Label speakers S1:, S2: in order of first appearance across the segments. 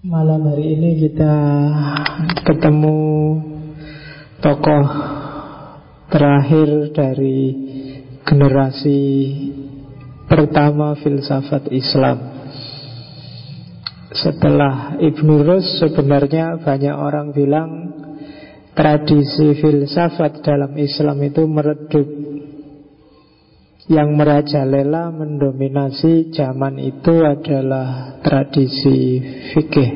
S1: Malam hari ini kita ketemu tokoh terakhir dari generasi pertama filsafat Islam. Setelah Ibnu Rus sebenarnya banyak orang bilang tradisi filsafat dalam Islam itu meredup yang merajalela mendominasi zaman itu adalah tradisi fikih.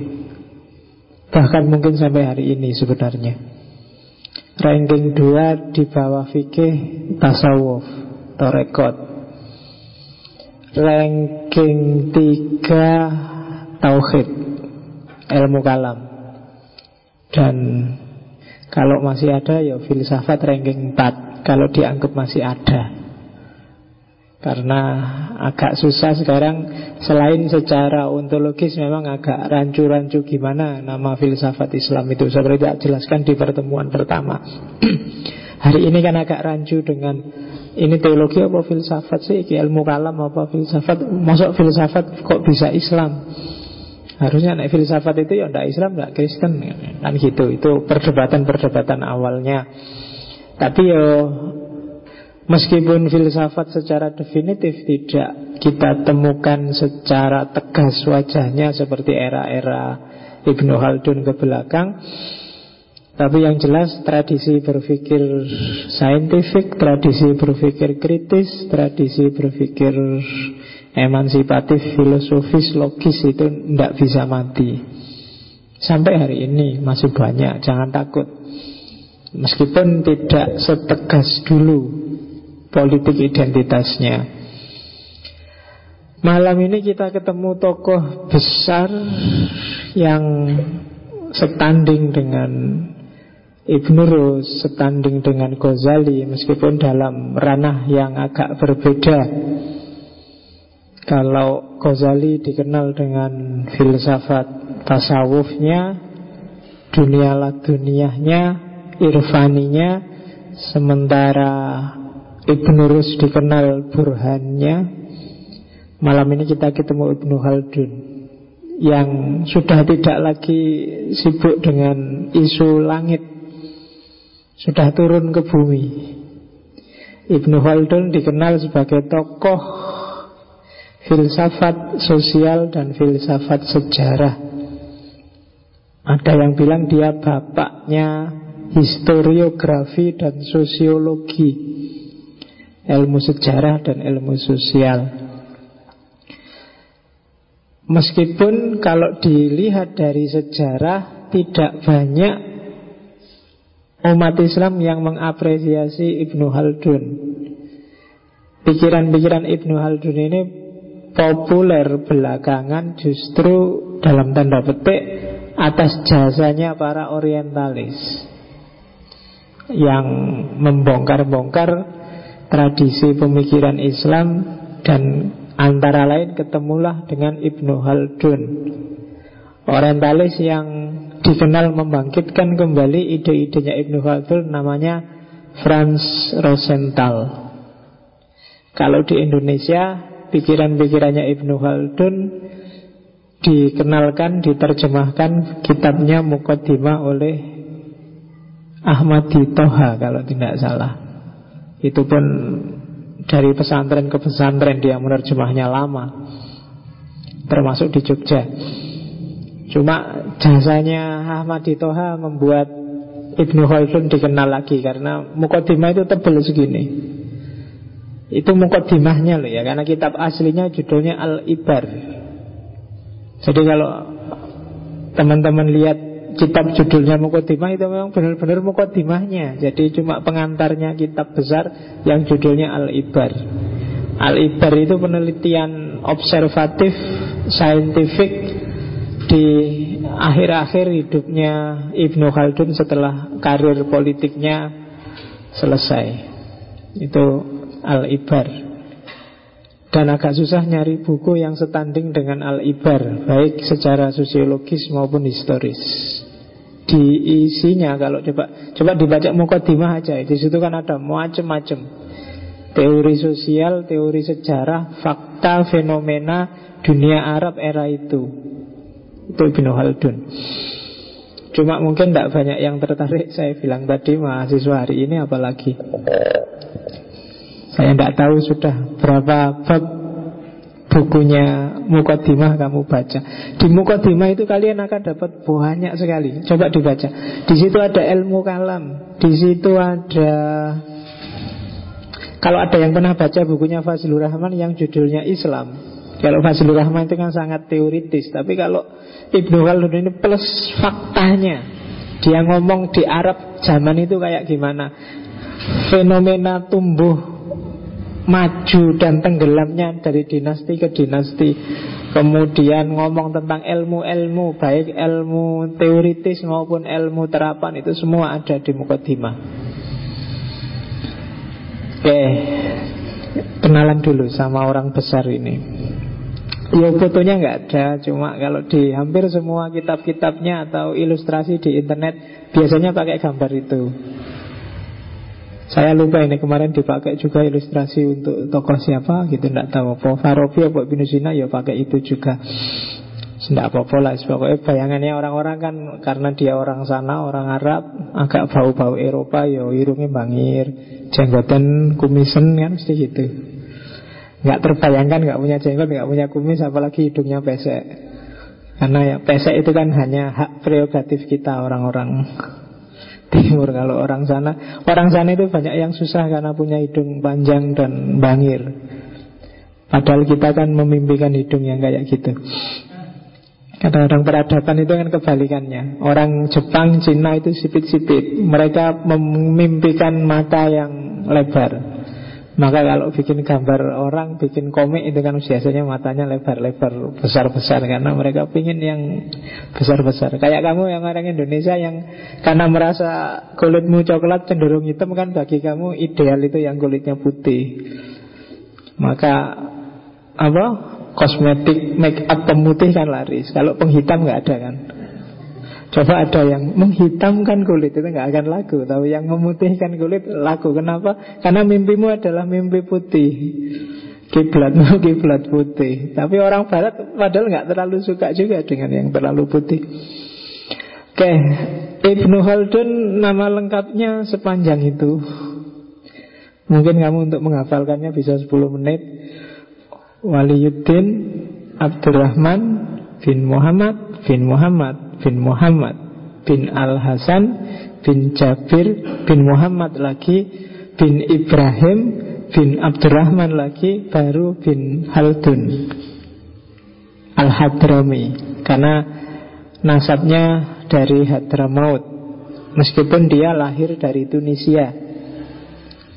S1: Bahkan mungkin sampai hari ini sebenarnya. Ranking 2 di bawah fikih tasawuf, torekot. Ranking 3 tauhid, ilmu kalam. Dan kalau masih ada ya filsafat ranking 4 kalau dianggap masih ada. Karena agak susah sekarang. Selain secara ontologis memang agak rancu-rancu gimana Nama filsafat Islam itu. Seperti tidak jelaskan di pertemuan pertama. Hari ini kan agak rancu dengan Ini teologi apa filsafat sih? Ilmu kalam apa filsafat? Masuk filsafat kok bisa Islam? Harusnya naik filsafat itu ya tidak Islam, tidak Kristen. Kan gitu, itu perdebatan-perdebatan awalnya. Tapi yo Meskipun filsafat secara definitif tidak kita temukan secara tegas wajahnya seperti era-era Ibnu Khaldun ke belakang Tapi yang jelas tradisi berpikir saintifik, tradisi berpikir kritis, tradisi berpikir emansipatif, filosofis, logis itu tidak bisa mati. Sampai hari ini masih banyak, jangan takut. Meskipun tidak setegas dulu politik identitasnya. Malam ini kita ketemu tokoh besar yang setanding dengan Ibn Rus, setanding dengan Ghazali, meskipun dalam ranah yang agak berbeda. Kalau Ghazali dikenal dengan filsafat tasawufnya, dunia dunianya, irfaninya, sementara Ibnu Rus dikenal burhannya. Malam ini kita ketemu Ibnu Khaldun Yang sudah tidak lagi sibuk dengan isu langit. Sudah turun ke bumi. Ibnu Khaldun dikenal sebagai tokoh filsafat sosial dan filsafat sejarah. Ada yang bilang dia bapaknya historiografi dan sosiologi ilmu sejarah dan ilmu sosial. Meskipun kalau dilihat dari sejarah tidak banyak umat Islam yang mengapresiasi Ibnu Haldun. Pikiran-pikiran Ibnu Haldun ini populer belakangan justru dalam tanda petik atas jasanya para orientalis yang membongkar-bongkar tradisi pemikiran Islam dan antara lain ketemulah dengan Ibnu Haldun orientalis yang dikenal membangkitkan kembali ide-idenya Ibnu Haldun namanya Franz Rosenthal. Kalau di Indonesia pikiran-pikirannya Ibnu Haldun dikenalkan, diterjemahkan kitabnya Mukaddimah oleh Ahmadi Toha kalau tidak salah itu pun dari pesantren ke pesantren dia menerjemahnya lama Termasuk di Jogja. Cuma jasanya Ahmad Toha membuat Ibnu Khaldun dikenal lagi Karena Mukodimah itu tebal segini. Itu Mukodimahnya loh ya Karena kitab aslinya judulnya Al-Ibar. Jadi kalau teman-teman lihat kitab judulnya Mukodimah itu memang benar-benar Mukodimahnya Jadi cuma pengantarnya kitab besar yang judulnya Al-Ibar. Al-Ibar itu penelitian observatif, saintifik Di akhir-akhir hidupnya Ibnu Khaldun setelah karir politiknya selesai. Itu Al-Ibar. Dan agak susah nyari buku yang setanding dengan Al-Ibar Baik secara sosiologis maupun historis di isinya kalau coba coba dibaca mukadimah aja di situ kan ada macam-macam teori sosial, teori sejarah, fakta, fenomena dunia Arab era itu. Itu Ibnu Haldun. Cuma mungkin tidak banyak yang tertarik Saya bilang tadi mahasiswa hari ini apalagi Saya tidak tahu sudah berapa bab bukunya Mukodimah kamu baca. Di Mukodimah itu kalian akan dapat banyak sekali. Coba dibaca. Di situ ada ilmu kalam. Di situ ada Kalau ada yang pernah baca bukunya Fazlur Rahman Yang judulnya Islam. Kalau Fazlur Rahman itu kan sangat teoritis Tapi kalau Ibnu Khaldun ini plus faktanya. Dia ngomong di Arab zaman itu kayak gimana? Fenomena tumbuh maju dan tenggelamnya dari dinasti ke dinasti. Kemudian ngomong tentang ilmu-ilmu Baik ilmu teoritis maupun ilmu terapan Itu semua ada di Mukodimah Oke Kenalan dulu sama orang besar ini. Ya fotonya nggak ada Cuma kalau di hampir semua kitab-kitabnya Atau ilustrasi di internet Biasanya pakai gambar itu Saya lupa ini kemarin dipakai juga ilustrasi untuk tokoh siapa gitu Nggak tahu apa. Farabi apa Ibn Sina ya pakai itu juga. Tidak apa-apa lah Pokoknya bayangannya orang-orang kan Karena dia orang sana, orang Arab Agak bau-bau Eropa Ya hidungnya bangir Jenggotan kumisen kan mesti gitu. Nggak terbayangkan nggak punya jenggot, nggak punya kumis, apalagi hidungnya pesek. Karena ya pesek itu kan hanya hak prerogatif kita orang-orang timur. Kalau orang sana, orang sana itu banyak yang susah karena punya hidung panjang dan bangir. Padahal kita kan memimpikan hidung yang kayak gitu. Kadang-kadang peradaban itu kan kebalikannya Orang Jepang, Cina itu sipit-sipit Mereka memimpikan mata yang lebar maka kalau bikin gambar orang, bikin komik itu kan biasanya matanya lebar-lebar, besar-besar karena mereka pingin yang besar-besar. Kayak kamu yang orang Indonesia yang karena merasa kulitmu coklat cenderung hitam kan bagi kamu ideal itu yang kulitnya putih. Maka apa? Kosmetik make up pemutih kan laris. Kalau penghitam nggak ada kan. Coba ada yang menghitamkan kulit itu nggak akan laku, tapi yang memutihkan kulit laku. Kenapa? Karena mimpimu adalah mimpi putih. Kiblatmu kiblat putih. Tapi orang Barat padahal nggak terlalu suka juga dengan yang terlalu putih. Oke, Ibnu Khaldun nama lengkapnya sepanjang itu. Mungkin kamu untuk menghafalkannya bisa 10 menit. Waliyuddin Abdurrahman bin Muhammad bin Muhammad bin Muhammad bin Al-Hasan bin Jabir bin Muhammad lagi bin Ibrahim bin Abdurrahman lagi baru bin Haldun Al-Hadrami. Karena nasabnya dari Hadramaut. Meskipun dia lahir dari Tunisia.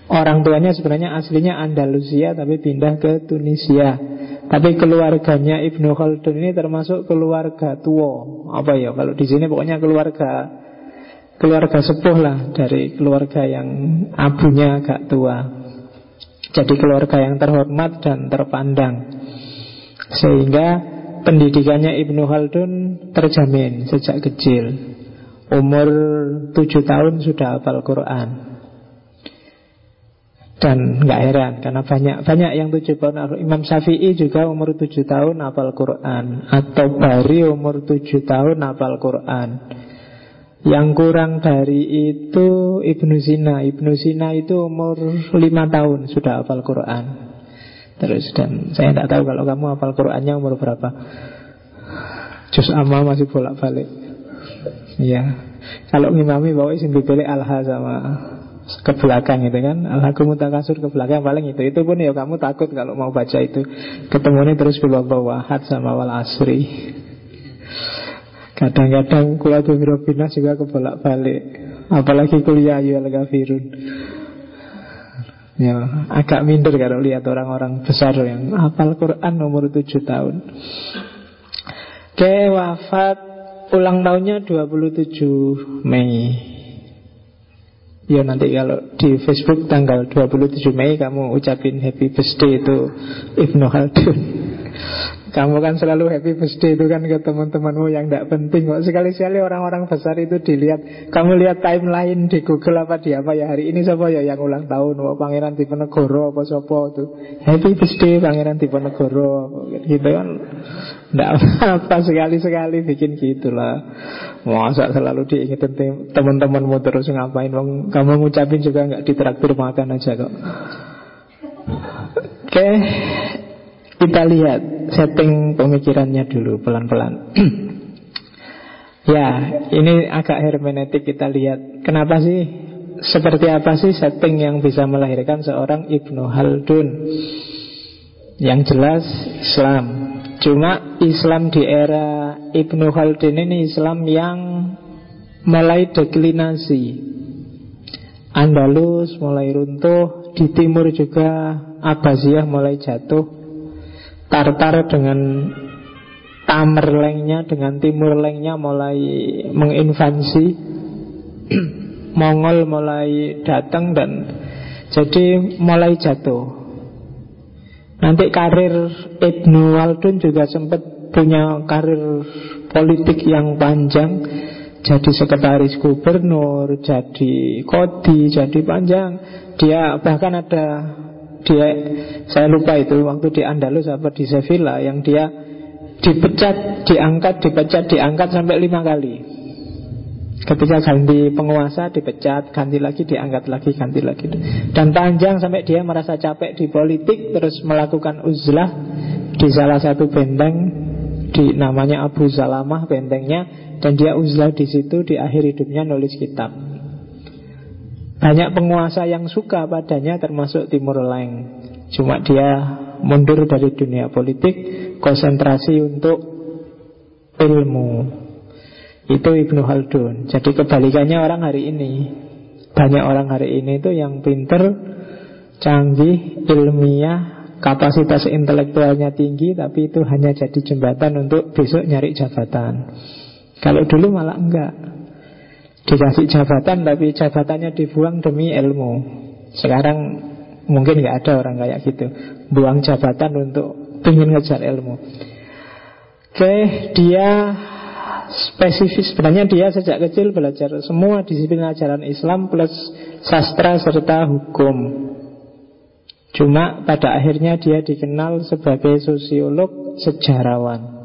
S1: Orang tuanya sebenarnya aslinya Andalusia tapi pindah ke Tunisia tapi keluarganya Ibnu Khaldun ini termasuk keluarga tua. Apa ya? Kalau di sini pokoknya keluarga keluarga sepuh lah dari keluarga yang abunya agak tua. Jadi keluarga yang terhormat dan terpandang. Sehingga pendidikannya Ibnu Khaldun terjamin sejak kecil. Umur tujuh tahun sudah hafal Quran. Dan nggak heran karena banyak banyak yang tujuh tahun Imam Syafi'i juga umur tujuh tahun hafal Quran. Atau Bari umur tujuh tahun hafal Quran. Yang kurang dari itu Ibnu Sina Ibnu Sina itu umur lima tahun sudah hafal Quran. Terus dan saya tidak tahu kalau kamu hafal Qurannya umur berapa. Jus Amma masih bolak-balik. Ya Kalau ngimami bawa isim dipilih Alha sama ke belakang itu kan. Alhaku mutakasur ke belakang paling itu. Itu pun ya kamu takut kalau mau baca itu. Ketemunya terus bawa hat sama wal asri. Kadang-kadang kuat binas juga kebolak balik Apalagi kuliah al gafirun Ya, agak minder kalau lihat orang-orang besar yang hafal Quran nomor 7 tahun. Oke, wafat ulang tahunnya 27 Mei Ya nanti kalau di Facebook tanggal 27 Mei kamu ucapin happy birthday itu Ibnu Khaldun. Kamu kan selalu happy birthday itu kan ke teman-temanmu yang tidak penting kok. Sekali-sekali orang-orang besar itu dilihat. Kamu lihat timeline di Google apa di apa ya? Hari ini siapa ya yang ulang tahun? Oh, Pangeran Diponegoro apa siapa itu? Happy birthday Pangeran Diponegoro. Gitu kan Tidak apa sekali-sekali bikin gitu lah. Masa selalu diingetin teman-temanmu terus ngapain? Kamu ngucapin juga nggak ditraktir makan aja kok. Oke Kita lihat setting pemikirannya dulu pelan-pelan. Ya ini agak hermeneutik kita lihat. Kenapa sih? Seperti apa sih setting yang bisa melahirkan seorang Ibnu Haldun Yang jelas Islam Cuma Islam di era Ibnu Khaldun ini Islam yang mulai deklinasi. Andalus mulai runtuh Di timur juga Abbasiyah mulai jatuh. Tartar dengan Tamerlengnya dengan Timur Lengnya mulai menginvasi. Mongol mulai datang dan jadi mulai jatuh Nanti karir Ibnu Waldun juga sempat punya karir politik yang panjang Jadi sekretaris gubernur, jadi kodi, jadi panjang Dia bahkan ada dia saya lupa itu waktu di Andalus apa di Sevilla yang dia dipecat, diangkat, dipecat, diangkat sampai lima kali. Ketika ganti penguasa dipecat, ganti lagi diangkat lagi, ganti lagi. Dan panjang sampai dia merasa capek di politik terus melakukan uzlah di salah satu benteng di namanya Abu Salamah bentengnya dan dia uzlah di situ di akhir hidupnya nulis kitab. Banyak penguasa yang suka padanya termasuk Timur Leng. Cuma dia mundur dari dunia politik, konsentrasi untuk ilmu. Itu Ibnu Haldun Jadi kebalikannya orang hari ini. Banyak orang hari ini itu yang pinter Canggih, ilmiah Kapasitas intelektualnya tinggi Tapi itu hanya jadi jembatan untuk besok nyari jabatan. Kalau dulu malah enggak. Dikasih jabatan tapi jabatannya dibuang demi ilmu. Sekarang mungkin enggak ada orang kayak gitu. Buang jabatan untuk ingin ngejar ilmu. Oke, dia spesifik sebenarnya dia sejak kecil belajar semua disiplin ajaran Islam plus sastra serta hukum. Cuma pada akhirnya dia dikenal sebagai sosiolog sejarawan.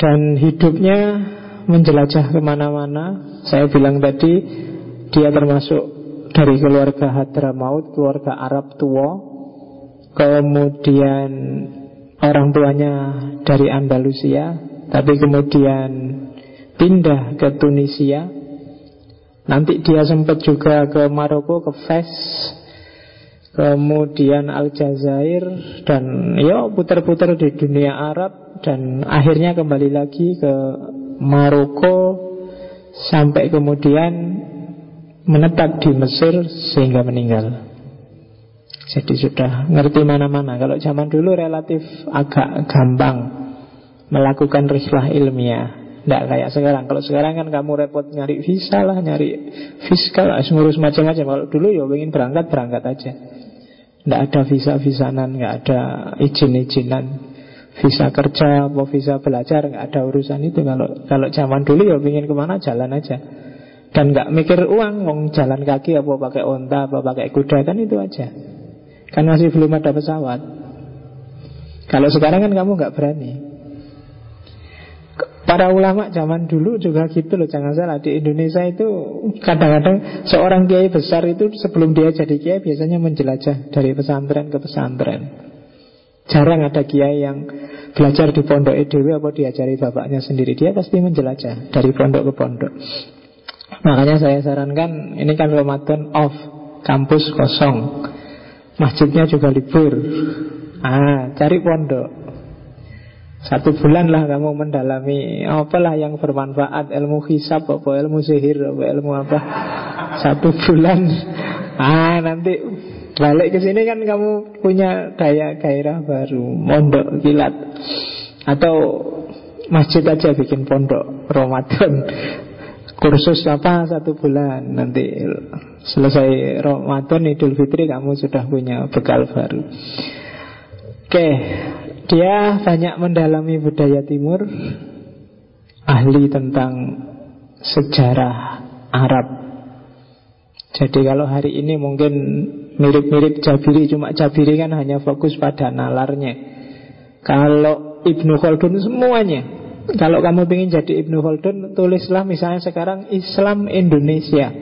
S1: Dan hidupnya menjelajah ke mana-mana. Saya bilang tadi dia termasuk dari keluarga Hadramaut, keluarga Arab tua. Kemudian orang tuanya dari Andalusia, tapi kemudian pindah ke Tunisia. Nanti dia sempat juga ke Maroko, ke Fes Kemudian Aljazair Dan ya putar-putar di dunia Arab Dan akhirnya kembali lagi ke Maroko Sampai kemudian menetap di Mesir sehingga meninggal. Jadi sudah ngerti mana-mana. Kalau zaman dulu relatif agak gampang melakukan rislah ilmiah. Tidak kayak sekarang. Kalau sekarang kan kamu repot nyari visa lah, nyari fiskal, ngurus macam-macam. Kalau dulu ya ingin berangkat berangkat aja. Tidak ada visa-visanan, nggak ada izin-izinan, visa kerja, mau visa belajar, nggak ada urusan itu. Kalau kalau zaman dulu ya ingin ke mana jalan aja. Dan nggak mikir uang, mau jalan kaki apa pakai onta, apa pakai kuda kan itu aja. Kan masih belum ada pesawat. Kalau sekarang kan kamu nggak berani. Para ulama zaman dulu juga gitu loh Jangan salah. Di Indonesia itu Kadang-kadang seorang kiai besar itu Sebelum dia jadi kiai biasanya menjelajah Dari pesantren ke pesantren. Jarang ada kiai yang Belajar di pondok EDW Apa diajari bapaknya sendiri. Dia pasti menjelajah Dari pondok ke pondok. Makanya saya sarankan Ini kan Ramadan off Kampus kosong. Masjidnya juga libur. Ah, cari pondok satu bulan lah kamu mendalami Apalah yang bermanfaat Ilmu hisab apa ilmu sihir apa ilmu apa. Satu bulan. Ah nanti Balik ke sini kan kamu punya daya gairah baru Mondok kilat. Atau masjid aja bikin pondok Ramadan. Kursus apa satu bulan. Nanti selesai Ramadan Idul Fitri kamu sudah punya bekal baru. Oke dia banyak mendalami budaya timur Ahli tentang sejarah Arab. Jadi kalau hari ini mungkin mirip-mirip Jabiri Cuma Jabiri kan hanya fokus pada nalarnya. Kalau Ibnu Khaldun semuanya Kalau kamu ingin jadi Ibnu Khaldun Tulislah misalnya sekarang Islam Indonesia.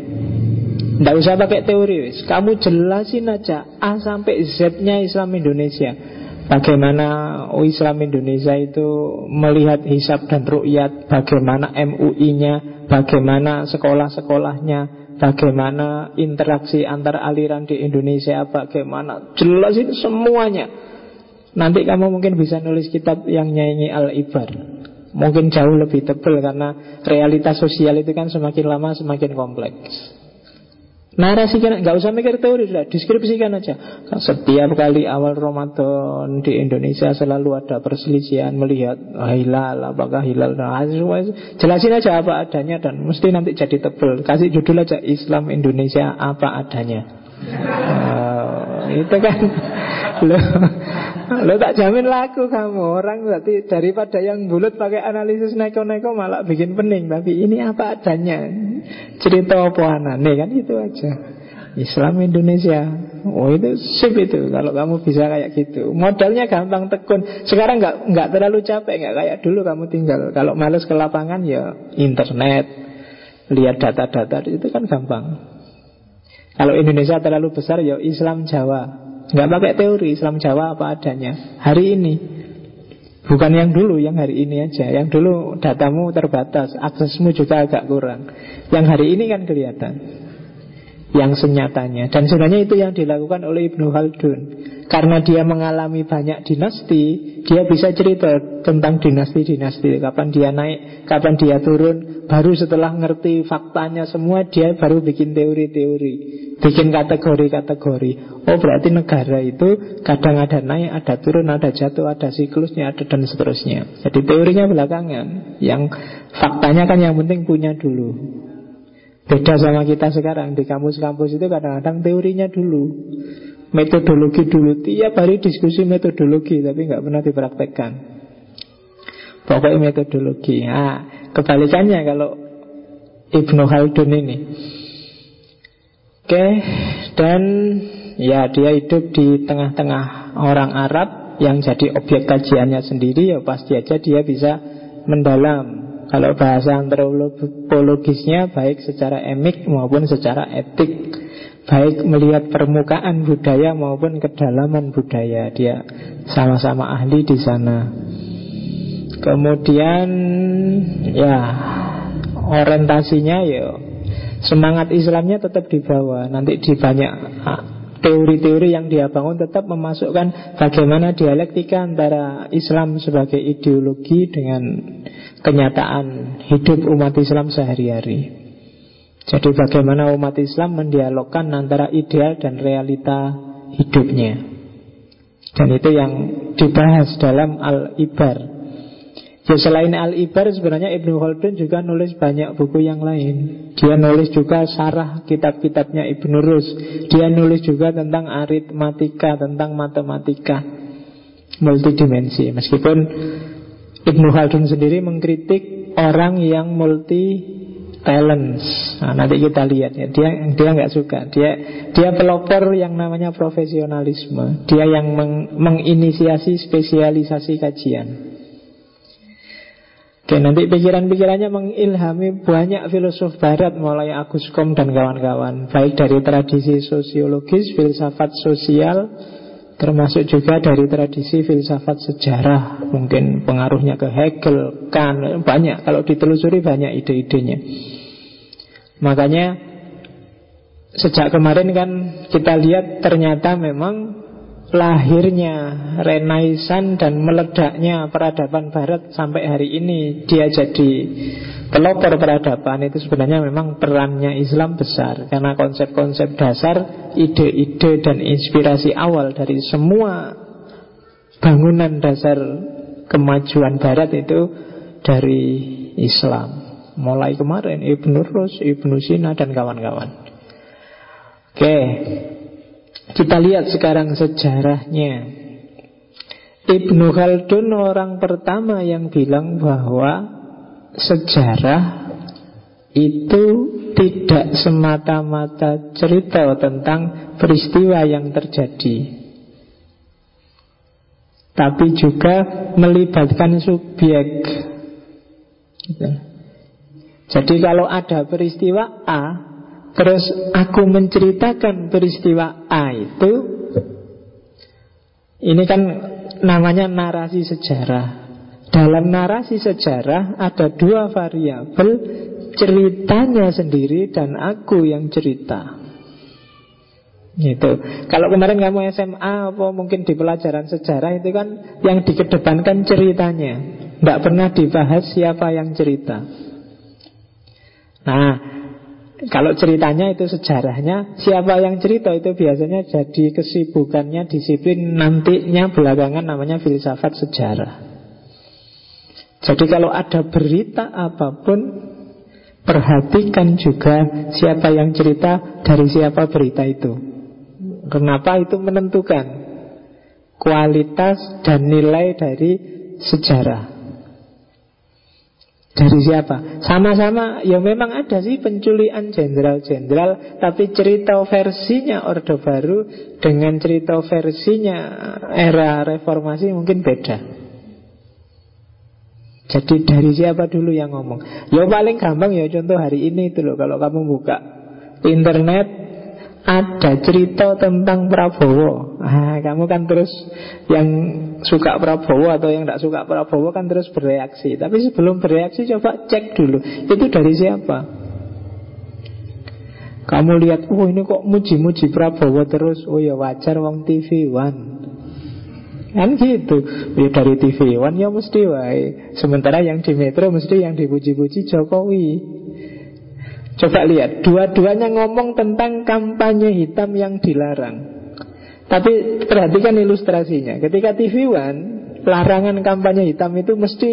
S1: Tidak usah pakai teori Kamu jelasin aja A sampai Z-nya Islam Indonesia Bagaimana Islam Indonesia itu melihat hisab dan rukyat Bagaimana MUI-nya Bagaimana sekolah-sekolahnya? Bagaimana interaksi antar aliran di Indonesia? Bagaimana? Jelasin semuanya. Nanti kamu mungkin bisa nulis kitab yang nyanyi Al-Ibar. Mungkin jauh lebih tebal karena realitas sosial itu kan semakin lama semakin kompleks Narasikan, nggak usah mikir teori sudah, deskripsikan aja. Setiap kali awal Ramadan di Indonesia selalu ada perselisihan melihat hilal, apakah hilal, nah, jelasin aja apa adanya dan mesti nanti jadi tebel. Kasih judul aja Islam Indonesia apa adanya. Uh, itu kan lo, lo tak jamin laku kamu. Orang berarti daripada yang bulat pakai analisis neko-neko malah bikin pening. Tapi ini apa adanya? Cerita apa anane? Kan itu aja. Islam Indonesia. Oh itu sip itu. Kalau kamu bisa kayak gitu. Modalnya gampang tekun. Sekarang nggak nggak terlalu capek. Nggak kayak dulu kamu tinggal. Kalau males ke lapangan ya internet. Lihat data-data. Itu kan gampang. Kalau Indonesia terlalu besar ya Islam Jawa Nggak pakai teori Islam Jawa apa adanya. Hari ini. Bukan yang dulu, yang hari ini aja. Yang dulu datamu terbatas Aksesmu juga agak kurang. Yang hari ini kan kelihatan Yang senyatanya. Dan sebenarnya itu yang dilakukan oleh Ibnu Khaldun. Karena dia mengalami banyak dinasti Dia bisa cerita tentang dinasti-dinasti. Kapan dia naik, kapan dia turun. Baru setelah ngerti faktanya semua Dia baru bikin teori-teori. Bikin kategori-kategori. Oh berarti negara itu Kadang ada naik, ada turun, ada jatuh Ada siklusnya, ada dan seterusnya. Jadi teorinya belakangan. Yang faktanya kan yang penting punya dulu Beda sama kita sekarang. Di kampus-kampus itu kadang-kadang teorinya dulu. Metodologi dulu. Tiap hari diskusi metodologi Tapi nggak pernah dipraktekkan. Pokoknya metodologi. Nah, Kebalikannya kalau Ibnu Khaldun ini. Oke Dan ya dia hidup di tengah-tengah orang Arab Yang jadi objek kajiannya sendiri Ya pasti aja dia bisa mendalam Kalau bahasa antropologisnya Baik secara emik maupun secara etik. Baik melihat permukaan budaya maupun kedalaman budaya. Dia sama-sama ahli di sana. Kemudian ya orientasinya ya semangat Islamnya tetap dibawa. Nanti di banyak ah, teori-teori yang dia bangun tetap memasukkan bagaimana dialektika antara Islam sebagai ideologi dengan kenyataan hidup umat Islam sehari-hari. Jadi bagaimana umat Islam mendialogkan antara ideal dan realita hidupnya. Dan itu yang dibahas dalam Al-Ibar Ya selain Al-Ibar sebenarnya Ibnu Khaldun juga nulis banyak buku yang lain Dia nulis juga sarah kitab-kitabnya Ibnu Rus Dia nulis juga tentang aritmatika, tentang matematika Multidimensi Meskipun Ibnu Khaldun sendiri mengkritik orang yang multi talents. Nah, nanti kita lihat ya. Dia dia nggak suka. Dia dia pelopor yang namanya profesionalisme. Dia yang meng, menginisiasi spesialisasi kajian. Oke, nanti pikiran-pikirannya mengilhami banyak filosof barat mulai Agus Kom dan kawan-kawan. Baik dari tradisi sosiologis, filsafat sosial, termasuk juga dari tradisi filsafat sejarah. Mungkin pengaruhnya ke Hegel, Kant, banyak. Kalau ditelusuri banyak ide-idenya. Makanya sejak kemarin kan kita lihat ternyata memang lahirnya Renaisan dan meledaknya peradaban barat sampai hari ini dia jadi pelopor peradaban itu sebenarnya memang perannya Islam besar karena konsep-konsep dasar, ide-ide dan inspirasi awal dari semua bangunan dasar kemajuan barat itu dari Islam. Mulai kemarin Ibnu Rus, Ibnu Sina dan kawan-kawan. Oke, kita lihat sekarang sejarahnya. Ibnu Khaldun orang pertama yang bilang bahwa sejarah itu tidak semata-mata cerita tentang peristiwa yang terjadi. tapi juga melibatkan subjek. Jadi kalau ada peristiwa A, terus aku menceritakan peristiwa A itu, ini kan namanya narasi sejarah. Dalam narasi sejarah ada dua variabel, ceritanya sendiri dan aku yang cerita. Gitu. Kalau kemarin kamu SMA apa mungkin di pelajaran sejarah itu kan yang dikedepankan ceritanya. Tidak pernah dibahas siapa yang cerita. Nah, kalau ceritanya itu sejarahnya, siapa yang cerita itu biasanya jadi kesibukannya disiplin nantinya belakangan namanya filsafat sejarah. Jadi kalau ada berita apa pun Perhatikan juga siapa yang cerita dari siapa berita itu Kenapa itu menentukan kualitas dan nilai dari sejarah. Dari siapa? Sama-sama, ya memang ada sih penculian jenderal-jenderal, tapi cerita versinya Orde Baru dengan cerita versinya era reformasi mungkin beda. Jadi dari siapa dulu yang ngomong? Ya paling gampang ya contoh hari ini itu loh kalau kamu buka internet ada cerita tentang Prabowo. Ah, kamu kan terus yang suka Prabowo atau yang tidak suka Prabowo kan terus bereaksi. Tapi sebelum bereaksi coba cek dulu itu dari siapa. Kamu lihat, oh ini kok muji-muji Prabowo terus. Oh ya wajar wong TV One. Kan gitu ya Dari TV One ya mesti wae Sementara yang di Metro mesti yang dipuji-puji Jokowi Coba lihat, dua-duanya ngomong tentang kampanye hitam yang dilarang. Tapi perhatikan ilustrasinya. Ketika TV One, larangan kampanye hitam itu mesti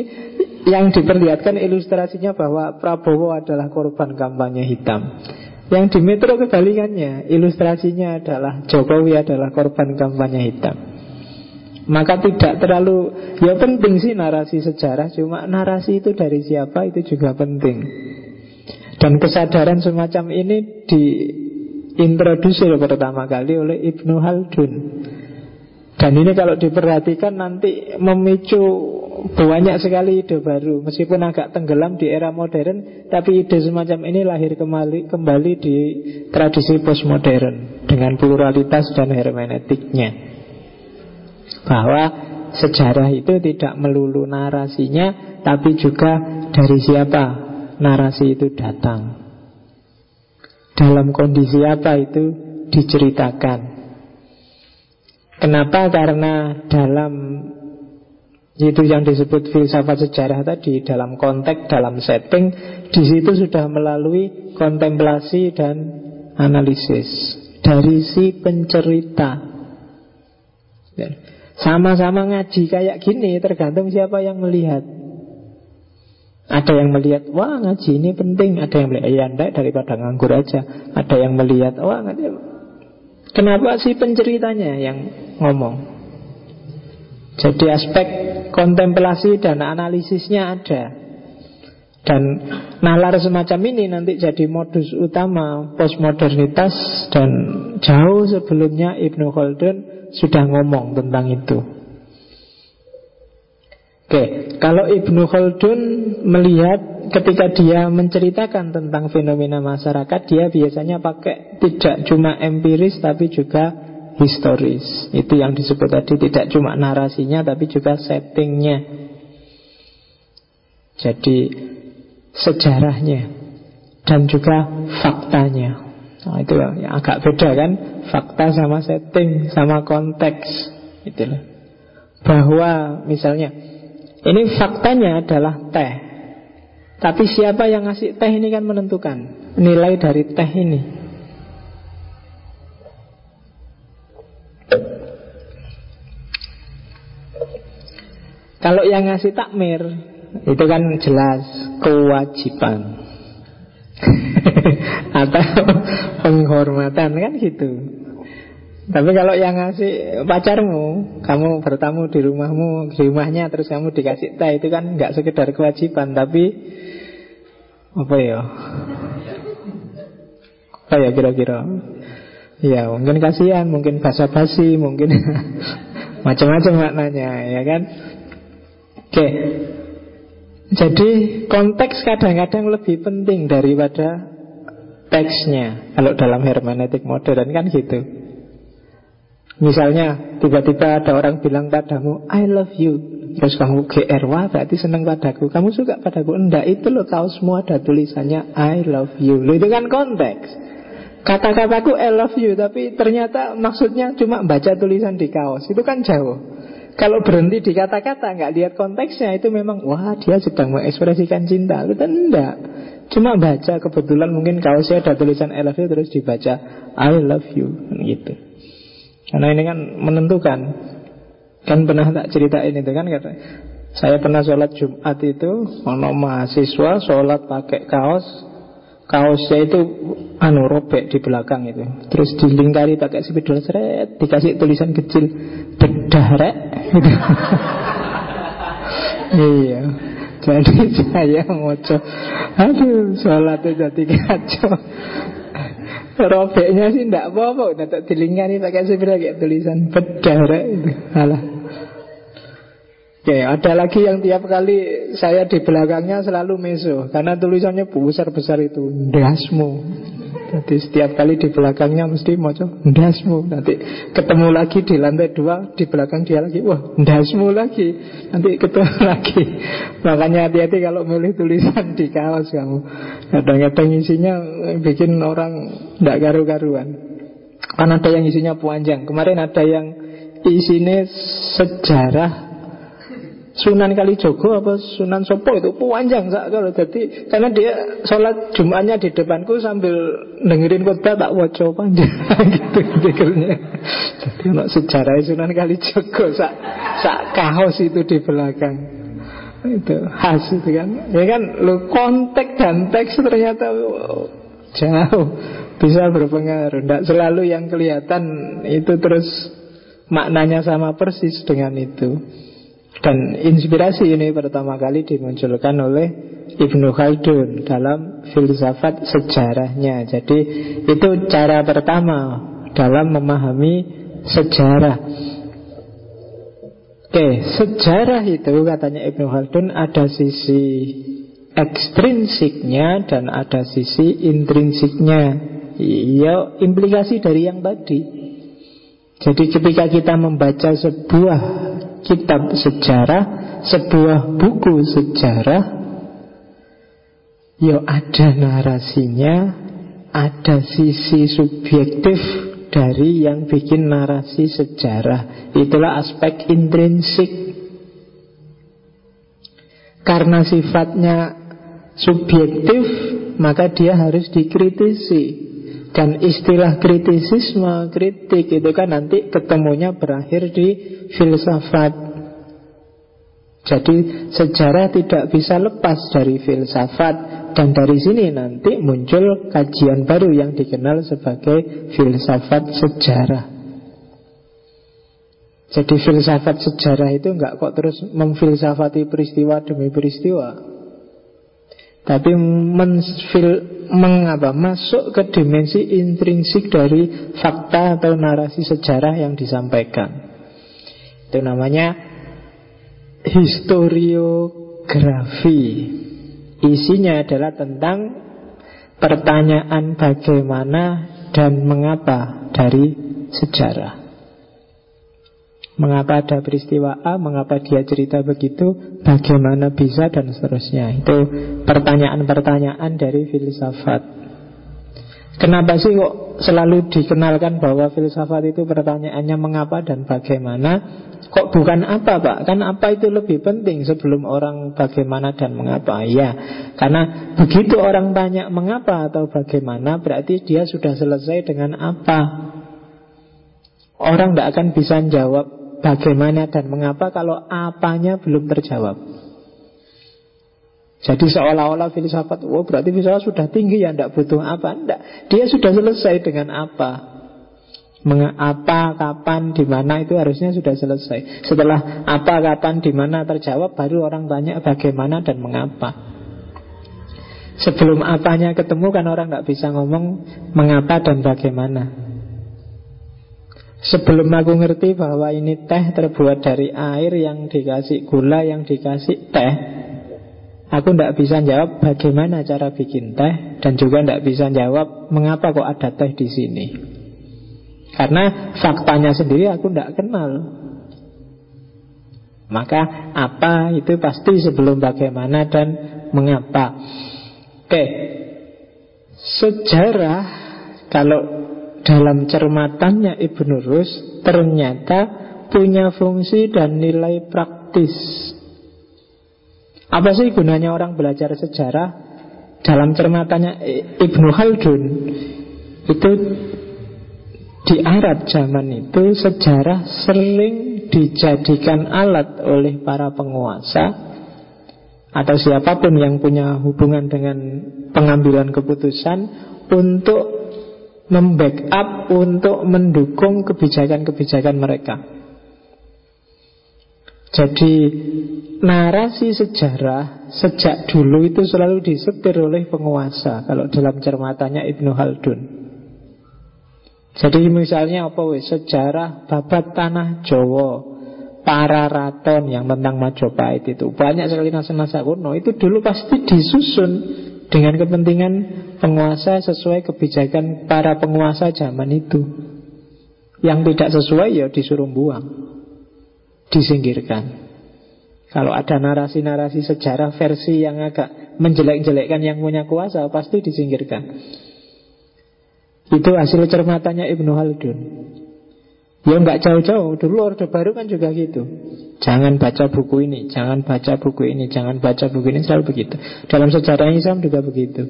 S1: yang diperlihatkan ilustrasinya bahwa Prabowo adalah korban kampanye hitam. Yang di Metro kebalikannya, ilustrasinya adalah Jokowi adalah korban kampanye hitam. Maka tidak terlalu Ya penting sih narasi sejarah Cuma narasi itu dari siapa itu juga penting dan kesadaran semacam ini diintrodusir pertama kali oleh Ibnu Haldun. Dan ini kalau diperhatikan nanti memicu banyak sekali ide baru. Meskipun agak tenggelam di era modern Tapi ide semacam ini lahir kembali, kembali di tradisi postmodern Dengan pluralitas dan hermeneutiknya. Bahwa sejarah itu tidak melulu narasinya Tapi juga dari siapa narasi itu datang. Dalam kondisi apa itu diceritakan. Kenapa? Karena dalam itu yang disebut filsafat sejarah tadi dalam konteks, dalam setting, di situ sudah melalui kontemplasi dan analisis dari si pencerita. Sama-sama ngaji kayak gini tergantung siapa yang melihat. Ada yang melihat, wah ngaji ini penting. Ada yang melihat, ya enggak daripada nganggur aja. Ada yang melihat, wah ngaji. Kenapa sih penceritanya yang ngomong? Jadi aspek kontemplasi dan analisisnya ada. Dan nalar semacam ini nanti jadi modus utama postmodernitas dan jauh sebelumnya Ibnu Khaldun sudah ngomong tentang itu. Oke, kalau Ibnu Khaldun melihat ketika dia menceritakan tentang fenomena masyarakat, dia biasanya pakai tidak cuma empiris tapi juga historis. Itu yang disebut tadi tidak cuma narasinya tapi juga settingnya. Jadi sejarahnya dan juga faktanya. Nah, itu yang agak beda kan, fakta sama setting sama konteks. Itulah. Bahwa misalnya ini faktanya adalah teh. Tapi siapa yang ngasih teh ini kan menentukan nilai dari teh ini. Kalau yang ngasih takmir itu kan jelas kewajiban atau penghormatan kan gitu. Tapi kalau yang ngasih pacarmu, kamu bertamu di rumahmu, di rumahnya terus kamu dikasih teh itu kan nggak sekedar kewajiban, tapi apa ya? Apa ya kira-kira? Ya mungkin kasihan, mungkin basa-basi, mungkin Macam-macam maknanya ya kan Oke Jadi konteks kadang-kadang lebih penting daripada teksnya Kalau dalam hermeneutik modern kan gitu Misalnya tiba-tiba ada orang bilang padamu I love you. Terus kamu GR, wah berarti senang padaku. Kamu suka padaku, enggak itu loh Tahu semua ada tulisannya I love you. Loh, Itu kan konteks. Kata-kataku I love you Tapi ternyata maksudnya cuma baca tulisan di kaos. Itu kan jauh. Kalau berhenti di kata-kata nggak lihat konteksnya itu memang wah dia sedang mengekspresikan cinta. Itu enggak. Cuma baca kebetulan mungkin kaosnya ada tulisan I love you terus dibaca I love you gitu. Karena ini kan menentukan. Kan pernah tak ceritain itu kan kata saya pernah sholat Jumat itu Ono mahasiswa sholat pakai kaos. Kaosnya itu anu robek di belakang itu. Terus dilingkari pakai spidol seret Dikasih tulisan kecil Dedarek gitu. Iya. Jadi saya ngoco Aduh sholatnya jadi kacau Robeknya sih tidak apa-apa. Udah tak dilingkari pakai spidol kayak tulisan Bedarek itu. Alah Oke, ada lagi yang tiap kali saya di belakangnya selalu meso Karena tulisannya besar-besar itu Ndasmu. Jadi setiap kali di belakangnya mesti mau Ndasmu. Nanti ketemu lagi di lantai dua Di belakang dia lagi Wah, ndasmu lagi. Nanti ketemu lagi. Makanya hati-hati kalau milih tulisan di kaos kamu. Kadang-kadang isinya bikin orang Tidak karu-karuan. Kan ada yang isinya panjang. Kemarin ada yang isinya sejarah Sunan Kalijogo apa Sunan Sopo itu panjang sak kalau jadi karena dia sholat Jumatnya di depanku sambil dengerin khotbah tak waco panjang. Gitu pikirnya. Jadi untuk sejarah Sunan Kalijogo sak sak kaos itu di belakang. Itu khas itu kan. Ya kan lu konteks dan teks ternyata oh, jauh bisa berpengaruh. Tidak selalu yang kelihatan itu terus maknanya sama persis dengan itu dan inspirasi ini pertama kali dimunculkan oleh Ibnu Khaldun dalam filsafat sejarahnya. Jadi itu cara pertama dalam memahami sejarah. Oke, sejarah itu katanya Ibnu Khaldun ada sisi ekstrinsiknya dan ada sisi intrinsiknya. Ya, implikasi dari yang tadi. Jadi ketika kita membaca sebuah kitab sejarah, sebuah buku sejarah, ya ada narasinya, ada sisi subjektif dari yang bikin narasi sejarah. Itulah aspek intrinsik. Karena sifatnya subjektif, maka dia harus dikritisi. Dan istilah kritisisme, kritik itu kan nanti ketemunya berakhir di filsafat. Jadi sejarah tidak bisa lepas dari filsafat dan dari sini nanti muncul kajian baru yang dikenal sebagai filsafat sejarah. Jadi filsafat sejarah itu enggak kok terus memfilsafati peristiwa demi peristiwa. Tapi menfil, mengapa masuk ke dimensi intrinsik dari fakta atau narasi sejarah yang disampaikan. Itu namanya historiografi. Isinya adalah tentang pertanyaan bagaimana dan mengapa dari sejarah. Mengapa ada peristiwa A, mengapa dia cerita begitu, bagaimana bisa dan seterusnya. Itu pertanyaan-pertanyaan dari filsafat. Kenapa sih kok selalu dikenalkan bahwa filsafat itu pertanyaannya mengapa dan bagaimana? Kok bukan apa pak? Kan apa itu lebih penting sebelum orang bagaimana dan mengapa? Ya, karena begitu orang tanya mengapa atau bagaimana berarti dia sudah selesai dengan apa. Orang tidak akan bisa jawab bagaimana dan mengapa kalau apanya belum terjawab. Jadi seolah-olah filsafat, oh berarti filsafat sudah tinggi ya, tidak butuh apa, tidak. Dia sudah selesai dengan apa. Mengapa, kapan, di mana itu harusnya sudah selesai. Setelah apa, kapan, di mana terjawab, baru orang tanya bagaimana dan mengapa. Sebelum apanya ketemu kan orang tidak bisa ngomong mengapa dan bagaimana. Sebelum aku ngerti bahwa ini teh terbuat dari air yang dikasih gula, yang dikasih teh, aku tidak bisa jawab bagaimana cara bikin teh dan juga tidak bisa jawab mengapa kok ada teh di sini. Karena faktanya sendiri aku tidak kenal. Maka apa itu pasti sebelum bagaimana dan mengapa. Oke, sejarah kalau dalam cermatannya Ibnu Rus ternyata punya fungsi dan nilai praktis. Apa sih gunanya orang belajar sejarah? Dalam cermatannya Ibnu Haldun itu di Arab zaman itu sejarah sering dijadikan alat oleh para penguasa atau siapa pun yang punya hubungan dengan pengambilan keputusan untuk membackup, untuk mendukung kebijakan-kebijakan mereka. Jadi narasi sejarah sejak dulu itu selalu disetir oleh penguasa kalau dalam cermatannya Ibnu Haldun. Jadi misalnya apa wis sejarah babat tanah Jawa para raton yang tentang Majapahit itu banyak sekali naskah-naskah kuno itu dulu pasti disusun dengan kepentingan penguasa sesuai kebijakan para penguasa zaman itu. Yang tidak sesuai ya disuruh buang, disingkirkan. Kalau ada narasi-narasi sejarah versi yang agak menjelek-jelekkan yang punya kuasa pasti disingkirkan. Itu hasil cermatannya Ibnu Haldun. Ya nggak jauh-jauh, dulu Orde Baru kan juga gitu. Jangan baca buku ini, jangan baca buku ini, jangan baca buku ini, selalu begitu. Dalam sejarah Islam juga begitu.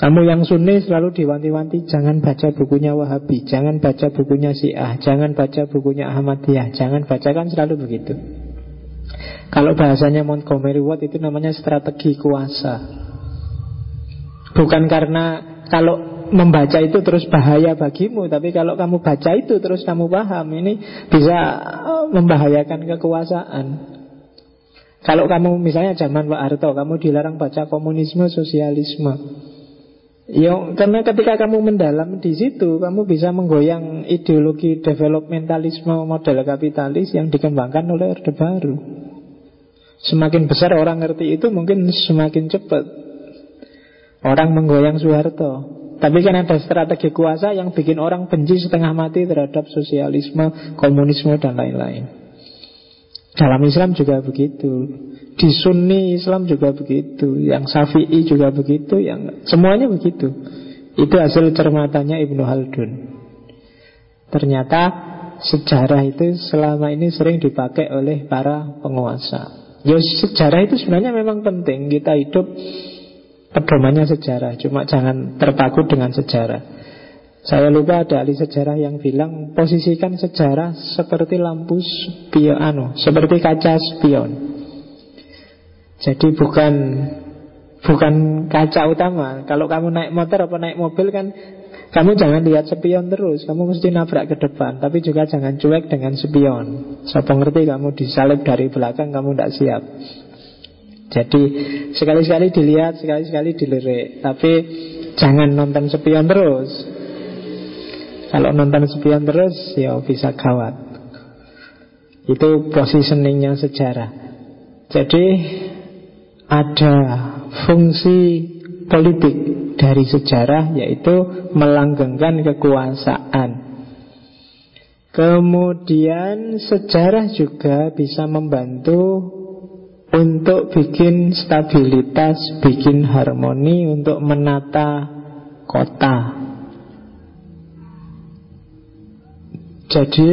S1: Kamu yang sunni selalu diwanti-wanti Jangan baca bukunya Wahabi Jangan baca bukunya Syiah Jangan baca bukunya Ahmadiyah Jangan bacakan selalu begitu Kalau bahasanya Montgomery Watt itu namanya strategi kuasa Bukan karena kalau membaca itu terus bahaya bagimu Tapi kalau kamu baca itu terus kamu paham Ini bisa eh, membahayakan kekuasaan Kalau kamu misalnya zaman Pak Harto Kamu dilarang baca komunisme, sosialisme Ya, karena ketika kamu mendalam di situ, kamu bisa menggoyang ideologi developmentalisme model kapitalis yang dikembangkan oleh Orde Baru. Semakin besar orang ngerti itu, mungkin semakin cepat orang menggoyang Soeharto. Tapi kan ada strategi kuasa yang bikin orang benci setengah mati terhadap sosialisme, komunisme, dan lain-lain. Dalam Islam juga begitu. Di Sunni Islam juga begitu. Yang Syafi'i juga begitu. Yang semuanya begitu. Itu hasil cermatannya Ibnu Haldun. Ternyata sejarah itu selama ini sering dipakai oleh para penguasa. Ya sejarah itu sebenarnya memang penting. Kita hidup pedomannya sejarah Cuma jangan terpaku dengan sejarah saya lupa ada ahli sejarah yang bilang posisikan sejarah seperti lampu spion, anu, seperti kaca spion. Jadi bukan bukan kaca utama. Kalau kamu naik motor atau naik mobil kan kamu jangan lihat spion terus, kamu mesti nabrak ke depan, tapi juga jangan cuek dengan spion. Saya ngerti kamu disalib dari belakang, kamu tidak siap. Jadi sekali-sekali dilihat, sekali-sekali dilirik. Tapi jangan nonton sepion terus. Kalau nonton sepion terus ya bisa gawat. Itu positioningnya sejarah. Jadi ada fungsi politik dari sejarah Yaitu melanggengkan kekuasaan. Kemudian sejarah juga bisa membantu untuk bikin stabilitas, bikin harmoni, untuk menata kota. Jadi,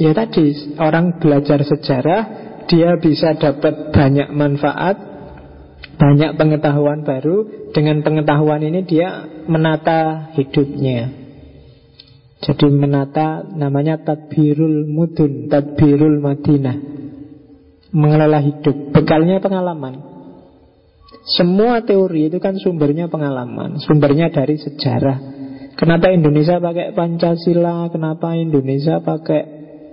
S1: ya tadi orang belajar sejarah, dia bisa dapat banyak manfaat, banyak pengetahuan baru. Dengan pengetahuan ini dia menata hidupnya. Jadi menata namanya tadbirul mudun, tadbirul madinah mengelola hidup. Bekalnya pengalaman. Semua teori itu kan sumbernya pengalaman, sumbernya dari sejarah. Kenapa Indonesia pakai Pancasila? Kenapa Indonesia pakai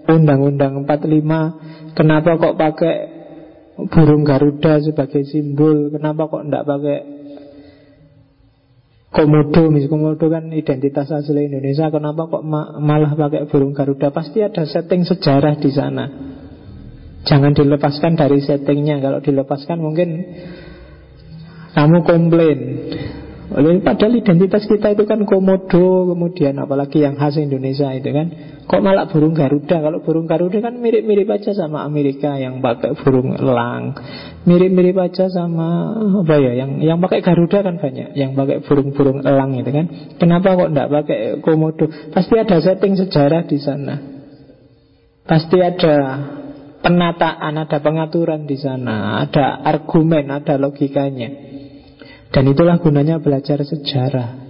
S1: Undang-Undang 45? Kenapa kok pakai burung Garuda sebagai simbol? Kenapa kok enggak pakai Komodo, misalnya Komodo kan identitas asli Indonesia. Kenapa kok ma malah pakai burung Garuda? Pasti ada setting sejarah di sana. Jangan dilepaskan dari settingnya. Kalau dilepaskan mungkin kamu komplain. Padahal identitas kita itu kan komodo, kemudian apalagi yang khas Indonesia itu kan. Kok malah burung Garuda? Kalau burung Garuda kan mirip-mirip aja sama Amerika yang pakai burung elang. Mirip-mirip aja sama apa ya? Yang yang pakai Garuda kan banyak, yang pakai burung-burung elang itu kan. Kenapa kok enggak pakai komodo? Pasti ada setting sejarah di sana. Pasti ada penataan, ada pengaturan di sana, ada argumen, ada logikanya. Dan itulah gunanya belajar sejarah.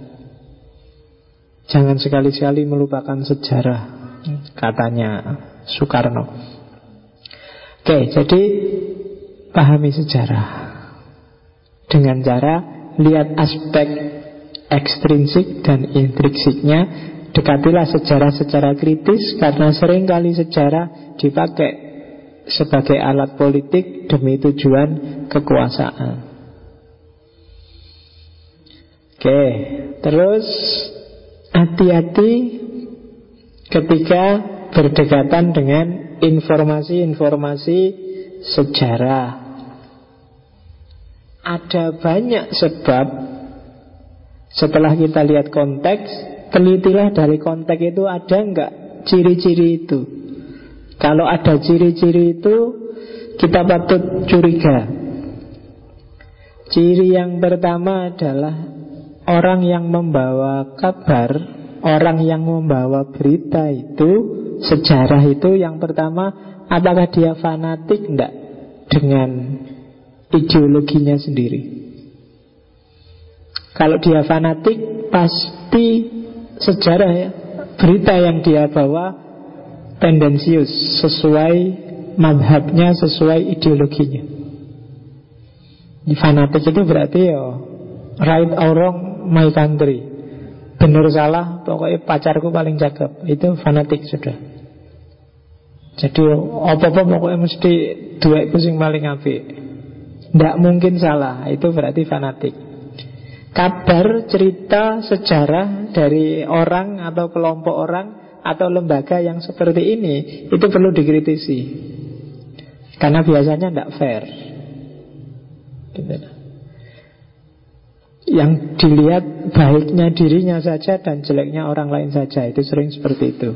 S1: Jangan sekali-sekali melupakan sejarah, katanya Soekarno. Oke, jadi pahami sejarah dengan cara lihat aspek ekstrinsik dan intrinsiknya. Dekatilah sejarah secara kritis karena sering kali sejarah dipakai sebagai alat politik demi tujuan kekuasaan. Oke, terus hati-hati ketika berdekatan dengan informasi-informasi sejarah. Ada banyak sebab setelah kita lihat konteks, telitilah dari konteks itu ada enggak ciri-ciri itu. Kalau ada ciri-ciri itu, kita patut curiga. Ciri yang pertama adalah orang yang membawa kabar, orang yang membawa berita itu, sejarah itu yang pertama, apakah dia fanatik enggak dengan ideologinya sendiri? Kalau dia fanatik, pasti sejarah ya, berita yang dia bawa tendensius, sesuai madhabnya, sesuai ideologinya. Fanatik itu berarti ya right or wrong my country. Benar salah Pokoknya pacarku paling cakep. Itu fanatik sudah. Jadi apa-apa pokoknya mesti Dua itu sing paling api Tidak mungkin salah Itu berarti fanatik. Kabar, cerita, sejarah Dari orang atau kelompok orang Atau lembaga yang seperti ini Itu perlu dikritisi. Karena biasanya tidak fair. Gitu. Yang dilihat baiknya dirinya saja dan jeleknya orang lain saja itu sering seperti itu.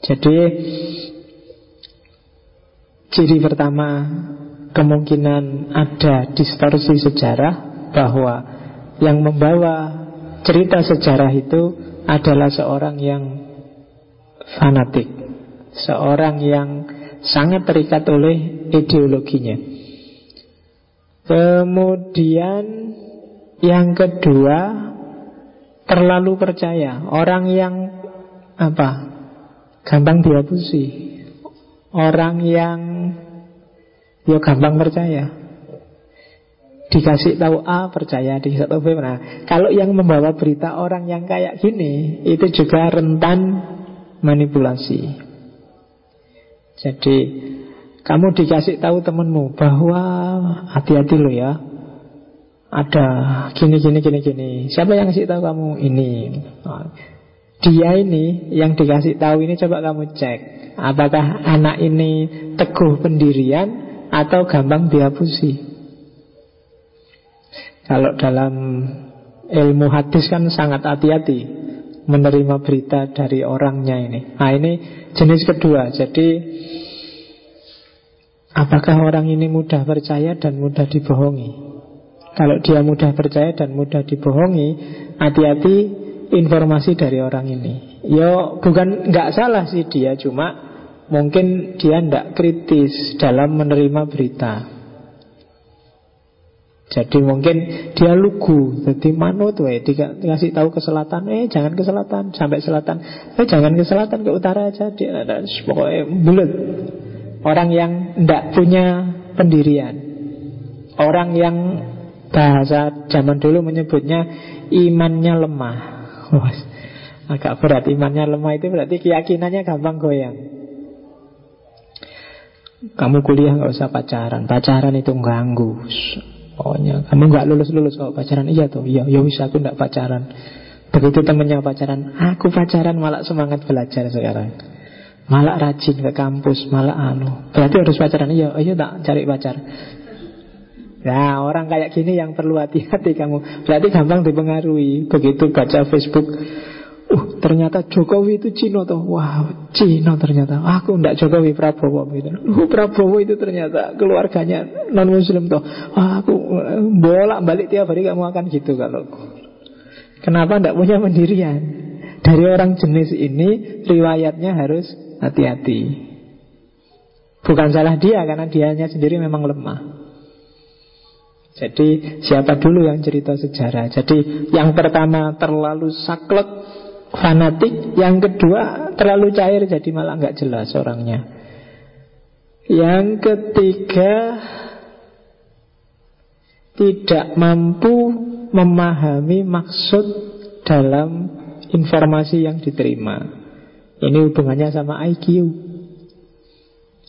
S1: Jadi ciri pertama kemungkinan ada distorsi sejarah bahwa yang membawa cerita sejarah itu adalah seorang yang fanatik seorang yang sangat terikat oleh ideologinya kemudian yang kedua, terlalu percaya. Orang yang apa? Gampang diabusi. Orang yang ya gampang percaya. Dikasih tahu A percaya, dikasih tahu B nah, Kalau yang membawa berita orang yang kayak gini, itu juga rentan manipulasi. Jadi kamu dikasih tahu temenmu bahwa hati-hati lo ya, ada gini gini gini gini. Siapa yang kasih tahu kamu ini? Dia ini yang dikasih tahu ini coba kamu cek. Apakah anak ini teguh pendirian atau gampang diapusi? Kalau dalam ilmu hadis kan sangat hati-hati menerima berita dari orangnya ini. Nah ini jenis kedua. Jadi apakah orang ini mudah percaya dan mudah dibohongi? Kalau dia mudah percaya dan mudah dibohongi, hati-hati informasi dari orang ini. Yo bukan nggak salah sih dia, cuma mungkin dia tidak kritis dalam menerima berita. Jadi mungkin dia lugu, jadi manut tuh dikasih tahu ke selatan, eh jangan ke selatan, sampai selatan, eh jangan ke selatan ke utara aja, dia ada pokoknya bulat. Orang yang tidak punya pendirian, orang yang Bahasa zaman dulu menyebutnya imannya lemah. Agak berat imannya lemah itu berarti keyakinannya gampang goyang. Kamu kuliah nggak usah pacaran, pacaran itu ganggu. Pokoknya. Kamu nggak lulus-lulus kalau pacaran Iya tuh, iya, ya bisa aku nggak pacaran. Begitu temennya pacaran Aku pacaran malah semangat belajar sekarang. Malah rajin ke kampus Malah anu. Berarti harus pacaran Iya, iya tak cari pacar. Nah orang kayak gini yang perlu hati-hati kamu. Berarti gampang dipengaruhi. Begitu baca Facebook ternyata Jokowi itu Cino tuh. Wah, Cino ternyata. Aku enggak Jokowi Prabowo gitu. Uh, Prabowo itu ternyata keluarganya non muslim tuh. Wah, aku bolak-balik tiap hari kamu akan gitu kalau. Kenapa enggak punya pendirian? Dari orang jenis ini riwayatnya harus hati-hati. Bukan salah dia karena dianya sendiri memang lemah. Jadi siapa dulu yang cerita sejarah Jadi yang pertama terlalu saklek Fanatik. Yang kedua terlalu cair Jadi malah nggak jelas orangnya. Yang ketiga Tidak mampu Memahami maksud Dalam informasi yang diterima. Ini hubungannya sama IQ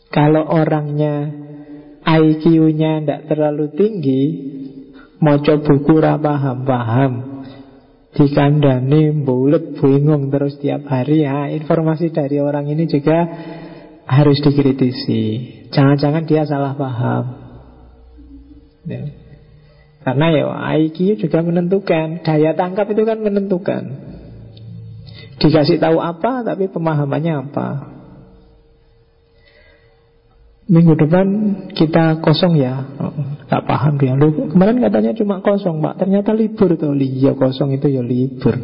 S1: Kalau orangnya IQ-nya tidak terlalu tinggi Mau buku paham-paham Dikandani bulet bingung terus tiap hari. Ya Informasi dari orang ini juga harus dikritisi. Jangan-jangan dia salah paham. Ya. Karena ya IQ juga menentukan. Daya tangkap itu kan menentukan. Dikasih tahu apa tapi pemahamannya apa. Minggu depan kita kosong ya Tak paham dia Lu, Kemarin katanya cuma kosong pak Ternyata libur tuh Iya kosong itu ya libur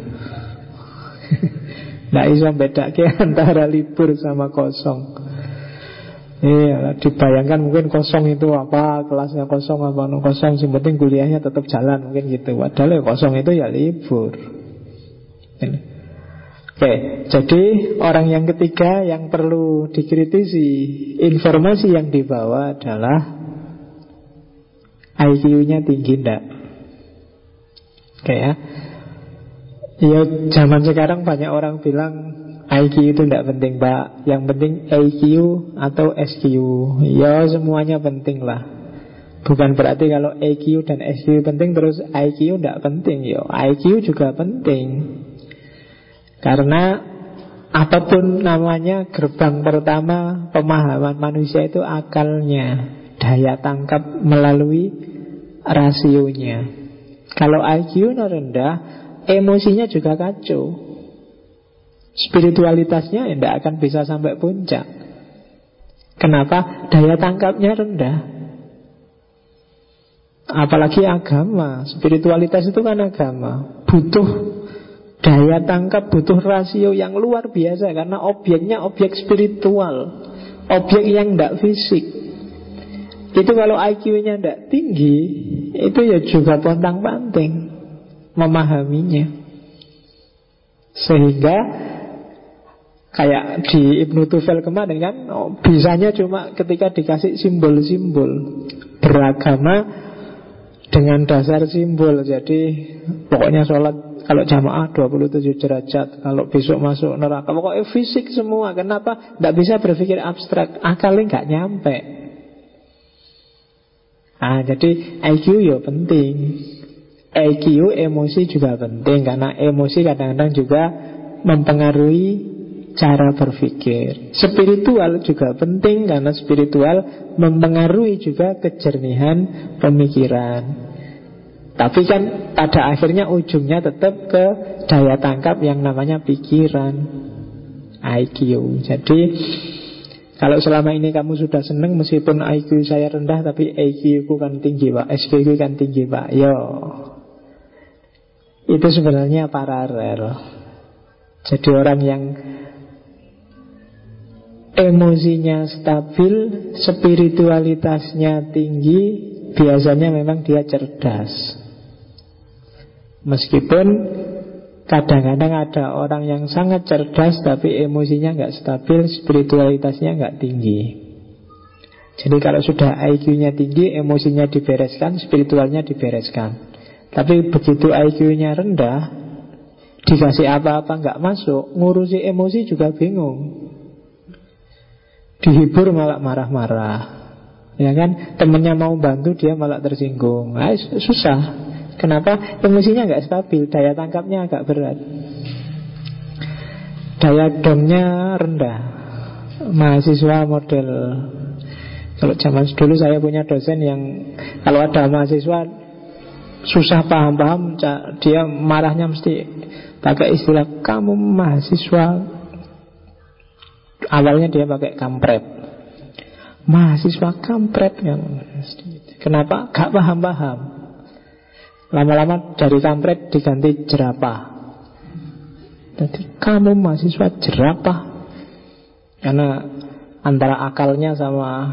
S1: Nah bisa beda ke antara libur sama kosong Iya, dibayangkan mungkin kosong itu apa, kelasnya kosong apa, no kosong, sing penting kuliahnya tetap jalan mungkin gitu. Padahal ya kosong itu ya libur. Ini. Oke, jadi orang yang ketiga yang perlu dikritisi informasi yang dibawa adalah IQ-nya tinggi enggak? Oke ya. Ya zaman sekarang banyak orang bilang IQ itu tidak penting pak. Yang penting IQ atau SQ Ya semuanya penting lah. Bukan berarti kalau IQ dan SQ penting Terus IQ tidak penting. Ya IQ juga penting. Karena apa pun namanya gerbang pertama pemahaman manusia itu akalnya, daya tangkap melalui rasionya. Kalau IQ rendah, emosinya juga kacau. Spiritualitasnya tidak akan bisa sampai puncak. Kenapa? Daya tangkapnya rendah. Apalagi agama, spiritualitas itu kan agama, butuh Daya tangkap butuh rasio yang luar biasa Karena objeknya objek spiritual Objek yang tidak fisik Itu kalau IQ-nya tidak tinggi Itu ya juga pontang panting Memahaminya. Sehingga Kayak di Ibnu Tufel kemarin kan oh, Bisanya cuma ketika dikasih simbol-simbol Beragama dengan dasar simbol. Jadi pokoknya sholat kalau jamaah 27 derajat Kalau besok masuk neraka. Pokoknya fisik semua. Kenapa? Tidak bisa berpikir abstrak. Akalnya nggak nyampe Nah, jadi IQ ya penting. IQ emosi juga penting Karena emosi kadang-kadang juga Mempengaruhi cara berpikir. Spiritual juga penting Karena spiritual mempengaruhi juga kejernihan pemikiran. Tapi kan pada akhirnya ujungnya tetap ke daya tangkap yang namanya pikiran IQ Jadi kalau selama ini kamu sudah seneng meskipun IQ saya rendah tapi IQ ku kan tinggi pak. SQ kan tinggi pak. Yo. Itu sebenarnya paralel. Jadi orang yang emosinya stabil, spiritualitasnya tinggi, biasanya memang dia cerdas. Meskipun kadang-kadang ada orang yang sangat cerdas tapi emosinya nggak stabil, spiritualitasnya nggak tinggi. Jadi kalau sudah IQ-nya tinggi, emosinya dibereskan, spiritualnya dibereskan. Tapi begitu IQ-nya rendah, dikasih apa-apa nggak masuk, ngurusi emosi juga bingung. Dihibur malah marah-marah. Ya kan, temennya mau bantu dia malah tersinggung. Nah, susah. Kenapa? Emosinya nggak stabil, daya tangkapnya agak berat. Daya domnya rendah. Mahasiswa model kalau zaman dulu saya punya dosen yang kalau ada mahasiswa susah paham-paham, dia marahnya mesti pakai istilah kamu mahasiswa. Awalnya dia pakai kampret. Mahasiswa kampret yang Kenapa? Gak paham-paham. Lama-lama dari kampret diganti jerapah. Jadi kamu mahasiswa jerapah. Karena antara akalnya sama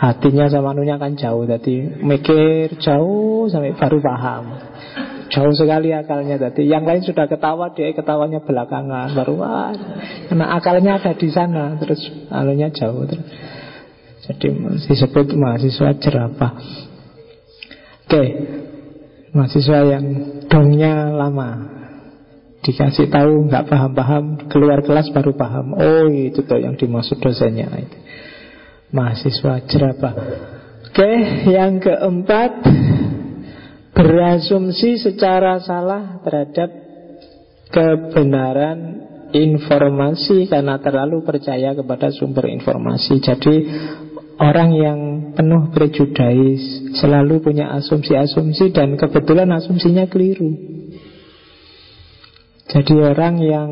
S1: hatinya sama anunya kan jauh. Jadi mikir jauh sampai baru paham. Jauh sekali akalnya. Jadi yang lain sudah ketawa dia ketawanya belakangan. Baru wah karena akalnya ada di sana. Terus anunya jauh. Terus jadi disebut mahasiswa jerapah. Oke mahasiswa yang dongnya lama. Dikasih tahu nggak paham-paham Keluar kelas baru paham. Oh itu tuh yang dimaksud dosennya. Itu. Mahasiswa jerapah Oke yang keempat Berasumsi secara salah terhadap Kebenaran informasi Karena terlalu percaya kepada sumber informasi. Jadi Orang yang penuh prejudais Selalu punya asumsi-asumsi Dan kebetulan asumsinya keliru jadi orang yang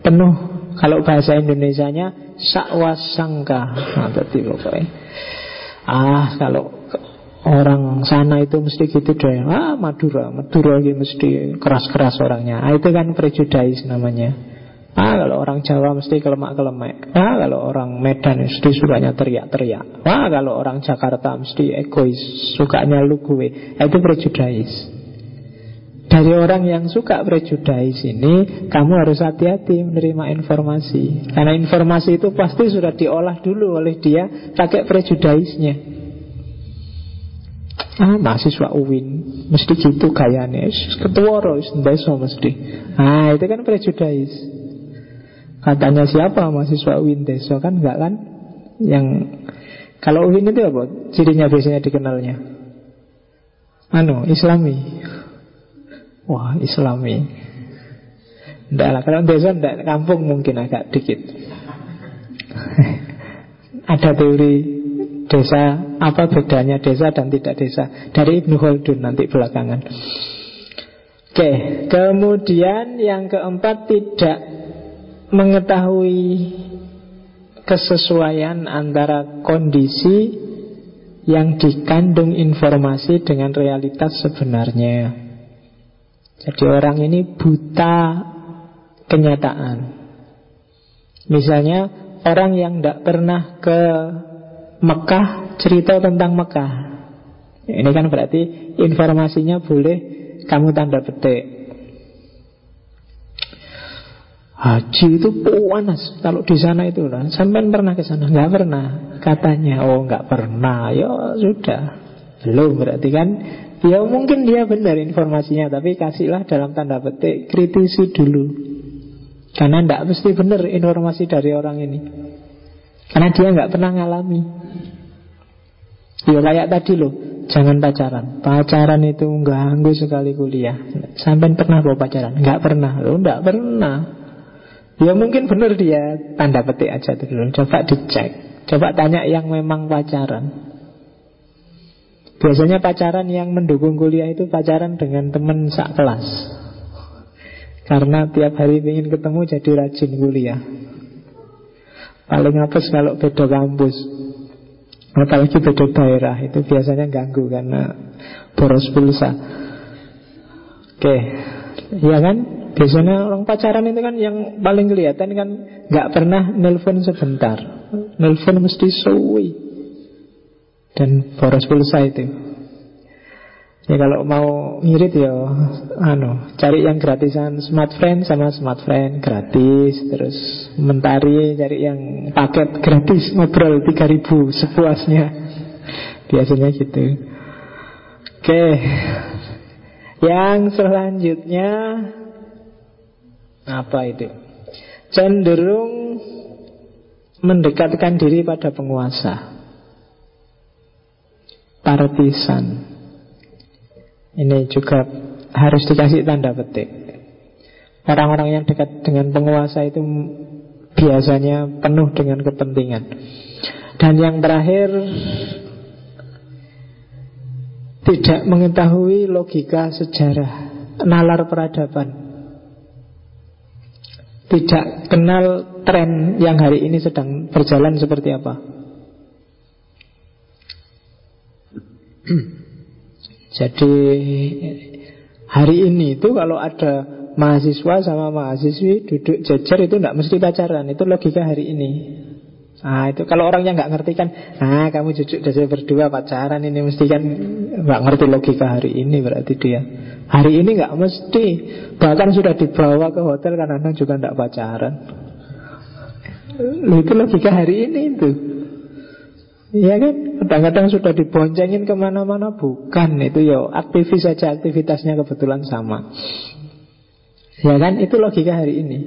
S1: penuh kalau bahasa Indonesianya sakwasangka. Nah, berarti pokoknya. Ah, kalau orang sana itu mesti gitu deh. Ah, Madura, Madura ini mesti keras-keras orangnya. Ah, itu kan prejudais namanya. Ah, kalau orang Jawa mesti kelemak-kelemek. Ah, kalau orang Medan mesti sukanya teriak-teriak. Ah, kalau orang Jakarta mesti egois, sukanya lugu. Ah, itu prejudais. Dari orang yang suka prejudais ini Kamu harus hati-hati menerima informasi Karena informasi itu pasti sudah diolah dulu oleh dia Pakai prejudaisnya Ah, mahasiswa UIN Mesti gitu gayanya Ketua Rois, mesti Ah, itu kan prejudais Katanya siapa? Mahasiswa UIN deso kan enggak kan? Yang Kalau UIN itu apa? Cirinya biasanya dikenalnya. Anu, Islami. Wah islami. Tidak lah, kalau desa tidak kampung mungkin agak dikit. Ada teori desa Apa bedanya desa dan tidak desa? Dari Ibnu Khaldun nanti belakangan. Oke, kemudian yang keempat tidak mengetahui kesesuaian antara kondisi yang dikandung informasi dengan realitas sebenarnya. Jadi orang ini buta kenyataan. Misalnya orang yang tidak pernah ke Mekah cerita tentang Mekah. Ini kan berarti informasinya boleh kamu tanda petik. Haji itu panas kalau di sana itu lah. Sampai pernah ke sana? Nggak pernah. Katanya, oh nggak pernah. Ya sudah, belum berarti kan Ya mungkin dia benar informasinya Tapi kasihlah dalam tanda petik Kritisi dulu Karena tidak mesti benar informasi dari orang ini Karena dia nggak pernah ngalami Ya kayak tadi loh Jangan pacaran Pacaran itu ganggu sekali kuliah Sampai pernah bawa pacaran? Nggak pernah Loh nggak pernah Ya mungkin benar dia Tanda petik aja dulu. Coba dicek. Coba tanya yang memang pacaran. Biasanya pacaran yang mendukung kuliah itu pacaran dengan teman sak kelas. Karena tiap hari ingin ketemu jadi rajin kuliah. Paling apes kalau beda kampus. Apalagi beda daerah. Itu biasanya ganggu karena boros pulsa. Oke. Ya kan Biasanya orang pacaran itu kan yang paling kelihatan kan nggak pernah nelpon sebentar Nelpon mesti suwi dan boros pulsa itu. Ya kalau mau ngirit ya anu, cari yang gratisan smart friend sama smart friend gratis terus mentari cari yang paket gratis ngobrol 3000 sepuasnya. Biasanya gitu. Oke. Yang selanjutnya apa itu? Cenderung mendekatkan diri pada penguasa. partisan. Ini juga harus dikasih tanda petik. Orang-orang yang dekat dengan penguasa itu biasanya penuh dengan kepentingan. Dan yang terakhir tidak mengetahui logika sejarah, nalar peradaban. Tidak kenal tren yang hari ini sedang berjalan seperti apa. Jadi hari ini itu kalau ada mahasiswa sama mahasiswi duduk jejer itu tidak mesti pacaran. Itu logika hari ini. Nah itu kalau orang yang nggak ngerti kan, ah kamu duduk jejer berdua pacaran ini mesti kan nggak ngerti logika hari ini berarti dia. Hari ini nggak mesti, bahkan sudah dibawa ke hotel karena juga tidak pacaran. Itu logika hari ini itu. Iya kan? Kadang-kadang sudah diboncengin ke mana-mana Bukan, itu ya aktivis saja Aktivitasnya kebetulan sama Ya kan? Itu logika hari ini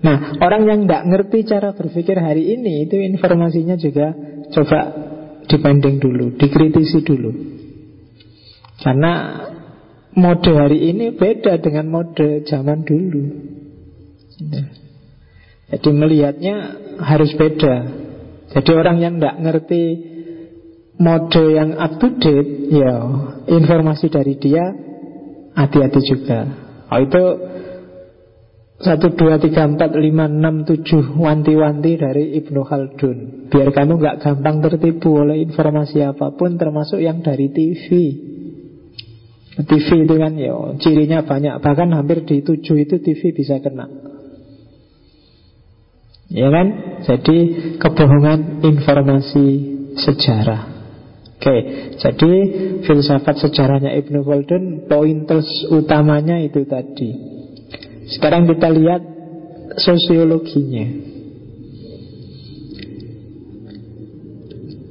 S1: Nah, orang yang tidak ngerti cara berpikir hari ini Itu informasinya juga Coba dibanding dulu Dikritisi dulu Karena mode hari ini beda dengan mode zaman dulu Jadi melihatnya harus beda jadi orang yang tidak ngerti mode yang up to date, ya informasi dari dia hati-hati juga. Oh itu satu dua tiga empat lima enam tujuh wanti-wanti dari Ibnu Khaldun. Biar kamu nggak gampang tertipu oleh informasi apa pun, termasuk yang dari TV. TV itu kan ya cirinya banyak, bahkan hampir di tujuh itu TV bisa kena. Ya kan? Jadi kebohongan informasi sejarah. Oke, jadi filsafat sejarahnya Ibnu Khaldun pointers utamanya itu tadi. Sekarang kita lihat sosiologinya.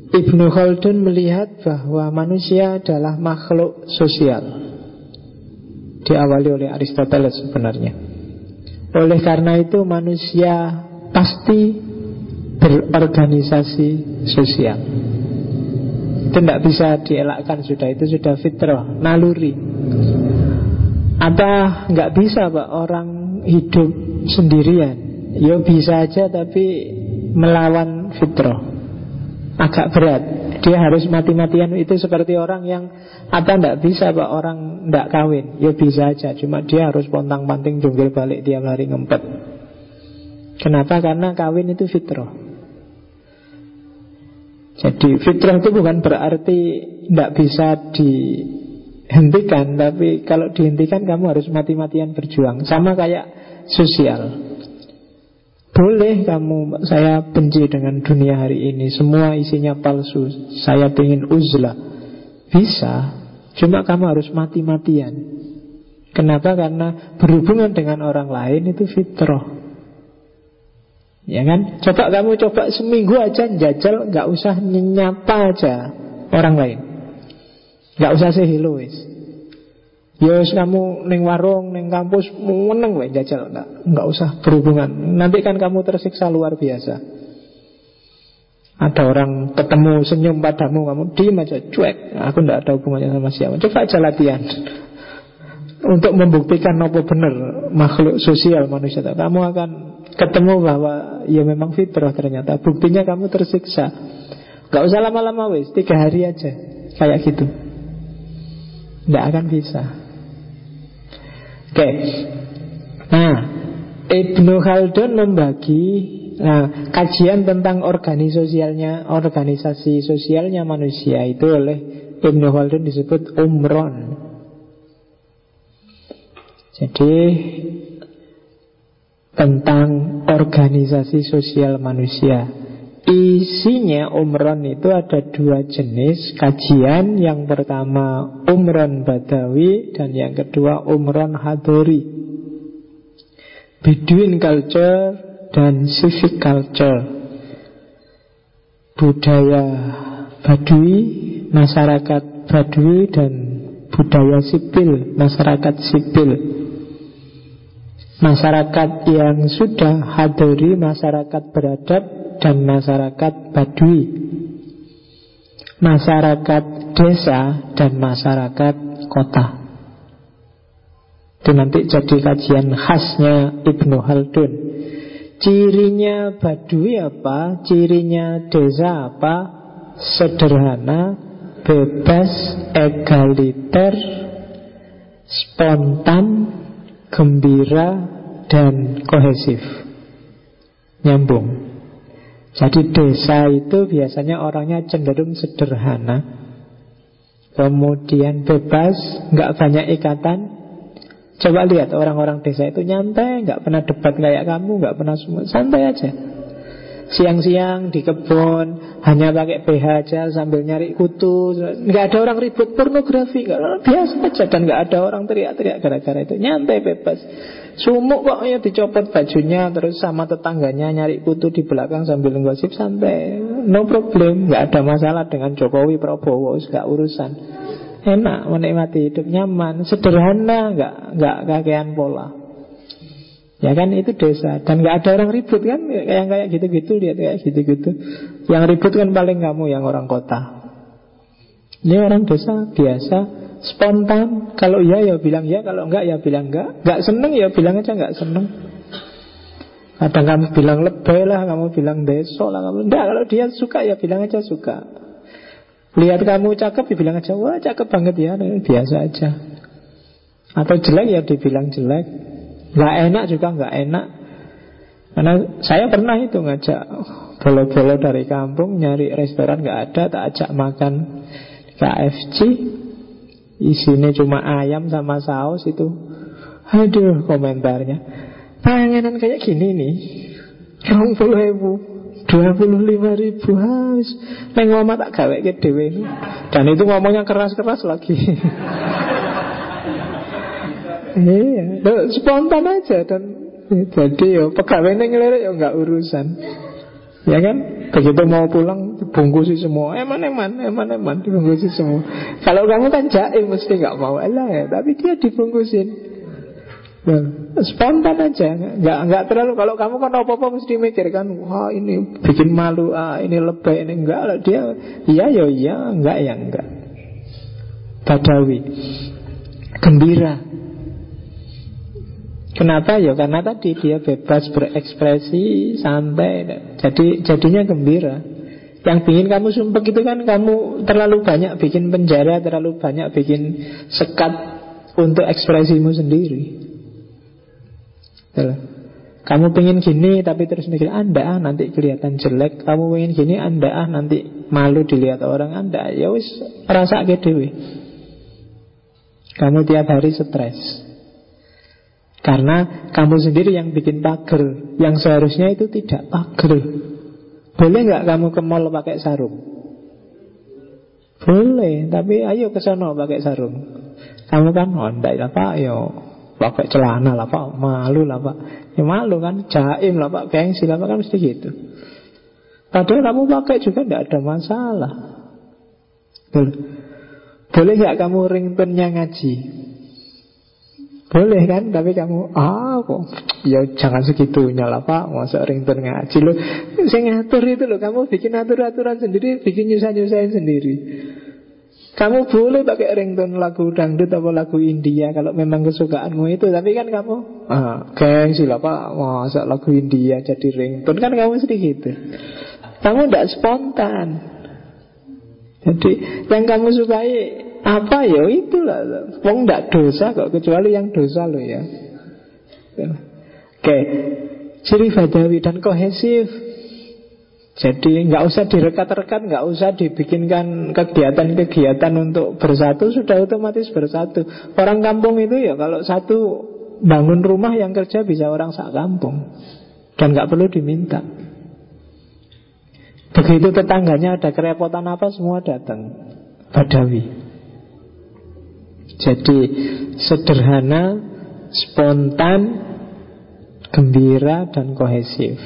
S1: Ibnu Khaldun melihat bahwa manusia adalah makhluk sosial. Diawali oleh Aristoteles sebenarnya. Oleh karena itu manusia pasti berorganisasi sosial. Itu tidak bisa dielakkan sudah itu sudah fitrah, naluri. Apa nggak bisa pak orang hidup sendirian? Ya bisa aja tapi melawan fitrah. Agak berat. Dia harus mati-matian itu seperti orang yang apa ndak bisa pak orang ndak kawin. Ya bisa aja, cuma dia harus pontang-panting jungkir balik tiap hari ngempet. Kenapa? Karena kawin itu fitrah. Jadi fitrah itu bukan berarti tidak bisa dihentikan, tapi kalau dihentikan kamu harus mati-matian berjuang. Sama kayak sosial. Boleh kamu, saya benci dengan dunia hari ini, semua isinya palsu, saya ingin uzlah. Bisa, cuma kamu harus mati-matian. Kenapa? Karena berhubungan dengan orang lain itu fitrah. Ya kan? Coba kamu coba seminggu aja jajal nggak usah nyapa aja orang lain. nggak usah sih wis. Ya kamu neng warung, neng kampus meneng wae jajal nggak nggak usah berhubungan. Nanti kan kamu tersiksa luar biasa. Ada orang ketemu senyum padamu, kamu diem aja, cuek. Aku nggak ada hubungannya sama siapa. Coba aja latihan untuk membuktikan apa benar makhluk sosial manusia. Kamu akan ketemu bahwa ya memang fitrah ternyata. Buktinya kamu tersiksa. Gak usah lama-lama wes, tiga hari aja kayak gitu. Tidak akan bisa. Oke. Nah, Ibnu Khaldun membagi Nah, kajian tentang organisasi sosialnya, organisasi sosialnya manusia itu oleh Ibnu Khaldun disebut umron. Jadi tentang organisasi sosial manusia. Isinya umron itu ada dua jenis kajian. Yang pertama umron badawi dan yang kedua umron hadori. Bedouin culture dan civic culture. Budaya Badui, masyarakat Badui dan budaya sipil, masyarakat sipil. Masyarakat yang sudah hadiri masyarakat beradab dan masyarakat badui masyarakat desa dan masyarakat kota. Itu nanti jadi kajian khasnya Ibnu Haldun. Cirinya Baduy apa? Cirinya desa apa? Sederhana, bebas, egaliter, spontan, gembira, dan kohesif. Nyambung. Jadi desa itu biasanya orangnya cenderung sederhana. Kemudian bebas, nggak banyak ikatan. Coba lihat orang-orang desa itu nyantai nggak pernah debat kayak kamu Nggak pernah semua, santai aja. Siang-siang di kebun Hanya pakai BH aja sambil nyari kutu. Nggak ada orang ribut pornografi. Gak, Biasa aja Dan nggak ada orang teriak-teriak gara-gara itu. Nyantai bebas Sumuk kok ya dicopot bajunya Terus sama tetangganya nyari kutu di belakang Sambil ngosip santai No problem nggak ada masalah dengan Jokowi Prabowo Gak urusan. Enak menikmati hidup nyaman Sederhana nggak nggak kakean pola. Ya kan itu desa. Dan gak ada orang ribut kan Yang kayak gitu-gitu lihat kayak gitu-gitu. Yang ribut kan paling kamu yang orang kota. Ini orang desa biasa Spontan. Kalau iya ya bilang ya Kalau enggak ya bilang enggak. Enggak seneng ya bilang aja enggak seneng. Kadang kamu bilang lebay lah Kamu bilang deso lah kamu Enggak kalau dia suka ya bilang aja suka. Lihat kamu cakep ya bilang aja Wah cakep banget ya Biasa aja. Atau jelek ya dibilang jelek. Gak enak juga gak enak. Karena saya pernah itu ngajak Bolo-bolo dari kampung Nyari restoran gak ada Tak ajak makan KFC Isinya cuma ayam sama saus itu. Aduh komentarnya. Panganan kayak gini nih Rong puluh ribu Dua puluh lima ribu Haus. Neng ngomong tak gawe ke dewe Dan itu ngomongnya keras-keras lagi. Iya, spontan aja dan jadi ya pegawainya ngelirik ya nggak urusan. Ya kan? Begitu mau pulang dibungkusi semua. Eman eman, eman eman dibungkusi semua. Kalau kamu kan jaim mesti nggak mau lah ya, tapi dia dibungkusin. Nah, spontan aja, nggak nggak terlalu. Kalau kamu kan apa apa mesti mikir kan, wah ini bikin malu, ah ini lebay, ini enggak lah dia, iya ya iya, enggak ya enggak. Badawi, gembira, Kenapa ya? Karena tadi dia bebas berekspresi, santai. Jadi jadinya gembira. Yang bikin kamu sumpah itu kan kamu terlalu banyak bikin penjara, terlalu banyak bikin sekat untuk ekspresimu sendiri. Kamu pengen gini tapi terus mikir anda ah nanti kelihatan jelek. Kamu pengen gini anda ah nanti malu dilihat orang anda. Ya wis rasa dewi. Kamu tiap hari stres. Karena kamu sendiri yang bikin pagar. Yang seharusnya itu tidak pagar. Boleh nggak kamu ke mall pakai sarung? Boleh, tapi ayo ke sana pakai sarung. Kamu kan, oh enggak ya pak, yo pakai celana lah pak, malu lah pak. Ya malu kan, jaim lah pak, gengsi lah pak, kan mesti gitu. Padahal kamu pakai juga tidak ada masalah. Boleh nggak kamu ringtone-nya ngaji? Boleh kan, tapi kamu Ah kok Ya jangan segitunya lah pak Masa ringtone ngaji lo Saya ngatur itu loh Kamu bikin atur-aturan sendiri Bikin nyusah-nyusahin sendiri kamu boleh pakai ringtone lagu dangdut atau lagu India kalau memang kesukaanmu itu. Tapi kan kamu, ah, gengsi lah pak, masa lagu India jadi ringtone kan kamu sedih gitu. Kamu tidak spontan. Jadi yang kamu sukai apa ya? Itulah. Wong ndak dosa kok Kecuali yang dosa lo ya. Oke. Ciri badawi dan kohesif. Jadi nggak usah direkat-rekat nggak usah dibikinkan kegiatan-kegiatan untuk bersatu Sudah otomatis bersatu. Orang kampung itu ya Kalau satu bangun rumah yang kerja Bisa orang sak kampung. Dan nggak perlu diminta. Begitu tetangganya ada kerepotan apa Semua datang. Badawi jadi sederhana, spontan, gembira dan kohesif.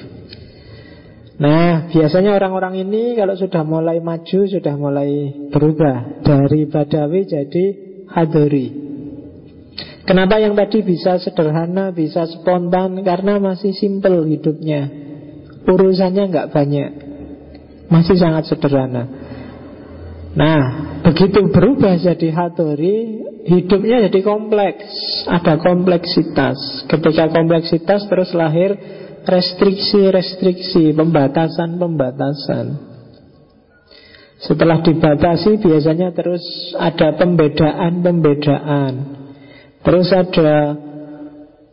S1: Nah, biasanya orang-orang ini kalau sudah mulai maju, sudah mulai berubah dari Badawi jadi Hadori. Kenapa yang tadi bisa sederhana, bisa spontan? Karena masih simple hidupnya. Urusannya nggak banyak. Masih sangat sederhana. Nah, begitu berubah jadi hatori, hidupnya jadi kompleks. Ada kompleksitas. Ketika kompleksitas terus lahir restriksi-restriksi, pembatasan-pembatasan. Setelah dibatasi biasanya terus ada pembedaan-pembedaan. Terus ada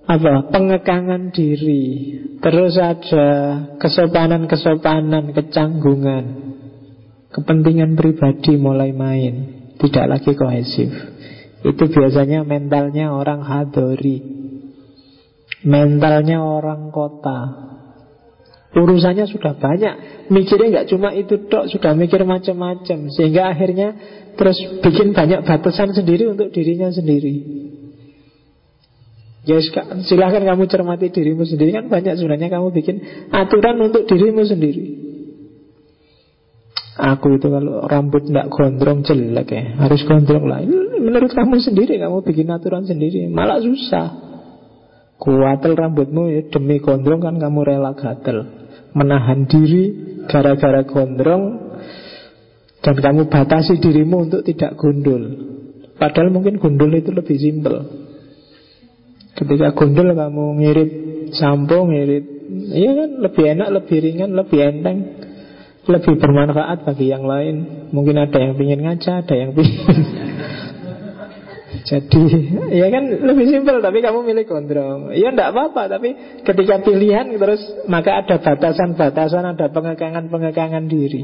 S1: apa? pengekangan diri. Terus ada kesopanan-kesopanan, kecanggungan. Kepentingan pribadi mulai main, tidak lagi kohesif. Itu biasanya mentalnya orang hadori. Mentalnya orang kota. Urusannya sudah banyak. Mikirnya nggak cuma itu dok Sudah mikir macam-macam. Sehingga akhirnya terus bikin banyak batasan sendiri Untuk dirinya sendiri. Ya silahkan kamu cermati dirimu sendiri. Kan banyak sebenarnya kamu bikin aturan untuk dirimu sendiri Aku itu kalau rambut tidak gondrong jelek ya. Harus gondrong lah. Menurut kamu sendiri Kamu bikin aturan sendiri Malah susah. Kuatel rambutmu ya demi gondrong kan kamu rela gatel. Menahan diri gara-gara gondrong Dan kamu batasi dirimu untuk tidak gundul. Padahal mungkin gundul itu lebih simpel. Ketika gundul kamu ngirit sampo, ngirit Iya kan lebih enak, lebih ringan, lebih enteng Lebih bermanfaat bagi yang lain Mungkin ada yang ingin ngaca, ada yang ingin jadi ya kan lebih simpel tapi kamu milih gondrong. Ya enggak apa-apa tapi ketika pilihan terus maka ada batasan-batasan, ada pengekangan-pengekangan diri.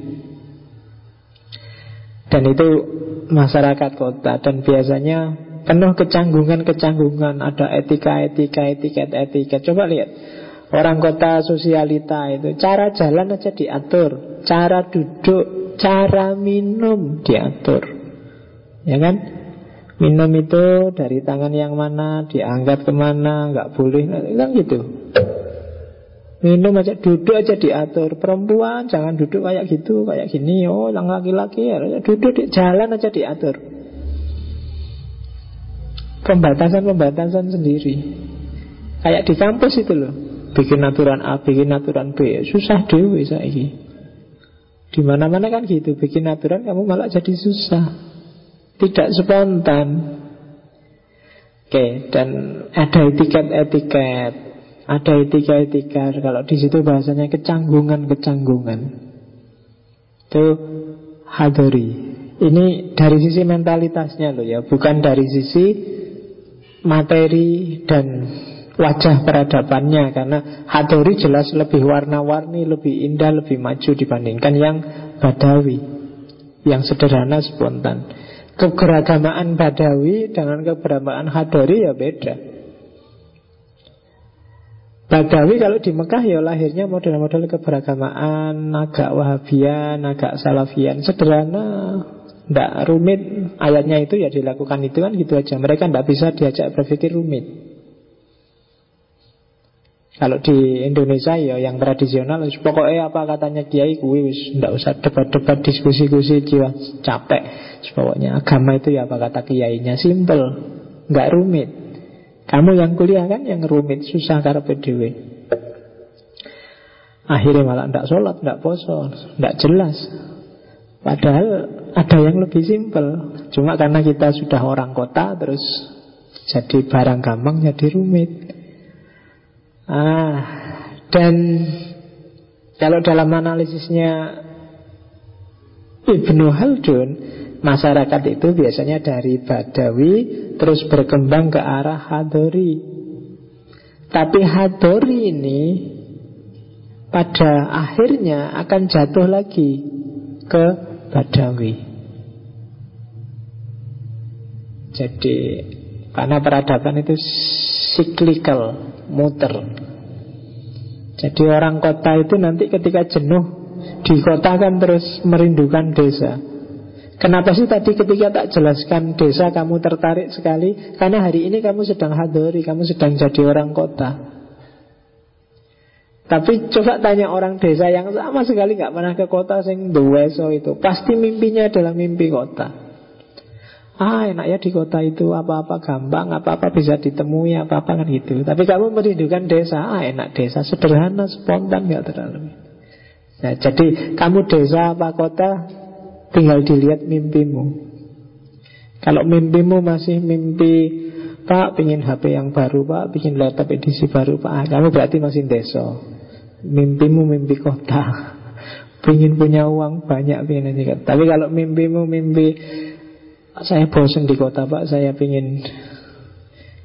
S1: Dan itu masyarakat kota dan biasanya penuh kecanggungan-kecanggungan, ada etika-etika, etiket-etiket. Coba lihat orang kota sosialita itu cara jalan aja diatur, cara duduk, cara minum diatur. Ya kan? Minum itu dari tangan yang mana, diangkat ke mana, nggak boleh, kan gitu. Minum aja, duduk aja diatur. Perempuan jangan duduk kayak gitu, kayak gini. Oh, yang laki-laki ya, duduk di jalan aja diatur. Pembatasan-pembatasan sendiri. Kayak di kampus itu loh. Bikin aturan A, bikin aturan B. Susah dewi saya Di mana-mana kan gitu, bikin aturan kamu malah jadi susah. Tidak spontan. Oke, dan ada etiket-etiket. Ada etika-etika Kalau di situ bahasanya kecanggungan-kecanggungan. Itu hadori. Ini dari sisi mentalitasnya loh ya. Bukan dari sisi materi dan wajah peradabannya Karena hadori jelas lebih warna-warni Lebih indah, lebih maju dibandingkan yang badawi Yang sederhana, spontan keberagamaan Badawi dengan keberagamaan Hadori ya beda. Badawi kalau di Mekah ya lahirnya model-model keberagamaan agak Wahabian, agak Salafian, sederhana, tidak rumit. Ayatnya itu ya dilakukan itu kan gitu aja. Mereka tidak bisa diajak berpikir rumit. Kalau di Indonesia ya yang tradisional Pokoknya apa katanya kiai kuwi wis ndak usah debat-debat diskusi-diskusi jiwa capek. Pokoknya agama itu ya apa kata kiainya simple, nggak rumit. Kamu yang kuliah kan yang rumit susah karena PDW. Akhirnya malah ndak sholat, ndak poso, ndak jelas. Padahal ada yang lebih simpel. Cuma karena kita sudah orang kota terus jadi barang gampang jadi rumit. Ah, dan kalau dalam analisisnya Ibnu Haldun, masyarakat itu biasanya dari Badawi terus berkembang ke arah Hadori. Tapi Hadori ini pada akhirnya akan jatuh lagi ke Badawi. Jadi karena peradaban itu cyclical muter. Jadi orang kota itu nanti ketika jenuh di kota kan terus merindukan desa. Kenapa sih tadi ketika tak jelaskan desa kamu tertarik sekali? Karena hari ini kamu sedang hadori, kamu sedang jadi orang kota. Tapi coba tanya orang desa yang sama sekali nggak pernah ke kota sing itu, pasti mimpinya adalah mimpi kota. Ah enak ya di kota itu apa-apa gampang, apa-apa bisa ditemui, apa-apa kan gitu. Tapi kamu merindukan desa, ah enak desa, sederhana, spontan, nggak terlalu. Nah, jadi kamu desa apa kota Tinggal dilihat mimpimu. Kalau mimpimu masih mimpi Pak pingin HP yang baru Pak Pingin laptop edisi baru Pak ah, Kamu berarti masih deso Mimpimu mimpi kota Pingin punya uang banyak pingin. Tapi kalau mimpimu mimpi Saya bosan di kota Pak. Saya pingin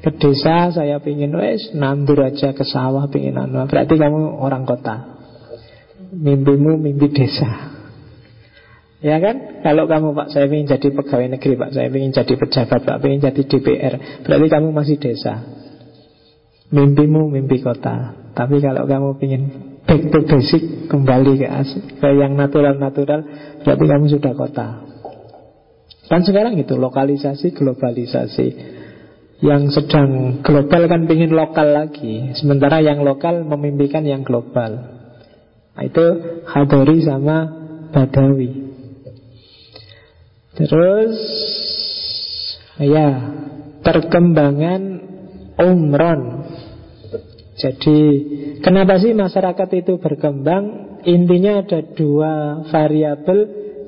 S1: ke desa Saya pingin wes nandur aja ke sawah pingin anu. Berarti kamu orang kota. Mimpimu mimpi desa. Ya kan? Kalau kamu Pak, saya ingin jadi pegawai negeri Pak, saya ingin jadi pejabat Pak, ingin jadi DPR Berarti kamu masih desa. Mimpimu mimpi kota. Tapi kalau kamu ingin back to basic Kembali ke, asik, ke yang natural-natural Berarti kamu sudah kota Kan sekarang itu lokalisasi, globalisasi Yang sedang global kan ingin lokal lagi Sementara yang lokal memimpikan yang global nah, Itu Hadori sama Badawi Terus ya perkembangan umron. Jadi kenapa sih masyarakat itu berkembang? Intinya ada dua variabel.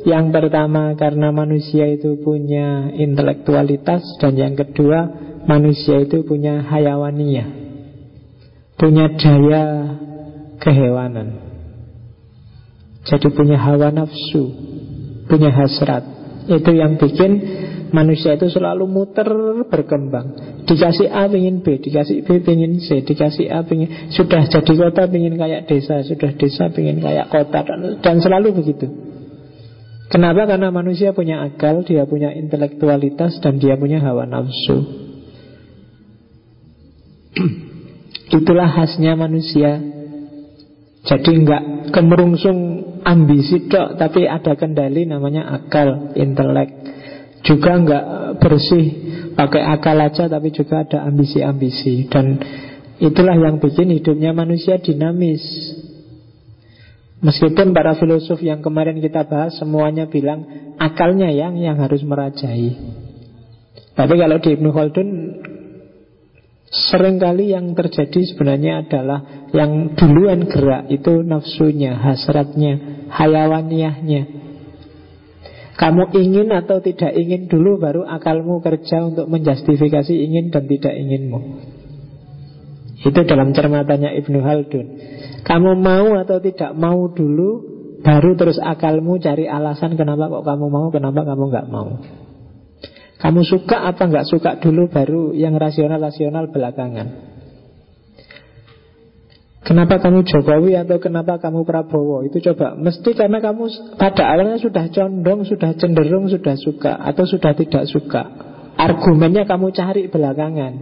S1: Yang pertama karena manusia itu punya intelektualitas dan yang kedua manusia itu punya hayawaniyah. Punya daya kehewanan. Jadi punya hawa nafsu, punya hasrat. Itu yang bikin manusia itu selalu muter berkembang Dikasih A pengen B, dikasih B pengen C Dikasih A pengen Sudah jadi kota pengen kayak desa Sudah desa pengen kayak kota Dan, dan selalu begitu Kenapa? Karena manusia punya akal Dia punya intelektualitas Dan dia punya hawa nafsu Itulah khasnya manusia Jadi enggak kemerungsung ambisi dok, tapi ada kendali namanya akal, intelek. Juga nggak bersih pakai akal aja, tapi juga ada ambisi-ambisi. Dan itulah yang bikin hidupnya manusia dinamis. Meskipun para filosof yang kemarin kita bahas semuanya bilang akalnya yang yang harus merajai. Tapi kalau di Ibnu Khaldun Seringkali yang terjadi sebenarnya adalah yang duluan gerak itu nafsunya, hasratnya, hayawaniahnya. Kamu ingin atau tidak ingin dulu baru akalmu kerja untuk menjustifikasi ingin dan tidak inginmu. Itu dalam cermatannya Ibnu Haldun. Kamu mau atau tidak mau dulu baru terus akalmu cari alasan kenapa kok kamu mau, kenapa kamu nggak mau. Kamu suka apa nggak suka dulu baru yang rasional-rasional belakangan. Kenapa kamu Jokowi atau kenapa kamu Prabowo? Itu coba, mesti karena kamu pada awalnya sudah condong, sudah cenderung, sudah suka atau sudah tidak suka. Argumennya kamu cari belakangan.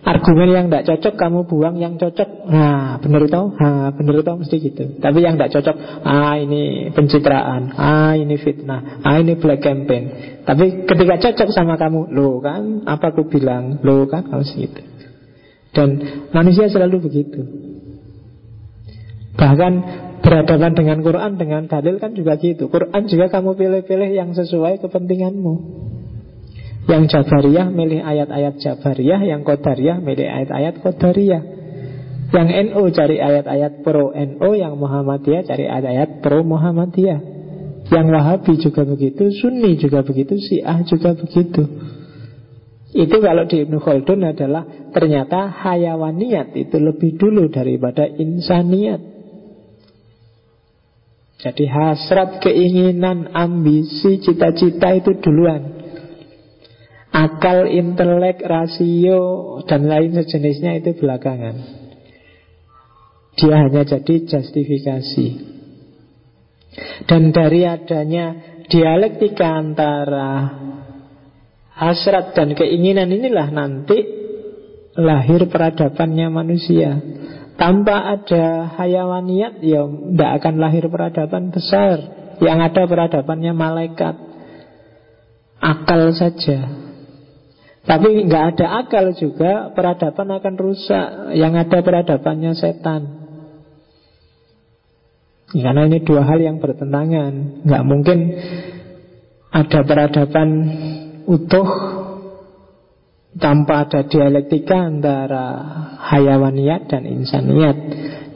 S1: Argumen yang tidak cocok kamu buang yang cocok. Nah benar itu? Nah benar itu mesti gitu. Tapi yang tidak cocok Ah ini pencitraan Ah ini fitnah Ah ini black campaign. Tapi ketika cocok sama kamu Loh kan Apa aku bilang? Loh kan harus gitu. Dan manusia selalu begitu. Bahkan berhadapan dengan Quran Dengan dalil kan juga gitu. Quran juga kamu pilih-pilih yang sesuai kepentinganmu yang Jabariyah milih ayat-ayat Jabariyah Yang Qadariyah milih ayat-ayat Qadariyah. Yang NU cari ayat-ayat pro NU Yang Muhammadiyah cari ayat-ayat pro Muhammadiyah. Yang Wahabi juga begitu Sunni juga begitu Syiah juga begitu. Itu kalau di Ibnu Khaldun adalah Ternyata hayawaniat itu lebih dulu daripada insaniat. Jadi hasrat, keinginan, ambisi, cita-cita itu duluan Akal, intelek, rasio, dan lain sejenisnya itu belakangan. Dia hanya jadi justifikasi. Dan dari adanya dialektika antara hasrat dan keinginan inilah nanti lahir peradabannya manusia. Tanpa ada hayawaniat, ya tidak akan lahir peradaban besar. Yang ada peradabannya malaikat. Akal saja. Tapi nggak ada akal juga Peradaban akan rusak. Yang ada peradabannya setan. Karena ini dua hal yang bertentangan. Nggak mungkin Ada peradaban utuh Tanpa ada dialektika antara Hayawaniat dan insaniat.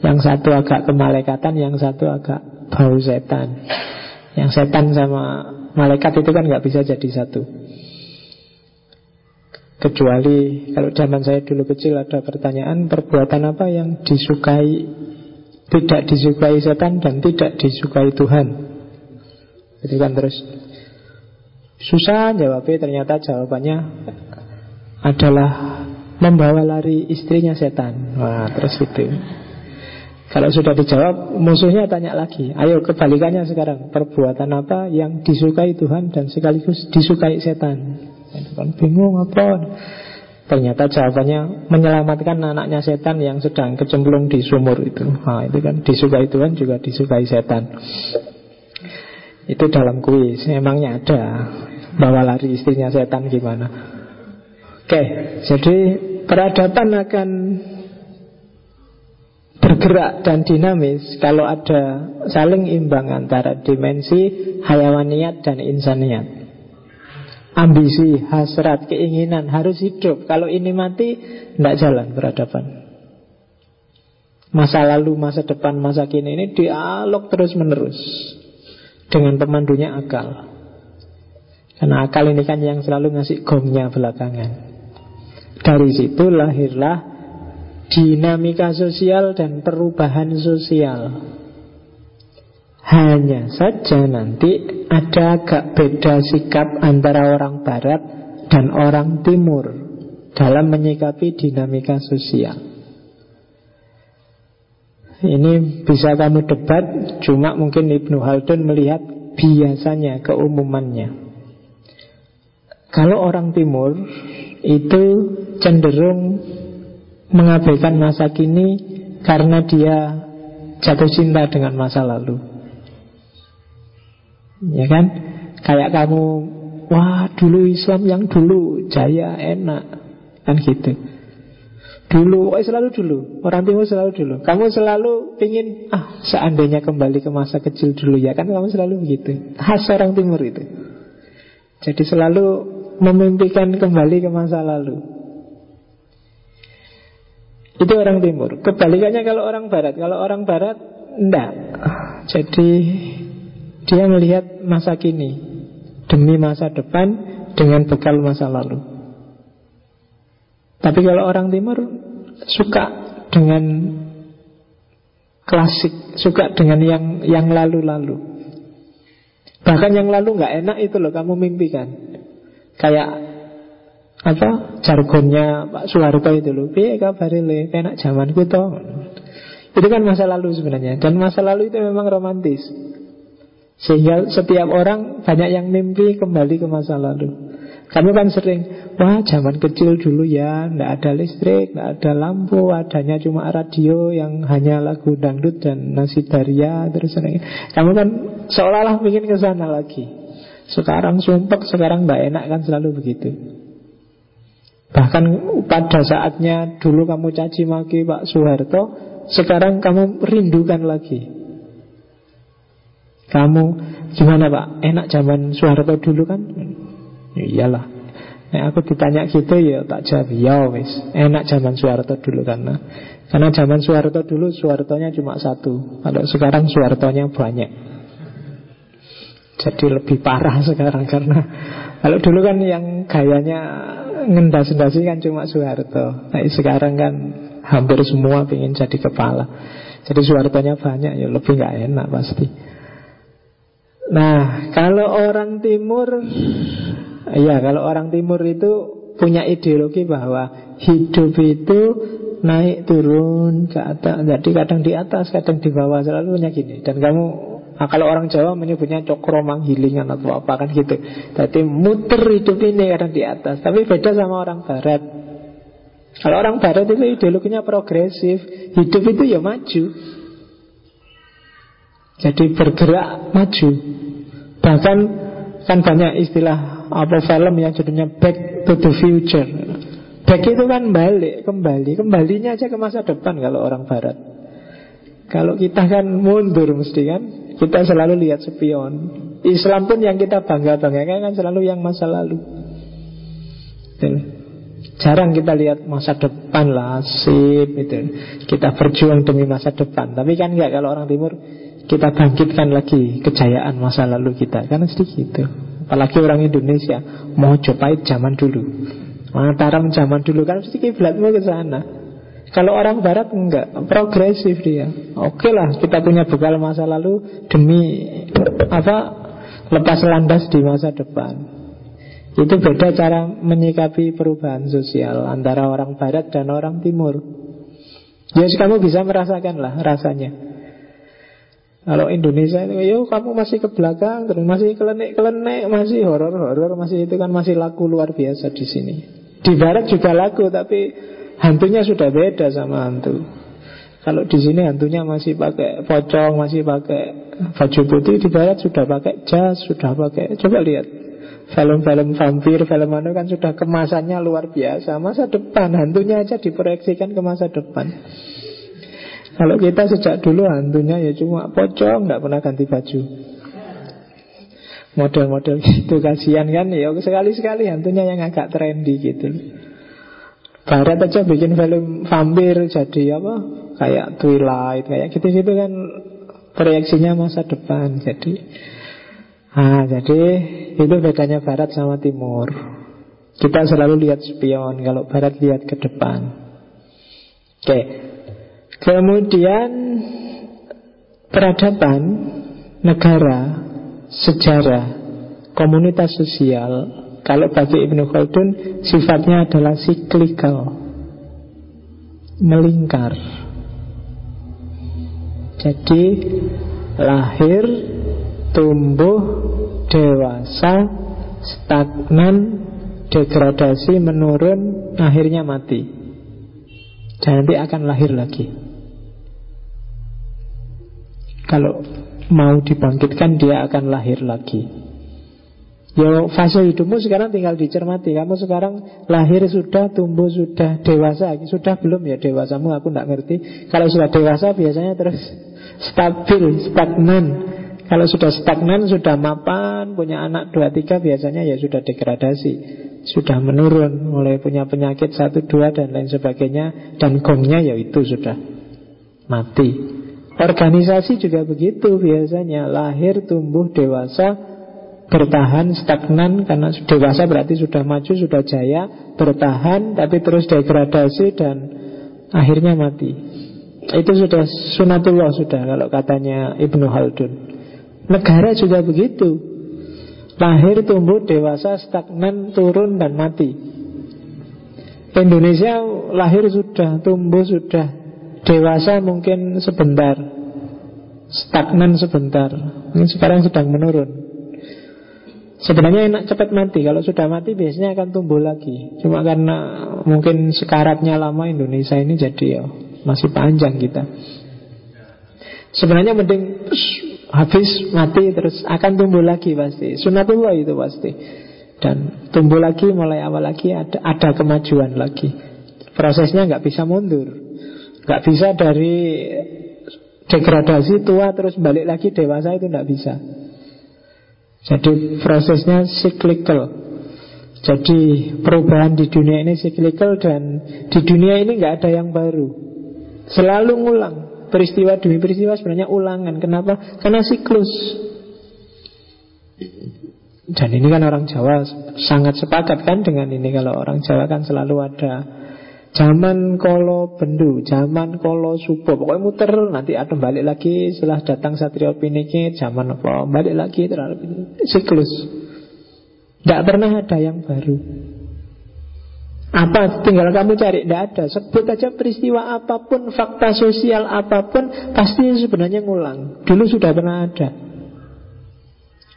S1: Yang satu agak kemalaikatan Yang satu agak bau setan. Yang setan sama Malaikat itu kan nggak bisa jadi satu. Kecuali kalau zaman saya dulu kecil ada pertanyaan perbuatan apa yang disukai tidak disukai setan dan tidak disukai Tuhan. Itu kan terus susah jawabnya ternyata jawabannya adalah membawa lari istrinya setan. Wah, terus itu. Kalau sudah dijawab, musuhnya tanya lagi. Ayo kebalikannya sekarang. Perbuatan apa yang disukai Tuhan dan sekaligus disukai setan? Kan bingung apa? Ternyata jawabannya menyelamatkan anaknya setan yang sedang kecemplung di sumur itu. Nah, itu kan disukai Tuhan juga disukai setan. Itu dalam kuis. Emangnya ada bawa lari istrinya setan gimana? Oke, jadi peradaban akan bergerak dan dinamis kalau ada saling imbang antara dimensi hayawaniat dan insaniat. Ambisi, hasrat, keinginan harus hidup. Kalau ini mati, tidak jalan peradaban. Masa lalu, masa depan, masa kini ini dialog terus menerus dengan pemandunya akal. Karena akal ini kan yang selalu ngasih gongnya belakangan. Dari situ lahirlah dinamika sosial dan perubahan sosial. Hanya saja nanti ada agak beda sikap antara orang barat dan orang timur dalam menyikapi dinamika sosial. Ini bisa kamu debat, cuma mungkin Ibnu Haldun melihat biasanya keumumannya. Kalau orang timur itu cenderung mengabaikan masa kini karena dia jatuh cinta dengan masa lalu. Ya kan? Kayak kamu, wah dulu Islam yang dulu jaya enak, kan gitu. Dulu, oh selalu dulu Orang timur selalu dulu Kamu selalu ingin Ah seandainya kembali ke masa kecil dulu Ya kan kamu selalu begitu Khas orang timur itu Jadi selalu memimpikan kembali ke masa lalu itu orang timur. Kebalikannya kalau orang barat. Kalau orang barat, enggak. Jadi dia melihat masa kini demi masa depan dengan bekal masa lalu. Tapi kalau orang timur suka dengan klasik, suka dengan yang yang lalu-lalu. Bahkan yang lalu nggak enak itu loh kamu mimpikan. Kayak apa jargonnya Pak Soeharto itu loh piye kabare le enak zamanku to itu kan masa lalu sebenarnya dan masa lalu itu memang romantis sehingga setiap orang banyak yang mimpi kembali ke masa lalu. Kami kan sering Wah zaman kecil dulu ya Tidak ada listrik, tidak ada lampu Adanya cuma radio yang hanya lagu dangdut dan nasi daria Terus Kamu kan seolah-olah ingin ke sana lagi. Sekarang sumpek, sekarang tidak enak kan selalu begitu. Bahkan pada saatnya dulu kamu caci maki Pak Soeharto, sekarang kamu rindukan lagi. Kamu gimana Pak? Enak zaman Soeharto dulu kan? Iyalah. Nah, aku ditanya gitu ya tak jawab ya wis. Enak zaman Soeharto dulu karena karena zaman Soeharto dulu Soehartonya cuma satu. Kalau sekarang Soehartonya banyak. Jadi lebih parah sekarang karena kalau dulu kan yang gayanya ngendas-endasi kan cuma Soeharto. Nah, sekarang kan hampir semua ingin jadi kepala. Jadi Soehartonya banyak ya lebih nggak enak pasti. Nah, kalau orang timur ya kalau orang timur itu punya ideologi bahwa hidup itu naik turun ke atas. Jadi kadang di atas, kadang di bawah selalu punya gini. Dan kamu Nah, kalau orang Jawa menyebutnya cokro manggilingan atau apa kan gitu. Jadi muter hidup ini kadang di atas. Tapi beda sama orang Barat. Kalau orang Barat itu ideologinya progresif. Hidup itu ya maju. Jadi bergerak maju. Bahkan kan banyak istilah apa film yang judulnya Back to the Future. Back itu kan balik, kembali. Kembalinya aja ke masa depan kalau orang Barat. Kalau kita kan mundur mesti kan kita selalu lihat spion. Islam pun yang kita bangga-banggakan kan selalu yang masa lalu. Jarang kita lihat masa depan lah, sip itu. Kita berjuang demi masa depan. Tapi kan enggak kalau orang timur kita bangkitkan lagi kejayaan masa lalu kita. Karena sedikit gitu. Apalagi orang Indonesia mau Jepait zaman dulu. Mataram zaman dulu kan mesti kiblatmu ke sana. Kalau orang barat enggak, progresif dia. Oke lah, kita punya bekal masa lalu demi apa? Lepas landas di masa depan. Itu beda cara menyikapi perubahan sosial antara orang barat dan orang timur. Ya, kamu bisa merasakan lah rasanya. Kalau Indonesia itu, yo kamu masih ke belakang, terus masih kelenek-kelenek, masih horor-horor, masih itu kan masih laku luar biasa di sini. Di Barat juga laku, tapi hantunya sudah beda sama hantu. Kalau di sini hantunya masih pakai pocong, masih pakai baju putih, di Barat sudah pakai jas, sudah pakai. Coba lihat film-film vampir, film mana kan sudah kemasannya luar biasa. Masa depan hantunya aja diproyeksikan ke masa depan. Kalau kita sejak dulu hantunya ya cuma pocong, nggak pernah ganti baju. Model-model gitu kasihan kan ya sekali-sekali hantunya yang agak trendy gitu. Barat aja bikin film vampir jadi apa? Kayak Twilight, kayak gitu-gitu kan proyeksinya masa depan. Jadi ah jadi itu bedanya Barat sama Timur. Kita selalu lihat spion, kalau Barat lihat ke depan. Oke, Kemudian peradaban negara, sejarah, komunitas sosial, kalau bagi Ibnu Khaldun sifatnya adalah siklikal, melingkar. Jadi lahir, tumbuh, dewasa, stagnan, degradasi, menurun, akhirnya mati. Dan nanti akan lahir lagi. Kalau mau dibangkitkan dia akan lahir lagi. Ya fase hidupmu sekarang tinggal dicermati. Kamu sekarang lahir sudah, tumbuh sudah, dewasa. Sudah belum ya dewasamu? Aku tidak ngerti. Kalau sudah dewasa biasanya terus stabil, stagnan. Kalau sudah stagnan, sudah mapan Punya anak dua tiga biasanya ya sudah degradasi. Sudah menurun Mulai punya penyakit satu dua dan lain sebagainya. Dan gongnya ya itu sudah mati Organisasi juga begitu biasanya. Lahir, tumbuh, dewasa Bertahan, stagnan. Karena dewasa berarti sudah maju, sudah jaya Bertahan, tapi terus degradasi Dan akhirnya mati. Itu sudah sunatullah sudah Kalau katanya Ibnu Haldun Negara juga begitu. Lahir, tumbuh, dewasa, stagnan, turun, dan mati. Indonesia lahir sudah, tumbuh sudah Dewasa mungkin sebentar Stagnan sebentar Ini sekarang sedang menurun. Sebenarnya enak cepat mati Kalau sudah mati biasanya akan tumbuh lagi. Cuma karena mungkin sekaratnya lama Indonesia ini jadi ya Masih panjang kita. Sebenarnya mending habis mati terus akan tumbuh lagi pasti. Sunatullah itu pasti. Dan tumbuh lagi mulai awal lagi ada, ada kemajuan lagi. Prosesnya nggak bisa mundur Gak bisa dari degradasi tua terus balik lagi dewasa itu nggak bisa. Jadi prosesnya cyclical. Jadi perubahan di dunia ini cyclical dan di dunia ini nggak ada yang baru. Selalu ngulang. Peristiwa demi peristiwa sebenarnya ulangan. Kenapa? Karena siklus. Dan ini kan orang Jawa sangat sepakat kan dengan ini Kalau orang Jawa kan selalu ada Zaman kolo bendu, zaman kolo Pokoknya muter, nanti ada balik lagi Setelah datang Satrio Piniki Zaman apa, balik lagi Siklus. Tidak pernah ada yang baru. Apa, tinggal kamu cari Tidak ada, sebut aja peristiwa apa pun Fakta sosial apa pun Pasti sebenarnya ngulang. Dulu sudah pernah ada.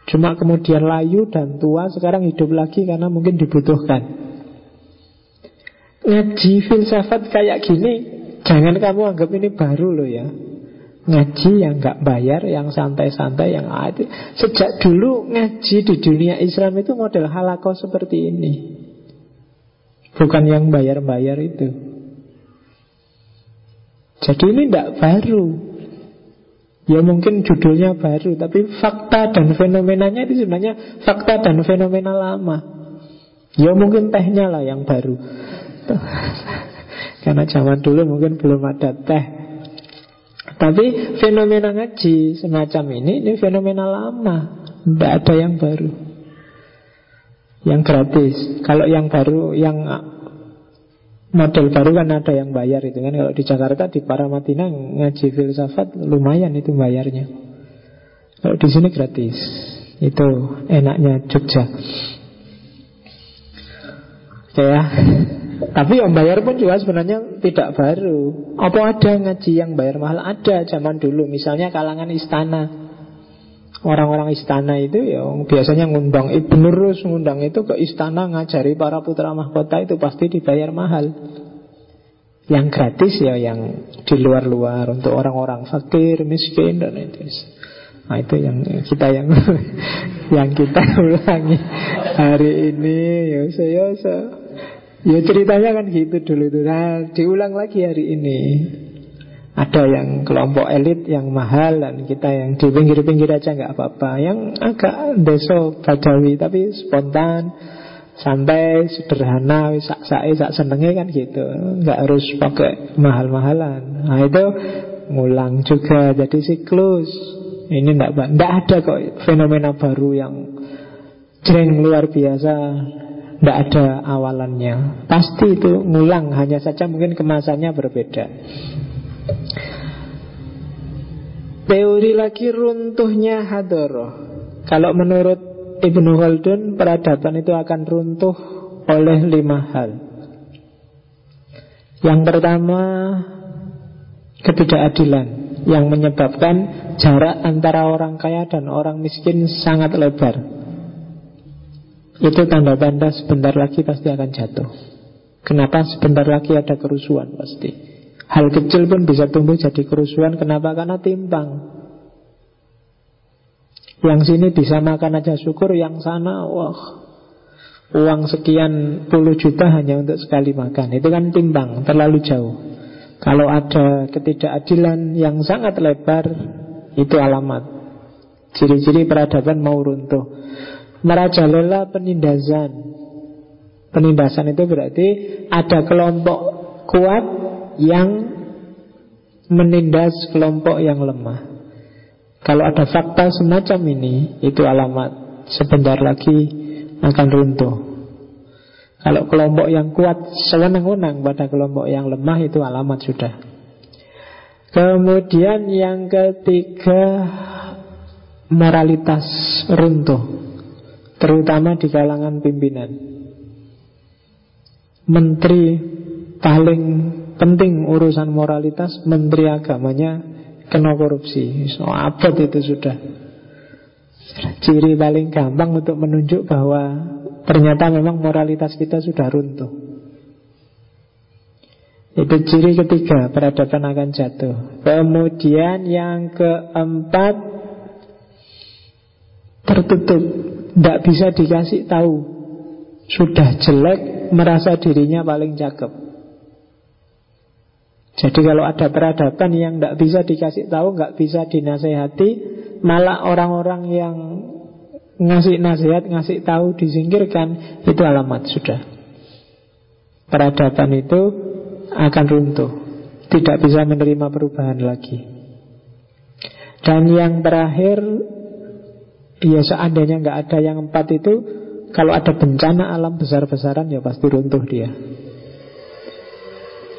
S1: Cuma kemudian layu dan tua Sekarang hidup lagi karena mungkin dibutuhkan Ngaji filsafat kayak gini Jangan kamu anggap ini baru loh ya. Ngaji yang nggak bayar Yang santai-santai yang ada Sejak dulu ngaji di dunia Islam itu model halakoh seperti ini. Bukan yang bayar-bayar itu. Jadi ini tidak baru. Ya mungkin judulnya baru Tapi fakta dan fenomenanya itu sebenarnya Fakta dan fenomena lama. Ya mungkin tehnya lah yang baru Karena zaman dulu mungkin belum ada teh. Tapi fenomena ngaji semacam ini Ini fenomena lama. Tidak ada yang baru. Yang gratis. Kalau yang baru Yang model baru kan ada yang bayar itu kan. Kalau di Jakarta di Paramatina Ngaji filsafat lumayan itu bayarnya. Kalau di sini gratis. Itu enaknya Jogja. Oke ya tapi yang bayar pun juga sebenarnya tidak baru. Apa ada ngaji yang bayar mahal? Ada zaman dulu. Misalnya kalangan istana. Orang-orang istana itu ya biasanya ngundang Ibnu Rus ngundang itu ke istana ngajari para putra mahkota itu pasti dibayar mahal. Yang gratis ya yang di luar-luar untuk orang-orang fakir, miskin dan itu. Nah itu yang kita yang yang kita ulangi hari ini ya saya, saya Ya ceritanya kan gitu dulu itu. Nah, diulang lagi hari ini. Ada yang kelompok elit yang mahal dan kita yang di pinggir-pinggir aja nggak apa-apa. Yang agak deso badawi tapi spontan, santai, sederhana, sak sak senengnya kan gitu. Nggak harus pakai mahal-mahalan. Nah itu ngulang juga jadi siklus. Ini enggak ada kok fenomena baru yang jreng luar biasa tidak ada awalannya. Pasti itu ngulang Hanya saja mungkin kemasannya berbeda. Teori lagi runtuhnya hadoroh Kalau menurut Ibnu Khaldun Peradaban itu akan runtuh oleh lima hal. Yang pertama Ketidakadilan Yang menyebabkan jarak antara orang kaya dan orang miskin sangat lebar itu tanda-tanda sebentar lagi pasti akan jatuh. Kenapa sebentar lagi ada kerusuhan pasti? Hal kecil pun bisa tumbuh jadi kerusuhan Kenapa? Karena timbang Yang sini bisa makan aja syukur Yang sana wah. Uang sekian puluh juta hanya untuk sekali makan. Itu kan timbang, terlalu jauh. Kalau ada ketidakadilan yang sangat lebar Itu alamat. Ciri-ciri peradaban mau runtuh Merajalela penindasan. Penindasan itu berarti Ada kelompok kuat Yang Menindas kelompok yang lemah. Kalau ada fakta semacam ini Itu alamat Sebentar lagi akan runtuh. Kalau kelompok yang kuat Sewenang-wenang pada kelompok yang lemah Itu alamat sudah. Kemudian yang ketiga Moralitas runtuh Terutama di kalangan pimpinan. Menteri paling penting urusan moralitas Menteri agamanya kena korupsi. So, Abad itu sudah. Ciri paling gampang untuk menunjuk bahwa Ternyata memang moralitas kita sudah runtuh. Itu ciri ketiga Peradaban akan jatuh. Kemudian yang keempat Tertutup tidak bisa dikasih tahu. Sudah jelek Merasa dirinya paling cakep. Jadi kalau ada peradaban yang tidak bisa dikasih tahu nggak bisa dinasehati Malah orang-orang yang Ngasih nasihat, ngasih tahu Disingkirkan Itu alamat sudah. Peradaban itu akan runtuh Tidak bisa menerima perubahan lagi. Dan yang terakhir Iya seandainya nggak ada yang empat itu Kalau ada bencana alam besar-besaran Ya pasti runtuh dia.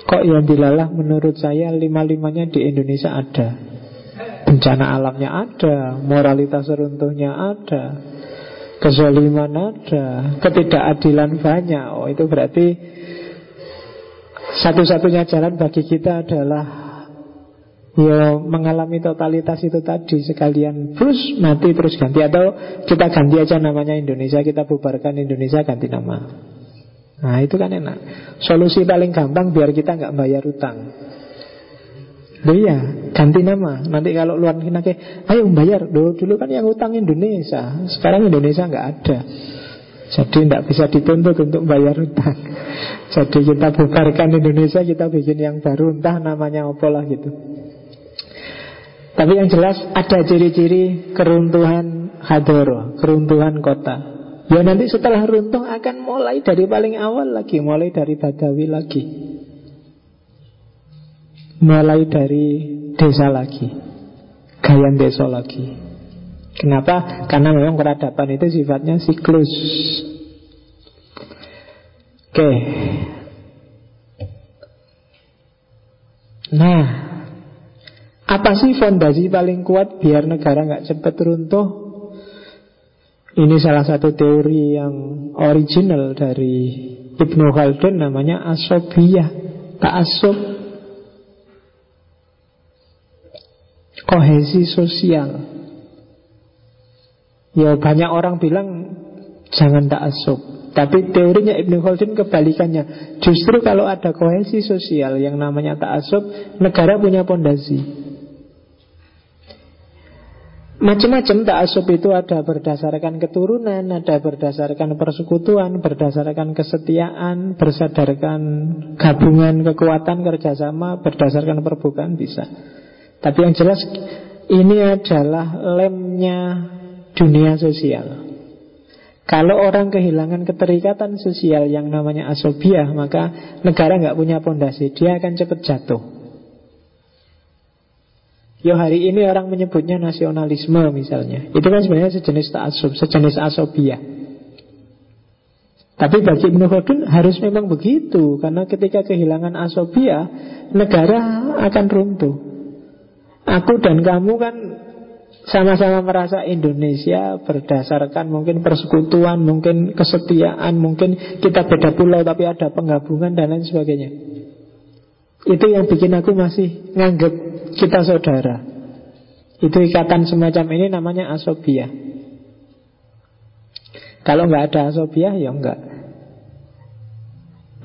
S1: Kok yang dilalah menurut saya Lima-limanya di Indonesia ada. Bencana alamnya ada Moralitas runtuhnya ada Kezaliman ada Ketidakadilan banyak. Oh itu berarti Satu-satunya jalan bagi kita adalah Ya mengalami totalitas itu tadi Sekalian terus mati terus ganti. Atau kita ganti aja namanya Indonesia Kita bubarkan Indonesia ganti nama. Nah itu kan enak. Solusi paling gampang biar kita nggak bayar utang. Loh iya, ganti nama. Nanti kalau luar negeri Ayo bayar, Loh, dulu kan yang utang Indonesia. Sekarang Indonesia nggak ada. Jadi tidak bisa dituntut untuk bayar utang. Jadi kita bubarkan Indonesia Kita bikin yang baru Entah namanya apa lah gitu tapi yang jelas ada ciri-ciri keruntuhan hadoro, keruntuhan kota. Ya nanti setelah runtuh akan mulai dari paling awal lagi, mulai dari Badawi lagi. Mulai dari desa lagi Gaya desa lagi Kenapa? Karena memang peradaban itu sifatnya siklus Oke Nah Apa sih fondasi paling kuat Biar negara nggak cepat runtuh? Ini salah satu teori yang original dari Ibnu Khaldun namanya asobiyah. Ta'asub Kohesi sosial. Ya banyak orang bilang Jangan ta'asub Tapi teorinya Ibnu Khaldun kebalikannya. Justru kalau ada kohesi sosial Yang namanya ta'asub Negara punya pondasi Macam-macam ta'asub itu ada berdasarkan keturunan, ada berdasarkan persekutuan, berdasarkan kesetiaan, berdasarkan gabungan kekuatan kerjasama, berdasarkan perbukaan bisa. Tapi yang jelas ini adalah lemnya dunia sosial. Kalau orang kehilangan keterikatan sosial yang namanya asobiah, maka negara nggak punya pondasi, dia akan cepat jatuh. Yo hari ini orang menyebutnya nasionalisme misalnya. Itu kan sebenarnya sejenis ta'asub Sejenis asobia Tapi bagi Ibnu Khaldun harus memang begitu Karena ketika kehilangan asobia Negara akan runtuh. Aku dan kamu kan sama-sama merasa Indonesia berdasarkan mungkin persekutuan, mungkin kesetiaan, mungkin kita beda pulau tapi ada penggabungan dan lain sebagainya. Itu yang bikin aku masih nganggep kita saudara. Itu ikatan semacam ini namanya asobia. Kalau nggak ada asobia ya enggak.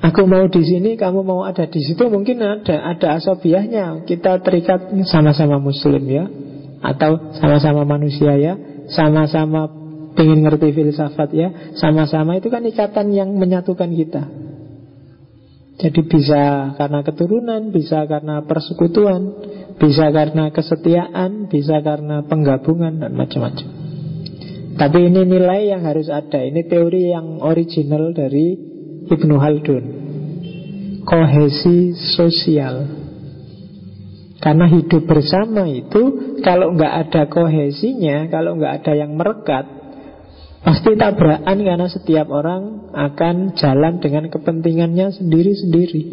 S1: Aku mau di sini, kamu mau ada di situ, mungkin ada ada asobiahnya. Kita terikat sama-sama Muslim ya, atau sama-sama manusia ya, sama-sama ingin ngerti filsafat ya, sama-sama itu kan ikatan yang menyatukan kita. Jadi bisa karena keturunan, bisa karena persekutuan, bisa karena kesetiaan, bisa karena penggabungan dan macam-macam. Tapi ini nilai yang harus ada. Ini teori yang original dari Ibnu Haldun. Kohesi sosial. Karena hidup bersama itu kalau nggak ada kohesinya, kalau nggak ada yang merekat, pasti tabrakan karena setiap orang akan jalan dengan kepentingannya sendiri-sendiri.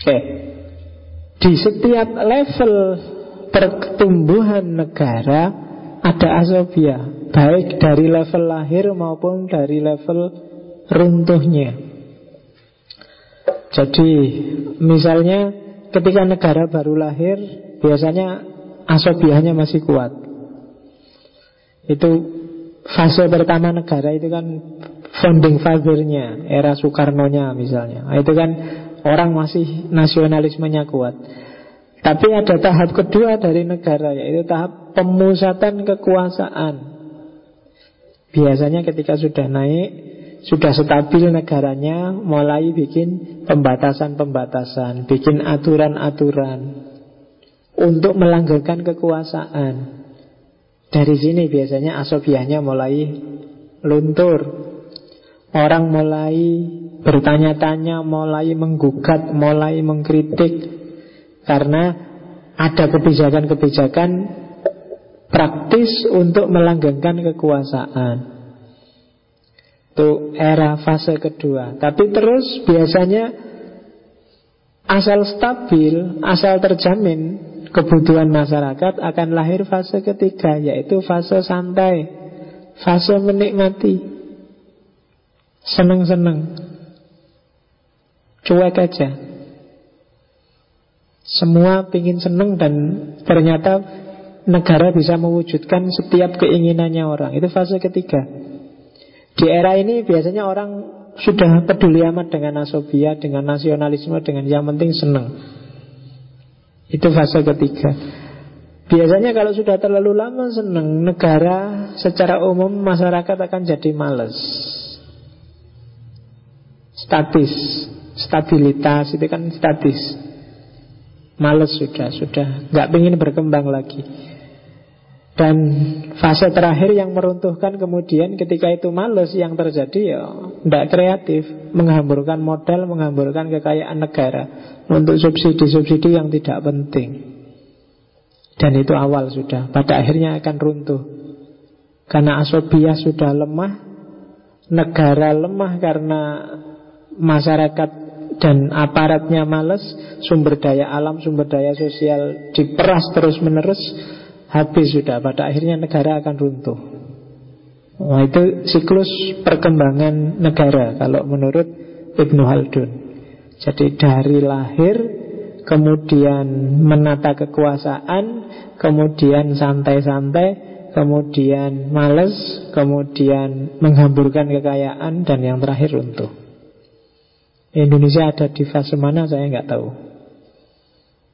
S1: Oke, di setiap level pertumbuhan negara ada asobia Baik dari level lahir maupun dari level runtuhnya. Jadi misalnya ketika negara baru lahir Biasanya asobiahnya masih kuat. Itu fase pertama negara itu kan founding father-nya Era Soekarno-nya misalnya. Nah, Itu kan Orang masih nasionalismenya kuat. Tapi ada tahap kedua dari negara Yaitu tahap pemusatan kekuasaan. Biasanya ketika sudah naik Sudah stabil negaranya Mulai bikin pembatasan-pembatasan Bikin aturan-aturan Untuk melanggarkan kekuasaan. Dari sini biasanya asobiahnya mulai luntur. Orang mulai bertanya-tanya, mulai menggugat, mulai mengkritik karena ada kebijakan-kebijakan praktis untuk melanggengkan kekuasaan. Itu era fase kedua. Tapi terus biasanya asal stabil, asal terjamin kebutuhan masyarakat akan lahir fase ketiga yaitu fase santai, fase menikmati, seneng-seneng. Cuek aja. Semua pingin seneng dan ternyata negara bisa mewujudkan setiap keinginannya orang. Itu fase ketiga. Di era ini biasanya orang sudah peduli amat dengan asobia, dengan nasionalisme, dengan yang penting seneng. Itu fase ketiga. Biasanya kalau sudah terlalu lama seneng Negara secara umum masyarakat akan jadi males. Statis stabilitas itu kan statis. Males sudah sudah. Nggak ingin berkembang lagi. Dan fase terakhir yang meruntuhkan kemudian ketika itu males yang terjadi ya tidak kreatif, menghamburkan modal, menghamburkan kekayaan negara untuk subsidi-subsidi yang tidak penting. Dan itu awal sudah, pada akhirnya akan runtuh. Karena asobia sudah lemah, negara lemah karena masyarakat dan aparatnya males, sumber daya alam, sumber daya sosial diperas terus-menerus, habis sudah. Pada akhirnya negara akan runtuh. Nah, itu siklus perkembangan negara kalau menurut Ibnu Haldun. Jadi dari lahir kemudian menata kekuasaan, kemudian santai-santai, kemudian males, kemudian menghamburkan kekayaan dan yang terakhir runtuh. Indonesia ada di fase mana saya nggak tahu.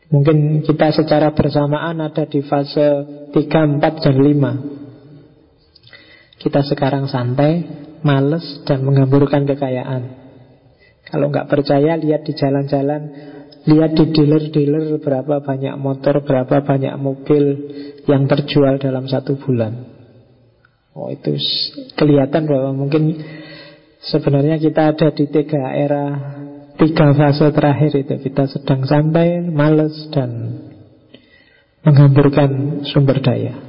S1: Mungkin kita secara bersamaan ada di fase 3, 4, dan 5 Kita sekarang santai, males, dan menghamburkan kekayaan. Kalau nggak percaya, lihat di jalan-jalan Lihat di dealer-dealer berapa banyak motor, berapa banyak mobil yang terjual dalam satu bulan. Oh itu kelihatan bahwa mungkin sebenarnya kita ada di tiga era Tiga fase terakhir itu. Kita sedang santai, males dan Menghamburkan sumber daya.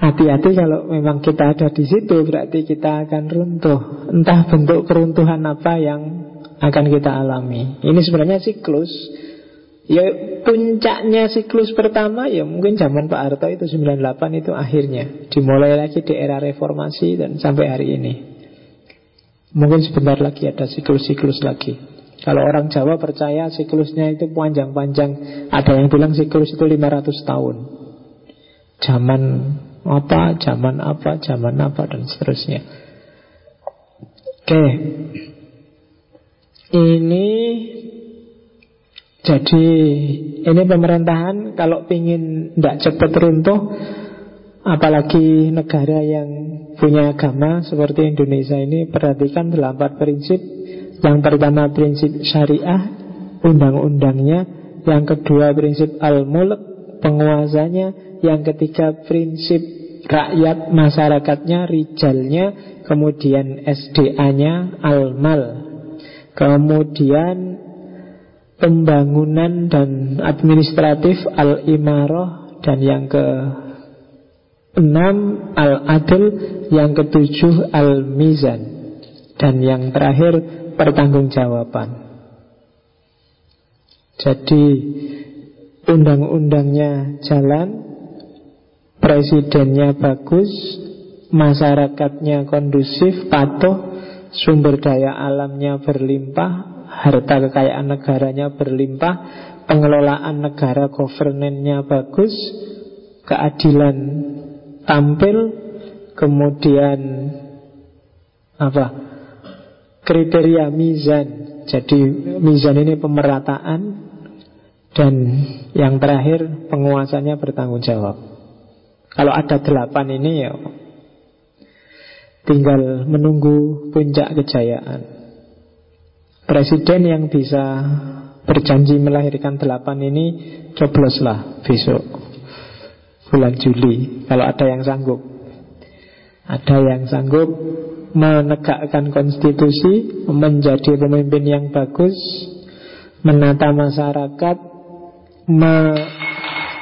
S1: Hati-hati kalau memang kita ada di situ Berarti kita akan runtuh. Entah bentuk keruntuhan apa yang Akan kita alami. Ini sebenarnya siklus. Ya puncaknya siklus pertama Ya mungkin zaman Pak Harto itu 98 itu akhirnya. Dimulai lagi di era reformasi Dan sampai hari ini Mungkin sebentar lagi ada siklus-siklus lagi. Kalau orang Jawa percaya siklusnya itu panjang-panjang. Ada yang bilang siklus itu 500 tahun. Zaman apa, zaman apa, zaman apa dan seterusnya. Oke. Ini Jadi Ini pemerintahan Kalau ingin tidak cepat runtuh Apalagi negara yang punya agama seperti Indonesia ini Perhatikan delapan prinsip. Yang pertama prinsip syariah Undang-undangnya. Yang kedua prinsip al-mulk Penguasanya. Yang ketiga prinsip rakyat masyarakatnya Rijalnya. Kemudian SDA-nya al-mal. Kemudian Pembangunan dan administratif al-imarah. Dan yang ke Enam Al-Adl Yang ketujuh Al-Mizan Dan yang terakhir Pertanggungjawaban. Jadi Undang-undangnya jalan Presidennya bagus Masyarakatnya kondusif Patuh Sumber daya alamnya berlimpah Harta kekayaan negaranya berlimpah Pengelolaan negara governance bagus Keadilan tampil kemudian apa? Kriteria mizan. Jadi mizan ini pemerataan dan yang terakhir penguasanya bertanggung jawab. Kalau ada delapan ini ya tinggal menunggu puncak kejayaan. Presiden yang bisa berjanji melahirkan delapan ini cobloslah besok bulan Juli kalau ada yang sanggup. Ada yang sanggup menegakkan konstitusi, menjadi pemimpin yang bagus, menata masyarakat, me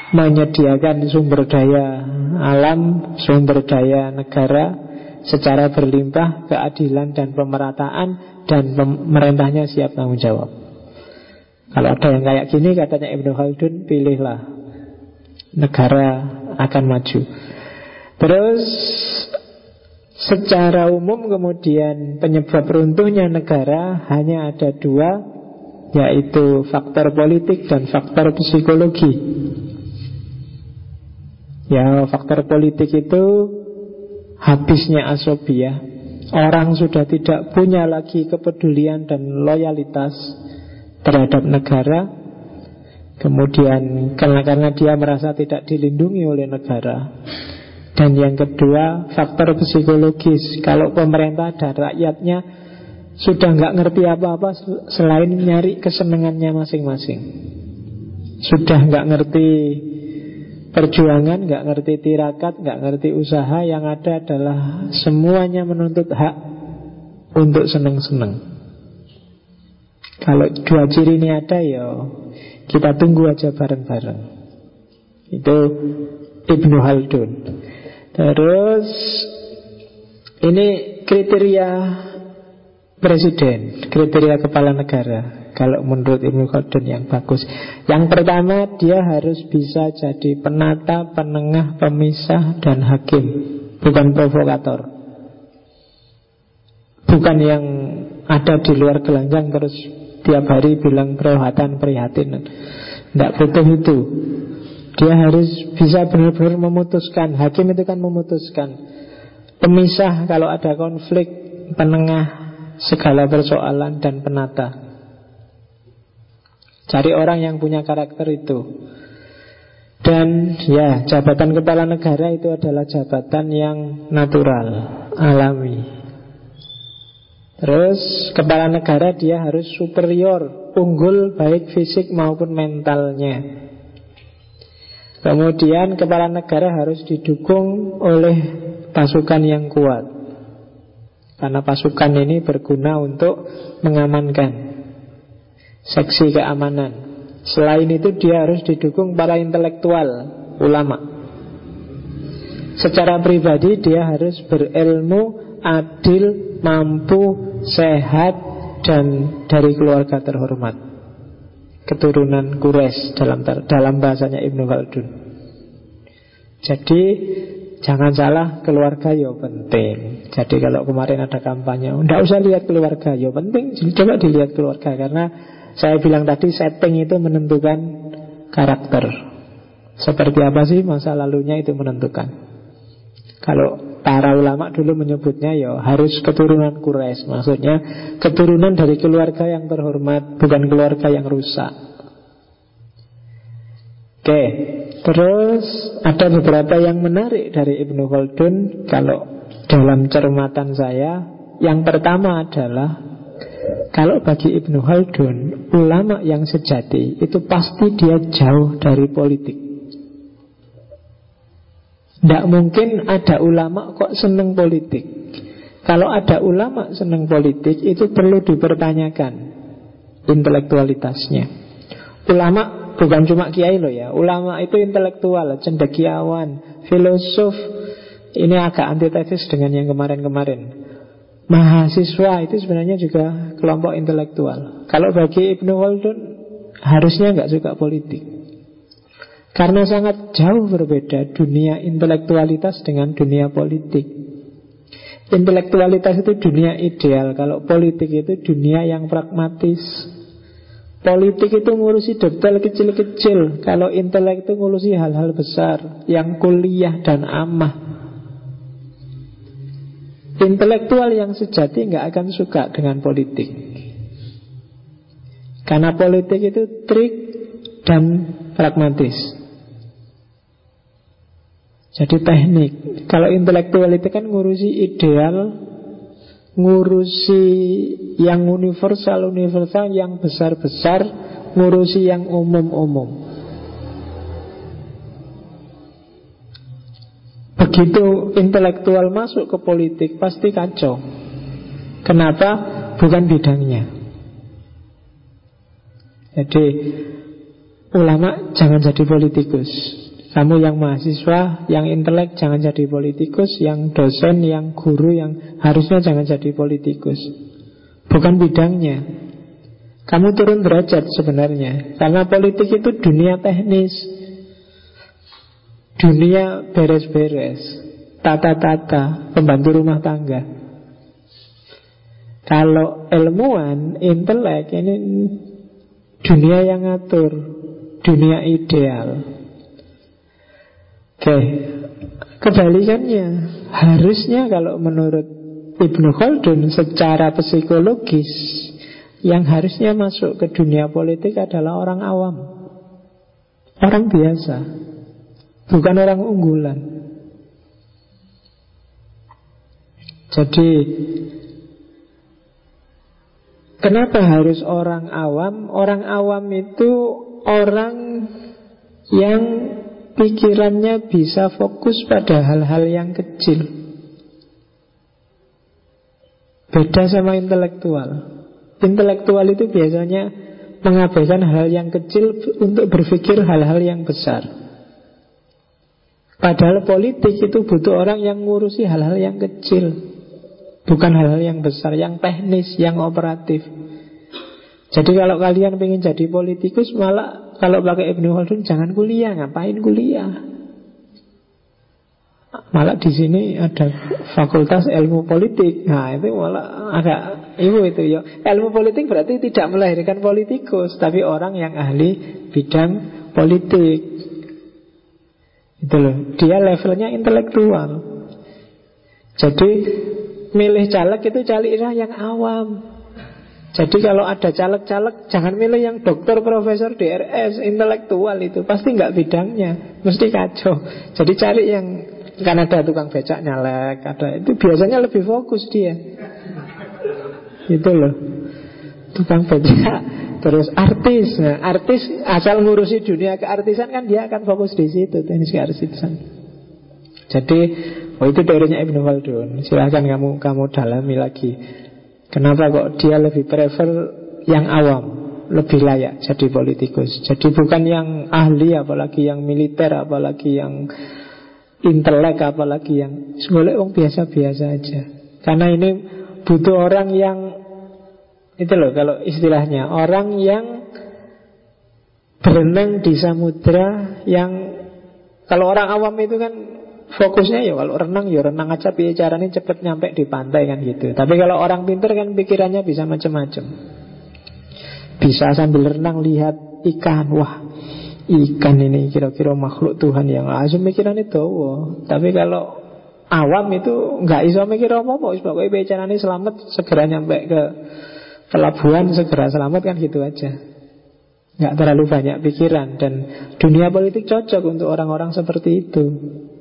S1: menyediakan sumber daya alam, sumber daya negara secara berlimpah, keadilan dan pemerataan dan pemerintahnya siap tanggung jawab. Kalau ada yang kayak gini katanya Ibnu Khaldun pilihlah negara akan maju. Terus secara umum kemudian penyebab runtuhnya negara hanya ada dua yaitu faktor politik dan faktor psikologi. Ya, faktor politik itu habisnya asobia. Orang sudah tidak punya lagi kepedulian dan loyalitas terhadap negara Kemudian karena karena dia merasa tidak dilindungi oleh negara. Dan yang kedua faktor psikologis. Kalau pemerintah dan rakyatnya sudah nggak ngerti apa-apa selain nyari kesenangannya masing-masing. Sudah nggak ngerti perjuangan, nggak ngerti tirakat, nggak ngerti usaha, yang ada adalah semuanya menuntut hak untuk seneng-seneng. Kalau dua ciri ini ada ya kita tunggu aja bareng-bareng. Itu Ibnu Haldun. Terus ini kriteria presiden, kriteria kepala negara. Kalau menurut Ibnu Khaldun yang bagus. Yang pertama dia harus bisa jadi penata, penengah, pemisah dan hakim, bukan provokator. Bukan yang ada di luar gelanjang terus tiap hari bilang perhatian prihatin. Tidak butuh itu. Dia harus bisa benar-benar memutuskan. Hakim itu kan memutuskan. Pemisah kalau ada konflik, penengah segala persoalan dan penata. Cari orang yang punya karakter itu. Dan ya, jabatan kepala negara itu adalah jabatan yang natural, alami. Terus kepala negara dia harus superior, unggul baik fisik maupun mentalnya. Kemudian kepala negara harus didukung oleh pasukan yang kuat. Karena pasukan ini berguna untuk mengamankan Seksi keamanan. Selain itu dia harus didukung para intelektual Ulama. Secara pribadi dia harus berilmu Adil, mampu, sehat Dan dari keluarga terhormat keturunan Quraisy dalam dalam bahasanya Ibnu Khaldun. Jadi jangan salah keluarga ya penting. Jadi kalau kemarin ada kampanye, tidak usah lihat keluarga ya penting. Coba dilihat keluarga karena saya bilang tadi setting itu menentukan karakter. Seperti apa sih masa lalunya itu menentukan. Kalau para ulama dulu menyebutnya ya harus keturunan Quraisy, maksudnya keturunan dari keluarga yang terhormat, bukan keluarga yang rusak. Oke, terus ada beberapa yang menarik dari Ibnu Khaldun kalau dalam cermatan saya. Yang pertama adalah kalau bagi Ibnu Khaldun, ulama yang sejati itu pasti dia jauh dari politik. Tidak mungkin ada ulama kok seneng politik. Kalau ada ulama seneng politik Itu perlu dipertanyakan Intelektualitasnya. Ulama bukan cuma kiai loh ya Ulama itu intelektual, cendekiawan Filosof. Ini agak antitesis dengan yang kemarin-kemarin. Mahasiswa itu sebenarnya juga kelompok intelektual. Kalau bagi Ibnu Khaldun Harusnya nggak suka politik karena sangat jauh berbeda dunia intelektualitas dengan dunia politik. Intelektualitas itu dunia ideal, kalau politik itu dunia yang pragmatis. Politik itu ngurusi detail kecil-kecil, kalau intelek itu ngurusi hal-hal besar yang kuliah dan amah. Intelektual yang sejati nggak akan suka dengan politik. Karena politik itu trik dan pragmatis. Jadi teknik. Kalau intelektual itu kan ngurusi ideal, ngurusi yang universal-universal, yang besar-besar, ngurusi yang umum-umum. Begitu intelektual masuk ke politik pasti kacau. Kenapa? Bukan bidangnya. Jadi ulama jangan jadi politikus. Kamu yang mahasiswa, yang intelek jangan jadi politikus. Yang dosen, yang guru, yang harusnya jangan jadi politikus. Bukan bidangnya. Kamu turun derajat sebenarnya. Karena politik itu dunia teknis. Dunia beres-beres. Tata-tata Pembantu rumah tangga. Kalau ilmuwan, intelek Ini dunia yang ngatur. Dunia ideal Oke, kebalikannya harusnya kalau menurut Ibnu Khaldun secara psikologis yang harusnya masuk ke dunia politik adalah orang awam, orang biasa, bukan orang unggulan. Jadi Kenapa harus orang awam? Orang awam itu orang yang pikirannya bisa fokus pada hal-hal yang kecil. Beda sama intelektual. Intelektual itu biasanya mengabaikan hal yang kecil untuk berpikir hal-hal yang besar. Padahal politik itu butuh orang yang ngurusi hal-hal yang kecil Bukan hal-hal yang besar, yang teknis, yang operatif Jadi kalau kalian ingin jadi politikus Malah kalau pakai Ibnu Khaldun Jangan kuliah, ngapain kuliah Malah di sini ada fakultas ilmu politik Nah itu malah agak Ibu itu ya Ilmu politik berarti tidak melahirkan politikus Tapi orang yang ahli bidang politik itu loh, dia levelnya intelektual. Jadi milih caleg itu carilah yang awam. Jadi kalau ada caleg-caleg jangan milih yang dokter, profesor, DRS, intelektual itu pasti nggak bidangnya, mesti kacau. Jadi cari yang kan ada tukang becak nyalek, ada itu biasanya lebih fokus dia. Itu loh. Tukang becak Terus artis, nah, artis asal ngurusi dunia keartisan kan dia akan fokus di situ teknis keartisan. Jadi, oh itu teorinya Ibnu Khaldun. Silahkan kamu kamu dalami lagi. Kenapa kok dia lebih prefer yang awam, lebih layak jadi politikus. Jadi bukan yang ahli, apalagi yang militer, apalagi yang intelek, apalagi yang boleh orang biasa-biasa aja. Karena ini butuh orang yang itu loh kalau istilahnya Orang yang berenang di samudra Yang Kalau orang awam itu kan Fokusnya ya kalau renang ya renang aja Biar caranya cepet nyampe di pantai kan gitu. Tapi kalau orang pinter kan pikirannya bisa macam-macam Bisa sambil renang lihat ikan. Wah ikan ini kira-kira makhluk Tuhan yang langsung pikirannya itu Tapi kalau awam itu nggak iso mikir apa-apa. Pokoknya bicaranya selamat segera nyampe ke pelabuhan segera selamat kan gitu aja. Nggak terlalu banyak pikiran. Dan dunia politik cocok untuk orang-orang seperti itu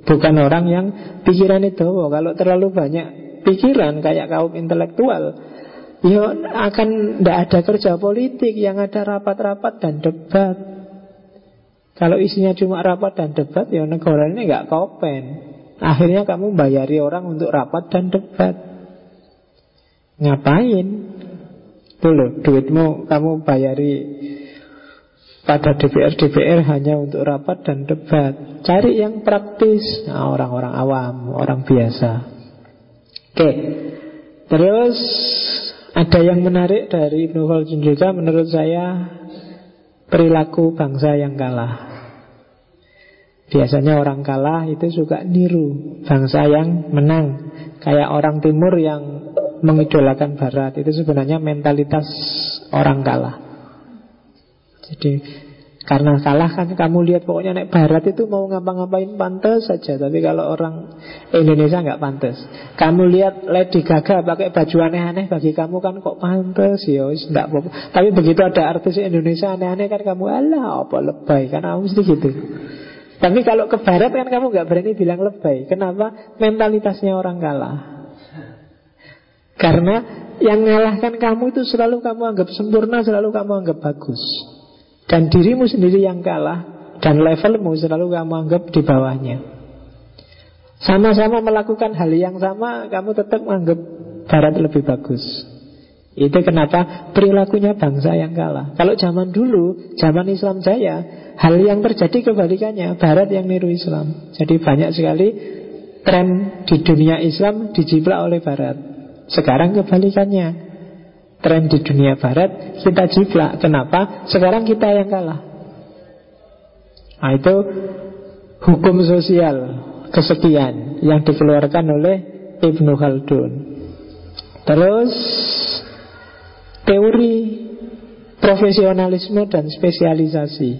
S1: bukan orang yang pikiran itu. Kalau terlalu banyak pikiran kayak kaum intelektual ya akan tidak ada kerja politik yang ada rapat-rapat dan debat. Kalau isinya cuma rapat dan debat ya negara ini nggak kopen. Akhirnya kamu bayari orang untuk rapat dan debat. Ngapain? Itu loh, duitmu kamu bayari pada DPR-DPR hanya untuk rapat dan debat. Cari yang praktis. Nah, orang-orang awam, orang biasa. Oke. Terus ada yang menarik dari Ibnu Khaldun juga menurut saya perilaku bangsa yang kalah. Biasanya orang kalah itu suka niru bangsa yang menang. Kayak orang timur yang mengidolakan barat itu sebenarnya mentalitas orang kalah. Jadi karena kalah kan kamu lihat pokoknya naik barat itu mau ngapa-ngapain pantas saja. Tapi kalau orang Indonesia nggak pantas Kamu lihat Lady Gaga pakai baju aneh-aneh Bagi kamu kan kok pantas ya nggak apa Tapi begitu ada artis Indonesia aneh-aneh kan kamu Alah apa lebay? Kan kamu mesti gitu. Tapi kalau ke barat kan kamu nggak berani bilang lebay. Kenapa? Mentalitasnya orang kalah. Karena yang mengalahkan kamu itu selalu kamu anggap sempurna, selalu kamu anggap bagus. Dan dirimu sendiri yang kalah dan levelmu selalu kamu anggap di bawahnya. Sama-sama melakukan hal yang sama, kamu tetap menganggap barat lebih bagus. Itu kenapa perilakunya bangsa yang kalah. Kalau zaman dulu, zaman Islam jaya, hal yang terjadi kebalikannya, barat yang niru Islam. Jadi banyak sekali tren di dunia Islam dijiplak oleh barat. Sekarang kebalikannya Tren di dunia barat kita jiplak. Kenapa? Sekarang kita yang kalah. Nah itu Hukum sosial Kesekian yang dikeluarkan oleh Ibnu Khaldun. Terus Teori Profesionalisme dan spesialisasi.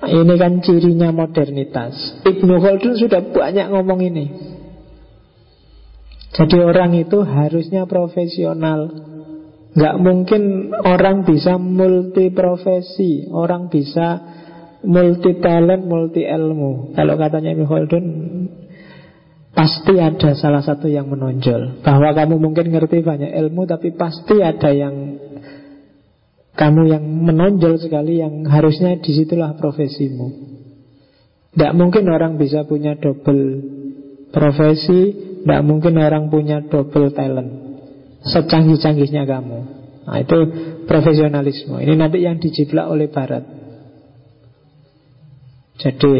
S1: Ini kan cirinya modernitas. Ibnu Khaldun sudah banyak ngomong ini. Jadi orang itu harusnya profesional Gak mungkin orang bisa multi profesi Orang bisa multi talent, multi ilmu Kalau katanya Ibn Pasti ada salah satu yang menonjol Bahwa kamu mungkin ngerti banyak ilmu Tapi pasti ada yang Kamu yang menonjol sekali Yang harusnya di situlah profesimu Tidak mungkin orang bisa punya double profesi, tidak mungkin orang punya double talent. Secanggih-canggihnya kamu. Nah, itu profesionalisme. Ini nanti yang dijiplak oleh Barat. Jadi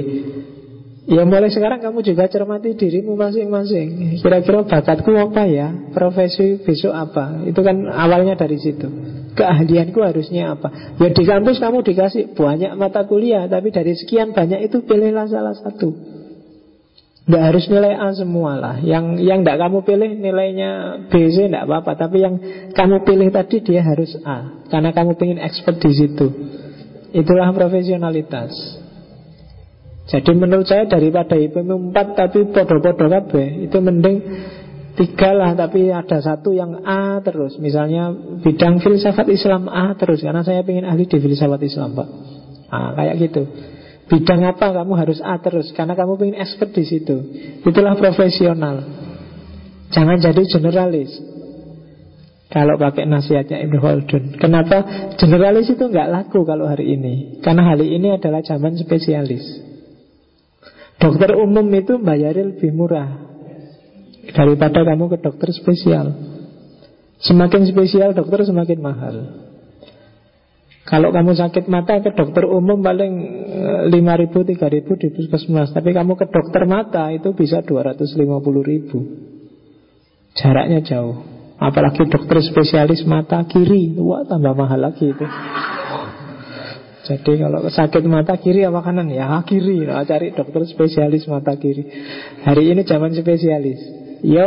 S1: Ya mulai sekarang kamu juga cermati dirimu masing-masing. Kira-kira bakatku apa ya? Profesi besok apa? Itu kan awalnya dari situ. Keahlianku harusnya apa? Ya di kampus kamu dikasih banyak mata kuliah Tapi dari sekian banyak itu pilihlah salah satu Tidak harus nilai A semua lah Yang yang tidak kamu pilih nilainya B, C Tidak apa-apa. Tapi yang kamu pilih tadi dia harus A. Karena kamu ingin expert di situ. Itulah profesionalitas. Jadi menurut saya daripada IPM 4 tapi podo-podo kabeh itu mending tiga lah. Tapi ada satu yang A terus. Misalnya bidang filsafat Islam A terus. Karena saya ingin ahli di filsafat Islam pak. Ah kayak gitu bidang apa kamu harus A terus? Karena kamu ingin expert di situ. Itulah profesional. Jangan jadi generalis. Kalau pakai nasihatnya Ibnu Khaldun. Kenapa? Generalis itu nggak laku kalau hari ini. Karena hari ini adalah zaman spesialis. Dokter umum itu bayarnya lebih murah Daripada kamu ke dokter spesial. Semakin spesial dokter semakin mahal Kalau kamu sakit mata ke dokter umum paling 5 eh, ribu, 3 ribu di puskesmas Tapi kamu ke dokter mata itu bisa 250 ribu Jaraknya jauh Apalagi dokter spesialis mata kiri Wah tambah mahal lagi itu jadi kalau sakit mata kiri apa kanan? Ya kiri. Nah, cari dokter spesialis mata kiri. Hari ini zaman spesialis. Yo,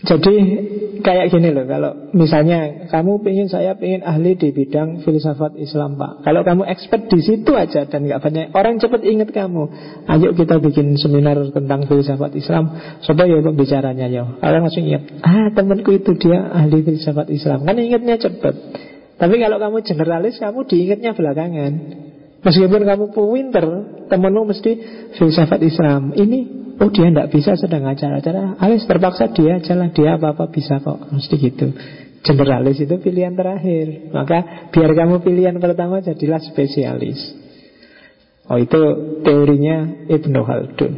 S1: jadi kayak gini loh. Kalau misalnya kamu ingin saya ingin ahli di bidang filsafat Islam pak. Kalau kamu expert di situ aja dan nggak banyak orang cepat ingat kamu. Ayo kita bikin seminar tentang filsafat Islam. Coba ya pembicaranya ya. Orang langsung ingat. Ah temanku itu dia ahli filsafat Islam. Kan ingatnya cepat. Tapi kalau kamu generalis, kamu diingatnya belakangan. Meskipun kamu pinter, temenmu mesti filsafat Islam. Ini, oh dia tidak bisa sedang acara-acara. Alis terpaksa dia jalan, dia apa-apa bisa kok. Mesti gitu. Generalis itu pilihan terakhir. Maka biar kamu pilihan pertama jadilah spesialis. Oh itu teorinya Ibnu Khaldun.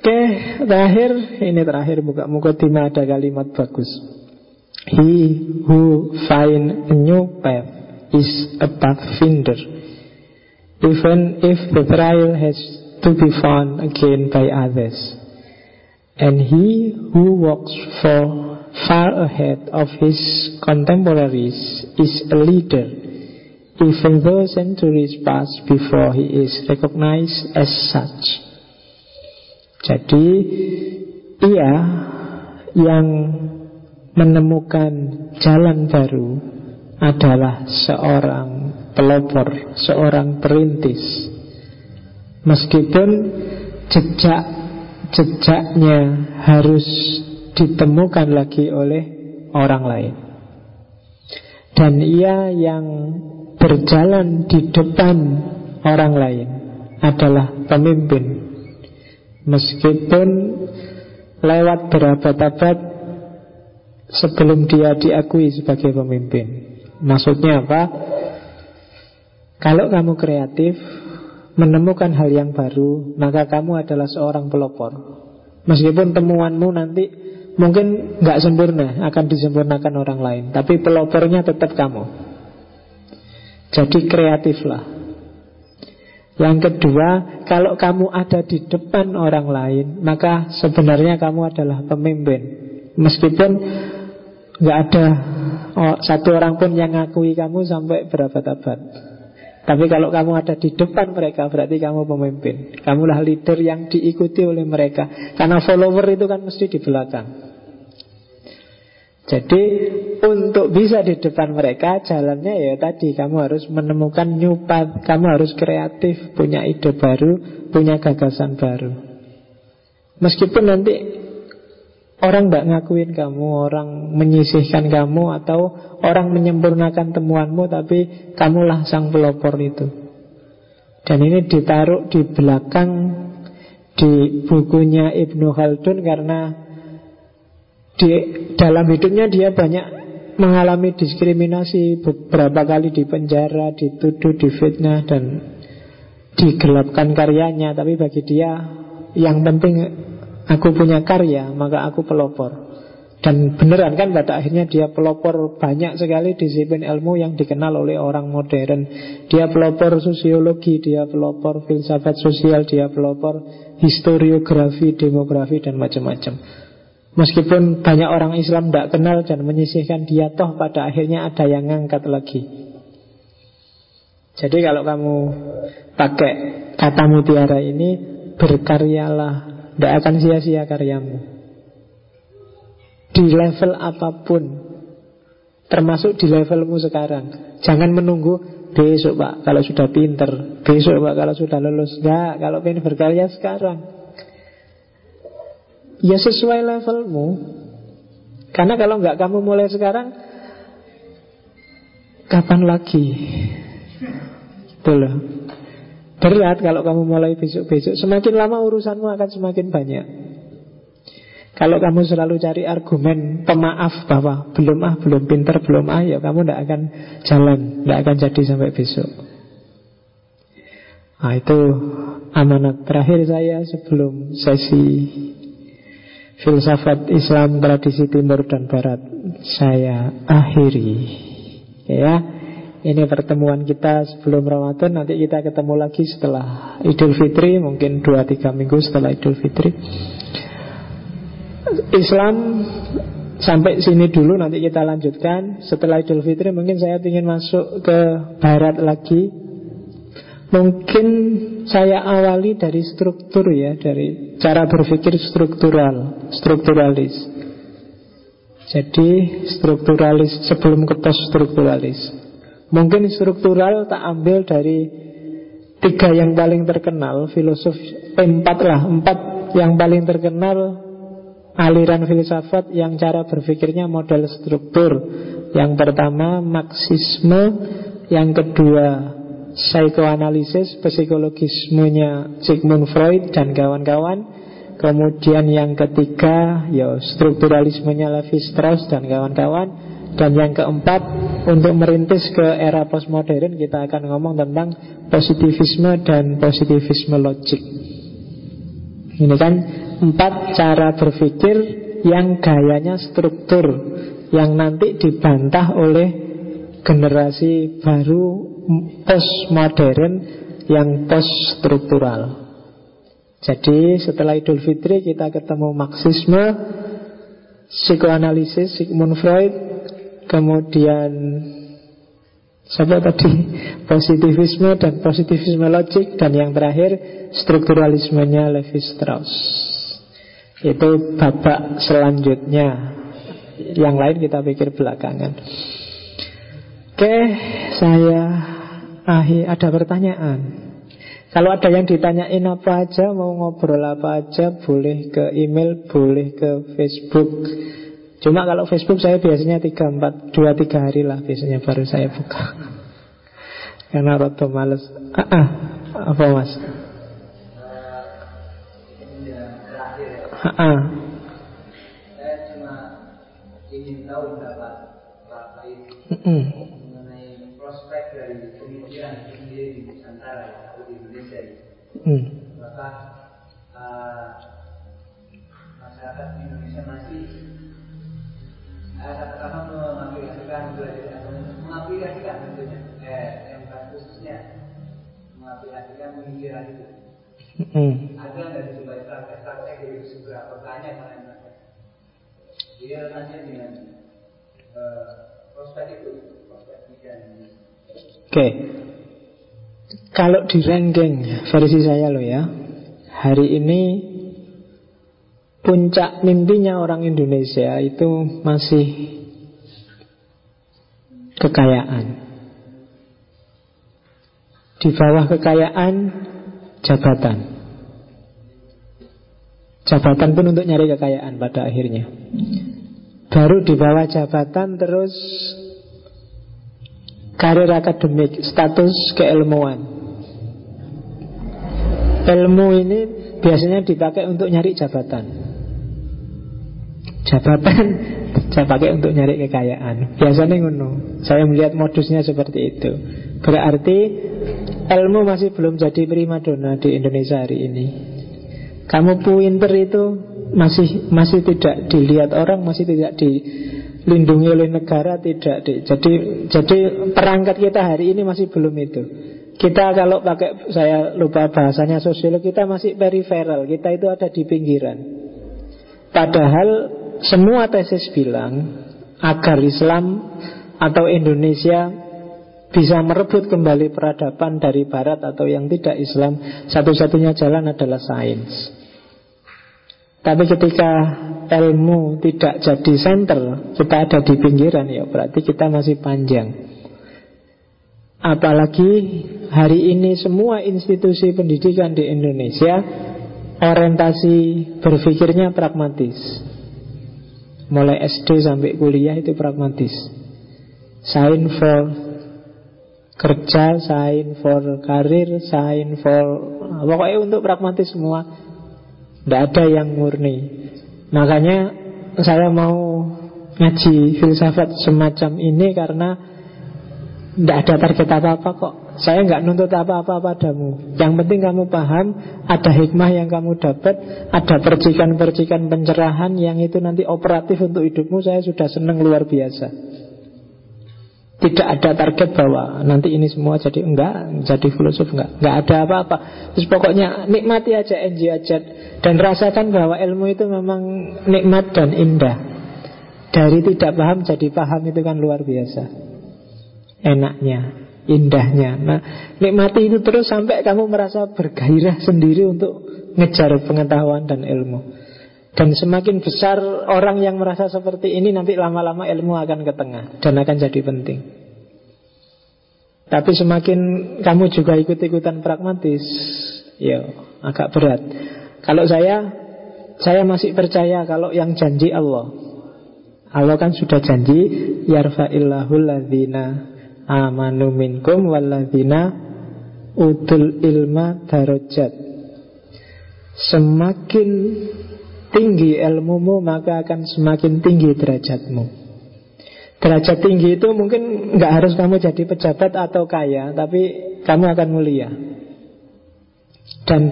S1: Oke, terakhir ini terakhir muka-muka timah ada kalimat bagus. He who find a new path is a pathfinder, even if the trail has to be found again by others. And he who walks for far ahead of his contemporaries is a leader, even though centuries pass before he is recognized as such. Jadi, ia yang menemukan jalan baru adalah seorang pelopor, seorang perintis. Meskipun jejak-jejaknya harus ditemukan lagi oleh orang lain. Dan ia yang berjalan di depan orang lain adalah pemimpin. Meskipun lewat berabad-abad sebelum dia diakui sebagai pemimpin. Maksudnya apa? Kalau kamu kreatif, menemukan hal yang baru, maka kamu adalah seorang pelopor. Meskipun temuanmu nanti mungkin nggak sempurna, akan disempurnakan orang lain, tapi pelopornya tetap kamu. Jadi kreatiflah. Yang kedua, kalau kamu ada di depan orang lain, maka sebenarnya kamu adalah pemimpin. Meskipun nggak ada oh, satu orang pun yang ngakui kamu sampai berabad-abad. Tapi kalau kamu ada di depan mereka berarti kamu pemimpin. Kamulah leader yang diikuti oleh mereka. Karena follower itu kan mesti di belakang. Jadi untuk bisa di depan mereka jalannya ya tadi kamu harus menemukan new path, kamu harus kreatif, punya ide baru, punya gagasan baru. Meskipun nanti Orang tidak ngakuin kamu, orang menyisihkan kamu Atau orang menyempurnakan temuanmu Tapi kamulah sang pelopor itu. Dan ini ditaruh di belakang Di bukunya Ibnu Khaldun Karena di dalam hidupnya dia banyak mengalami diskriminasi beberapa kali di penjara, dituduh, difitnah dan digelapkan karyanya, tapi bagi dia yang penting aku punya karya, maka aku pelopor. Dan beneran kan pada akhirnya dia pelopor banyak sekali disiplin ilmu yang dikenal oleh orang modern. Dia pelopor sosiologi, dia pelopor filsafat sosial, dia pelopor historiografi, demografi dan macam-macam. Meskipun banyak orang Islam tidak kenal dan menyisihkan dia toh pada akhirnya ada yang ngangkat lagi. Jadi kalau kamu pakai kata mutiara ini berkaryalah, tidak akan sia-sia karyamu. Di level apa pun termasuk di levelmu sekarang jangan menunggu besok pak kalau sudah pinter besok pak kalau sudah lulus. Enggak kalau pengen berkarya sekarang. Ya sesuai levelmu. Karena kalau enggak kamu mulai sekarang kapan lagi? Itu loh berat kalau kamu mulai besok-besok semakin lama urusanmu akan semakin banyak kalau kamu selalu cari argumen pemaaf bahwa belum ah, belum pinter, belum ah, ya kamu tidak akan jalan, tidak akan jadi sampai besok. Nah itu amanat terakhir saya sebelum sesi filsafat Islam tradisi Timur dan Barat saya akhiri. Ya, ini pertemuan kita sebelum Ramadan Nanti kita ketemu lagi setelah Idul Fitri Mungkin 2-3 minggu setelah Idul Fitri. Islam sampai sini dulu nanti kita lanjutkan. Setelah Idul Fitri mungkin saya ingin masuk ke Barat lagi. Mungkin saya awali dari struktur ya dari cara berpikir struktural strukturalis. Jadi strukturalis sebelum ke post strukturalis mungkin struktural tak ambil dari tiga yang paling terkenal filosof eh, empat lah empat yang paling terkenal aliran filsafat yang cara berpikirnya model struktur. Yang pertama Marxisme, yang kedua psikoanalisis, psikologismenya Sigmund Freud dan kawan-kawan. Kemudian yang ketiga ya strukturalismenya Levi Strauss dan kawan-kawan. Dan yang keempat untuk merintis ke era postmodern kita akan ngomong tentang positivisme dan positivisme logik. Ini kan Empat cara berpikir yang gayanya struktur Yang nanti dibantah oleh generasi baru postmodern Yang post-struktural Jadi setelah Idul Fitri kita ketemu Marxisme Psikoanalisis Sigmund Freud Kemudian Siapa tadi? Positivisme dan positivisme logik Dan yang terakhir Strukturalismenya Levi Strauss. Itu babak selanjutnya. Yang lain kita pikir belakangan. Oke, saya akhir ada pertanyaan. Kalau ada yang ditanyain apa aja Mau ngobrol apa aja Boleh ke email, boleh ke Facebook Cuma kalau Facebook saya biasanya 3, 4, 2, 3 hari lah Biasanya baru saya buka. Karena rada males. Ah, ah, Apa mas?
S2: Ha-ha. Saya cuma ingin tahu pendapat mengenai prospek dari sendiri di Nusantara atau di Indonesia uh, katakanlah mengaplikasikan mengaplikasikan tentunya eh yang khususnya mengaplikasikan pemikiran itu. Ada nggak di praktek-praktek itu seberapa banyak mana Dia relasinya dengan uh, prospek itu, prospek dan
S1: Oke. Okay. Kalau di ranking versi saya loh ya, hari ini puncak mimpinya orang Indonesia itu masih kekayaan. Di bawah kekayaan jabatan. Jabatan pun untuk nyari kekayaan pada akhirnya Baru di bawah jabatan terus Karir akademik, status keilmuan Ilmu ini biasanya dipakai untuk nyari jabatan Jabatan. Saya pakai untuk nyari kekayaan. Biasanya ngono. Saya melihat modusnya seperti itu. Berarti ilmu masih belum jadi primadona di Indonesia hari ini. Kamu pinter itu masih masih tidak dilihat orang, masih tidak dilindungi oleh negara, tidak di, jadi jadi perangkat kita hari ini masih belum itu. Kita kalau pakai saya lupa bahasanya sosiolog kita masih periferal, kita itu ada di pinggiran. Padahal semua tesis bilang agar Islam atau Indonesia bisa merebut kembali peradaban dari barat atau yang tidak Islam, satu-satunya jalan adalah sains. Tapi ketika ilmu tidak jadi center, kita ada di pinggiran ya berarti kita masih panjang. Apalagi hari ini semua institusi pendidikan di Indonesia orientasi berpikirnya pragmatis. Mulai SD sampai kuliah itu pragmatis. Sign for kerja, sign for karir, sign for pokoknya untuk pragmatis semua. Tidak ada yang murni. Makanya saya mau ngaji filsafat semacam ini karena tidak ada target apa-apa kok Saya nggak nuntut apa-apa padamu Yang penting kamu paham Ada hikmah yang kamu dapat Ada percikan-percikan pencerahan Yang itu nanti operatif untuk hidupmu Saya sudah senang luar biasa tidak ada target bahwa nanti ini semua jadi enggak, jadi filosof enggak, enggak ada apa-apa. Terus pokoknya nikmati aja, enjoy aja dan rasakan bahwa ilmu itu memang nikmat dan indah. Dari tidak paham jadi paham itu kan luar biasa. Enaknya, indahnya. Nah, nikmati itu terus sampai kamu merasa bergairah sendiri untuk ngejar pengetahuan dan ilmu. Dan semakin besar orang yang merasa seperti ini Nanti lama-lama ilmu akan ke tengah Dan akan jadi penting Tapi semakin kamu juga ikut-ikutan pragmatis Ya agak berat Kalau saya Saya masih percaya kalau yang janji Allah Allah kan sudah janji Yarfa'illahu ladhina amanu minkum Walladhina utul ilma darajat. Semakin tinggi ilmumu maka akan semakin tinggi derajatmu. Derajat tinggi itu mungkin nggak harus kamu jadi pejabat atau kaya Tapi kamu akan mulia. Dan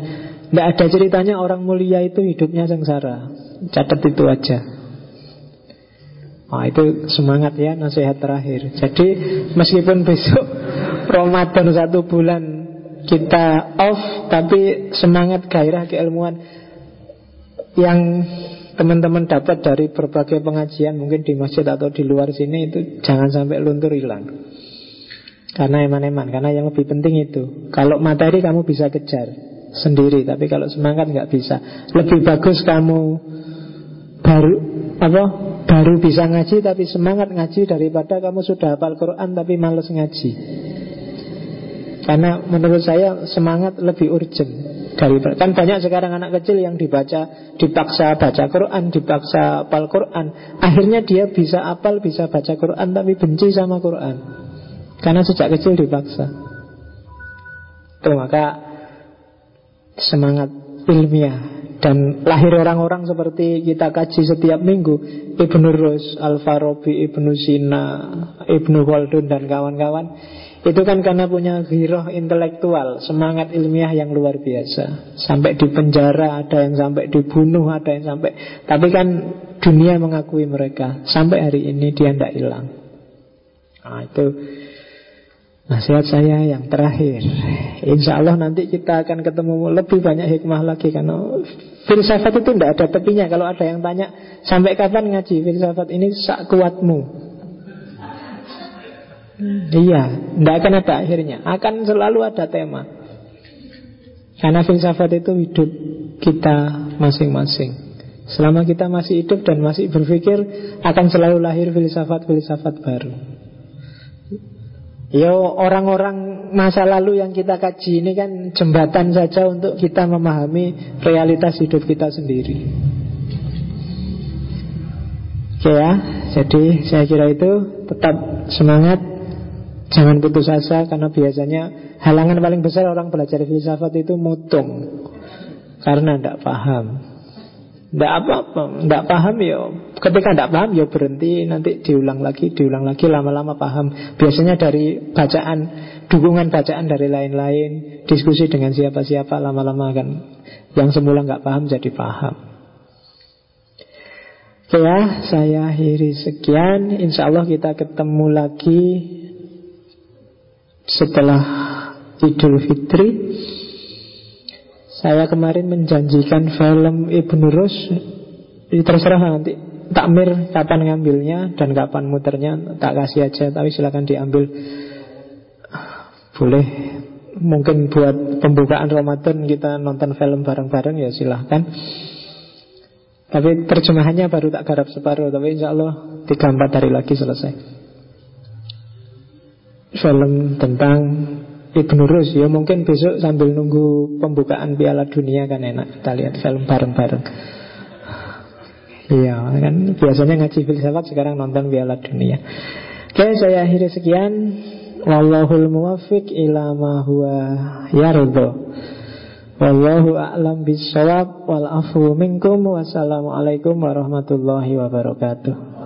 S1: nggak ada ceritanya orang mulia itu hidupnya sengsara. Catat itu aja Nah, itu semangat ya nasihat terakhir Jadi meskipun besok Ramadan satu bulan kita off Tapi semangat gairah keilmuan yang teman-teman dapat dari berbagai pengajian mungkin di masjid atau di luar sini itu jangan sampai luntur hilang. Karena eman-eman, karena yang lebih penting itu. Kalau materi kamu bisa kejar sendiri, tapi kalau semangat nggak bisa. Lebih bagus kamu baru apa? Baru bisa ngaji tapi semangat ngaji daripada kamu sudah hafal Quran tapi males ngaji. Karena menurut saya semangat lebih urgent dari kan banyak sekarang anak kecil yang dibaca dipaksa baca Quran, dipaksa apal Quran. Akhirnya dia bisa apal, bisa baca Quran tapi benci sama Quran. Karena sejak kecil dipaksa. Tuh maka semangat ilmiah dan lahir orang-orang seperti kita kaji setiap minggu Ibnu Rus, Al-Farabi, Ibnu Sina, Ibnu Khaldun dan kawan-kawan itu kan karena punya giroh intelektual Semangat ilmiah yang luar biasa. Sampai di penjara Ada yang sampai dibunuh Ada yang sampai Tapi kan dunia mengakui mereka. Sampai hari ini dia tidak hilang. Nah itu Nasihat saya yang terakhir. Insya Allah nanti kita akan ketemu Lebih banyak hikmah lagi Karena filsafat itu tidak ada tepinya. Kalau ada yang tanya Sampai kapan ngaji filsafat ini? Sak kuatmu Iya, tidak akan ada akhirnya. Akan selalu ada tema. Karena filsafat itu hidup kita masing-masing. Selama kita masih hidup dan masih berpikir Akan selalu lahir filsafat-filsafat baru Yo orang-orang masa lalu yang kita kaji ini kan jembatan saja untuk kita memahami realitas hidup kita sendiri. Oke ya, jadi saya kira itu tetap semangat Jangan putus asa karena biasanya halangan paling besar orang belajar filsafat itu mutung karena tidak paham. Tidak apa-apa, tidak paham ya Ketika tidak paham ya berhenti Nanti diulang lagi, diulang lagi Lama-lama paham. Biasanya dari bacaan Dukungan bacaan dari lain-lain Diskusi dengan siapa-siapa Lama-lama kan Yang semula nggak paham jadi paham. Oke ya, saya akhiri sekian. Insya Allah kita ketemu lagi Setelah Idul Fitri saya kemarin menjanjikan film Ibnu Rus. Terserah nanti. Takmir kapan ngambilnya dan kapan muternya tak kasih aja tapi silakan diambil. Boleh. Mungkin buat pembukaan Ramadan kita nonton film bareng-bareng ya silahkan tapi terjemahannya baru tak garap separuh tapi insya Allah 3-4 hari lagi selesai. Film tentang Ibnu Rus ya mungkin besok sambil nunggu pembukaan Piala Dunia kan enak kita lihat film bareng-bareng. Iya kan biasanya ngaji filsafat sekarang nonton Piala Dunia. Oke saya akhiri sekian. Wallahul muwafiq ila ma huwa yardo. Wallahu a'lam bisawab wal afu minkum wassalamualaikum warahmatullahi wabarakatuh.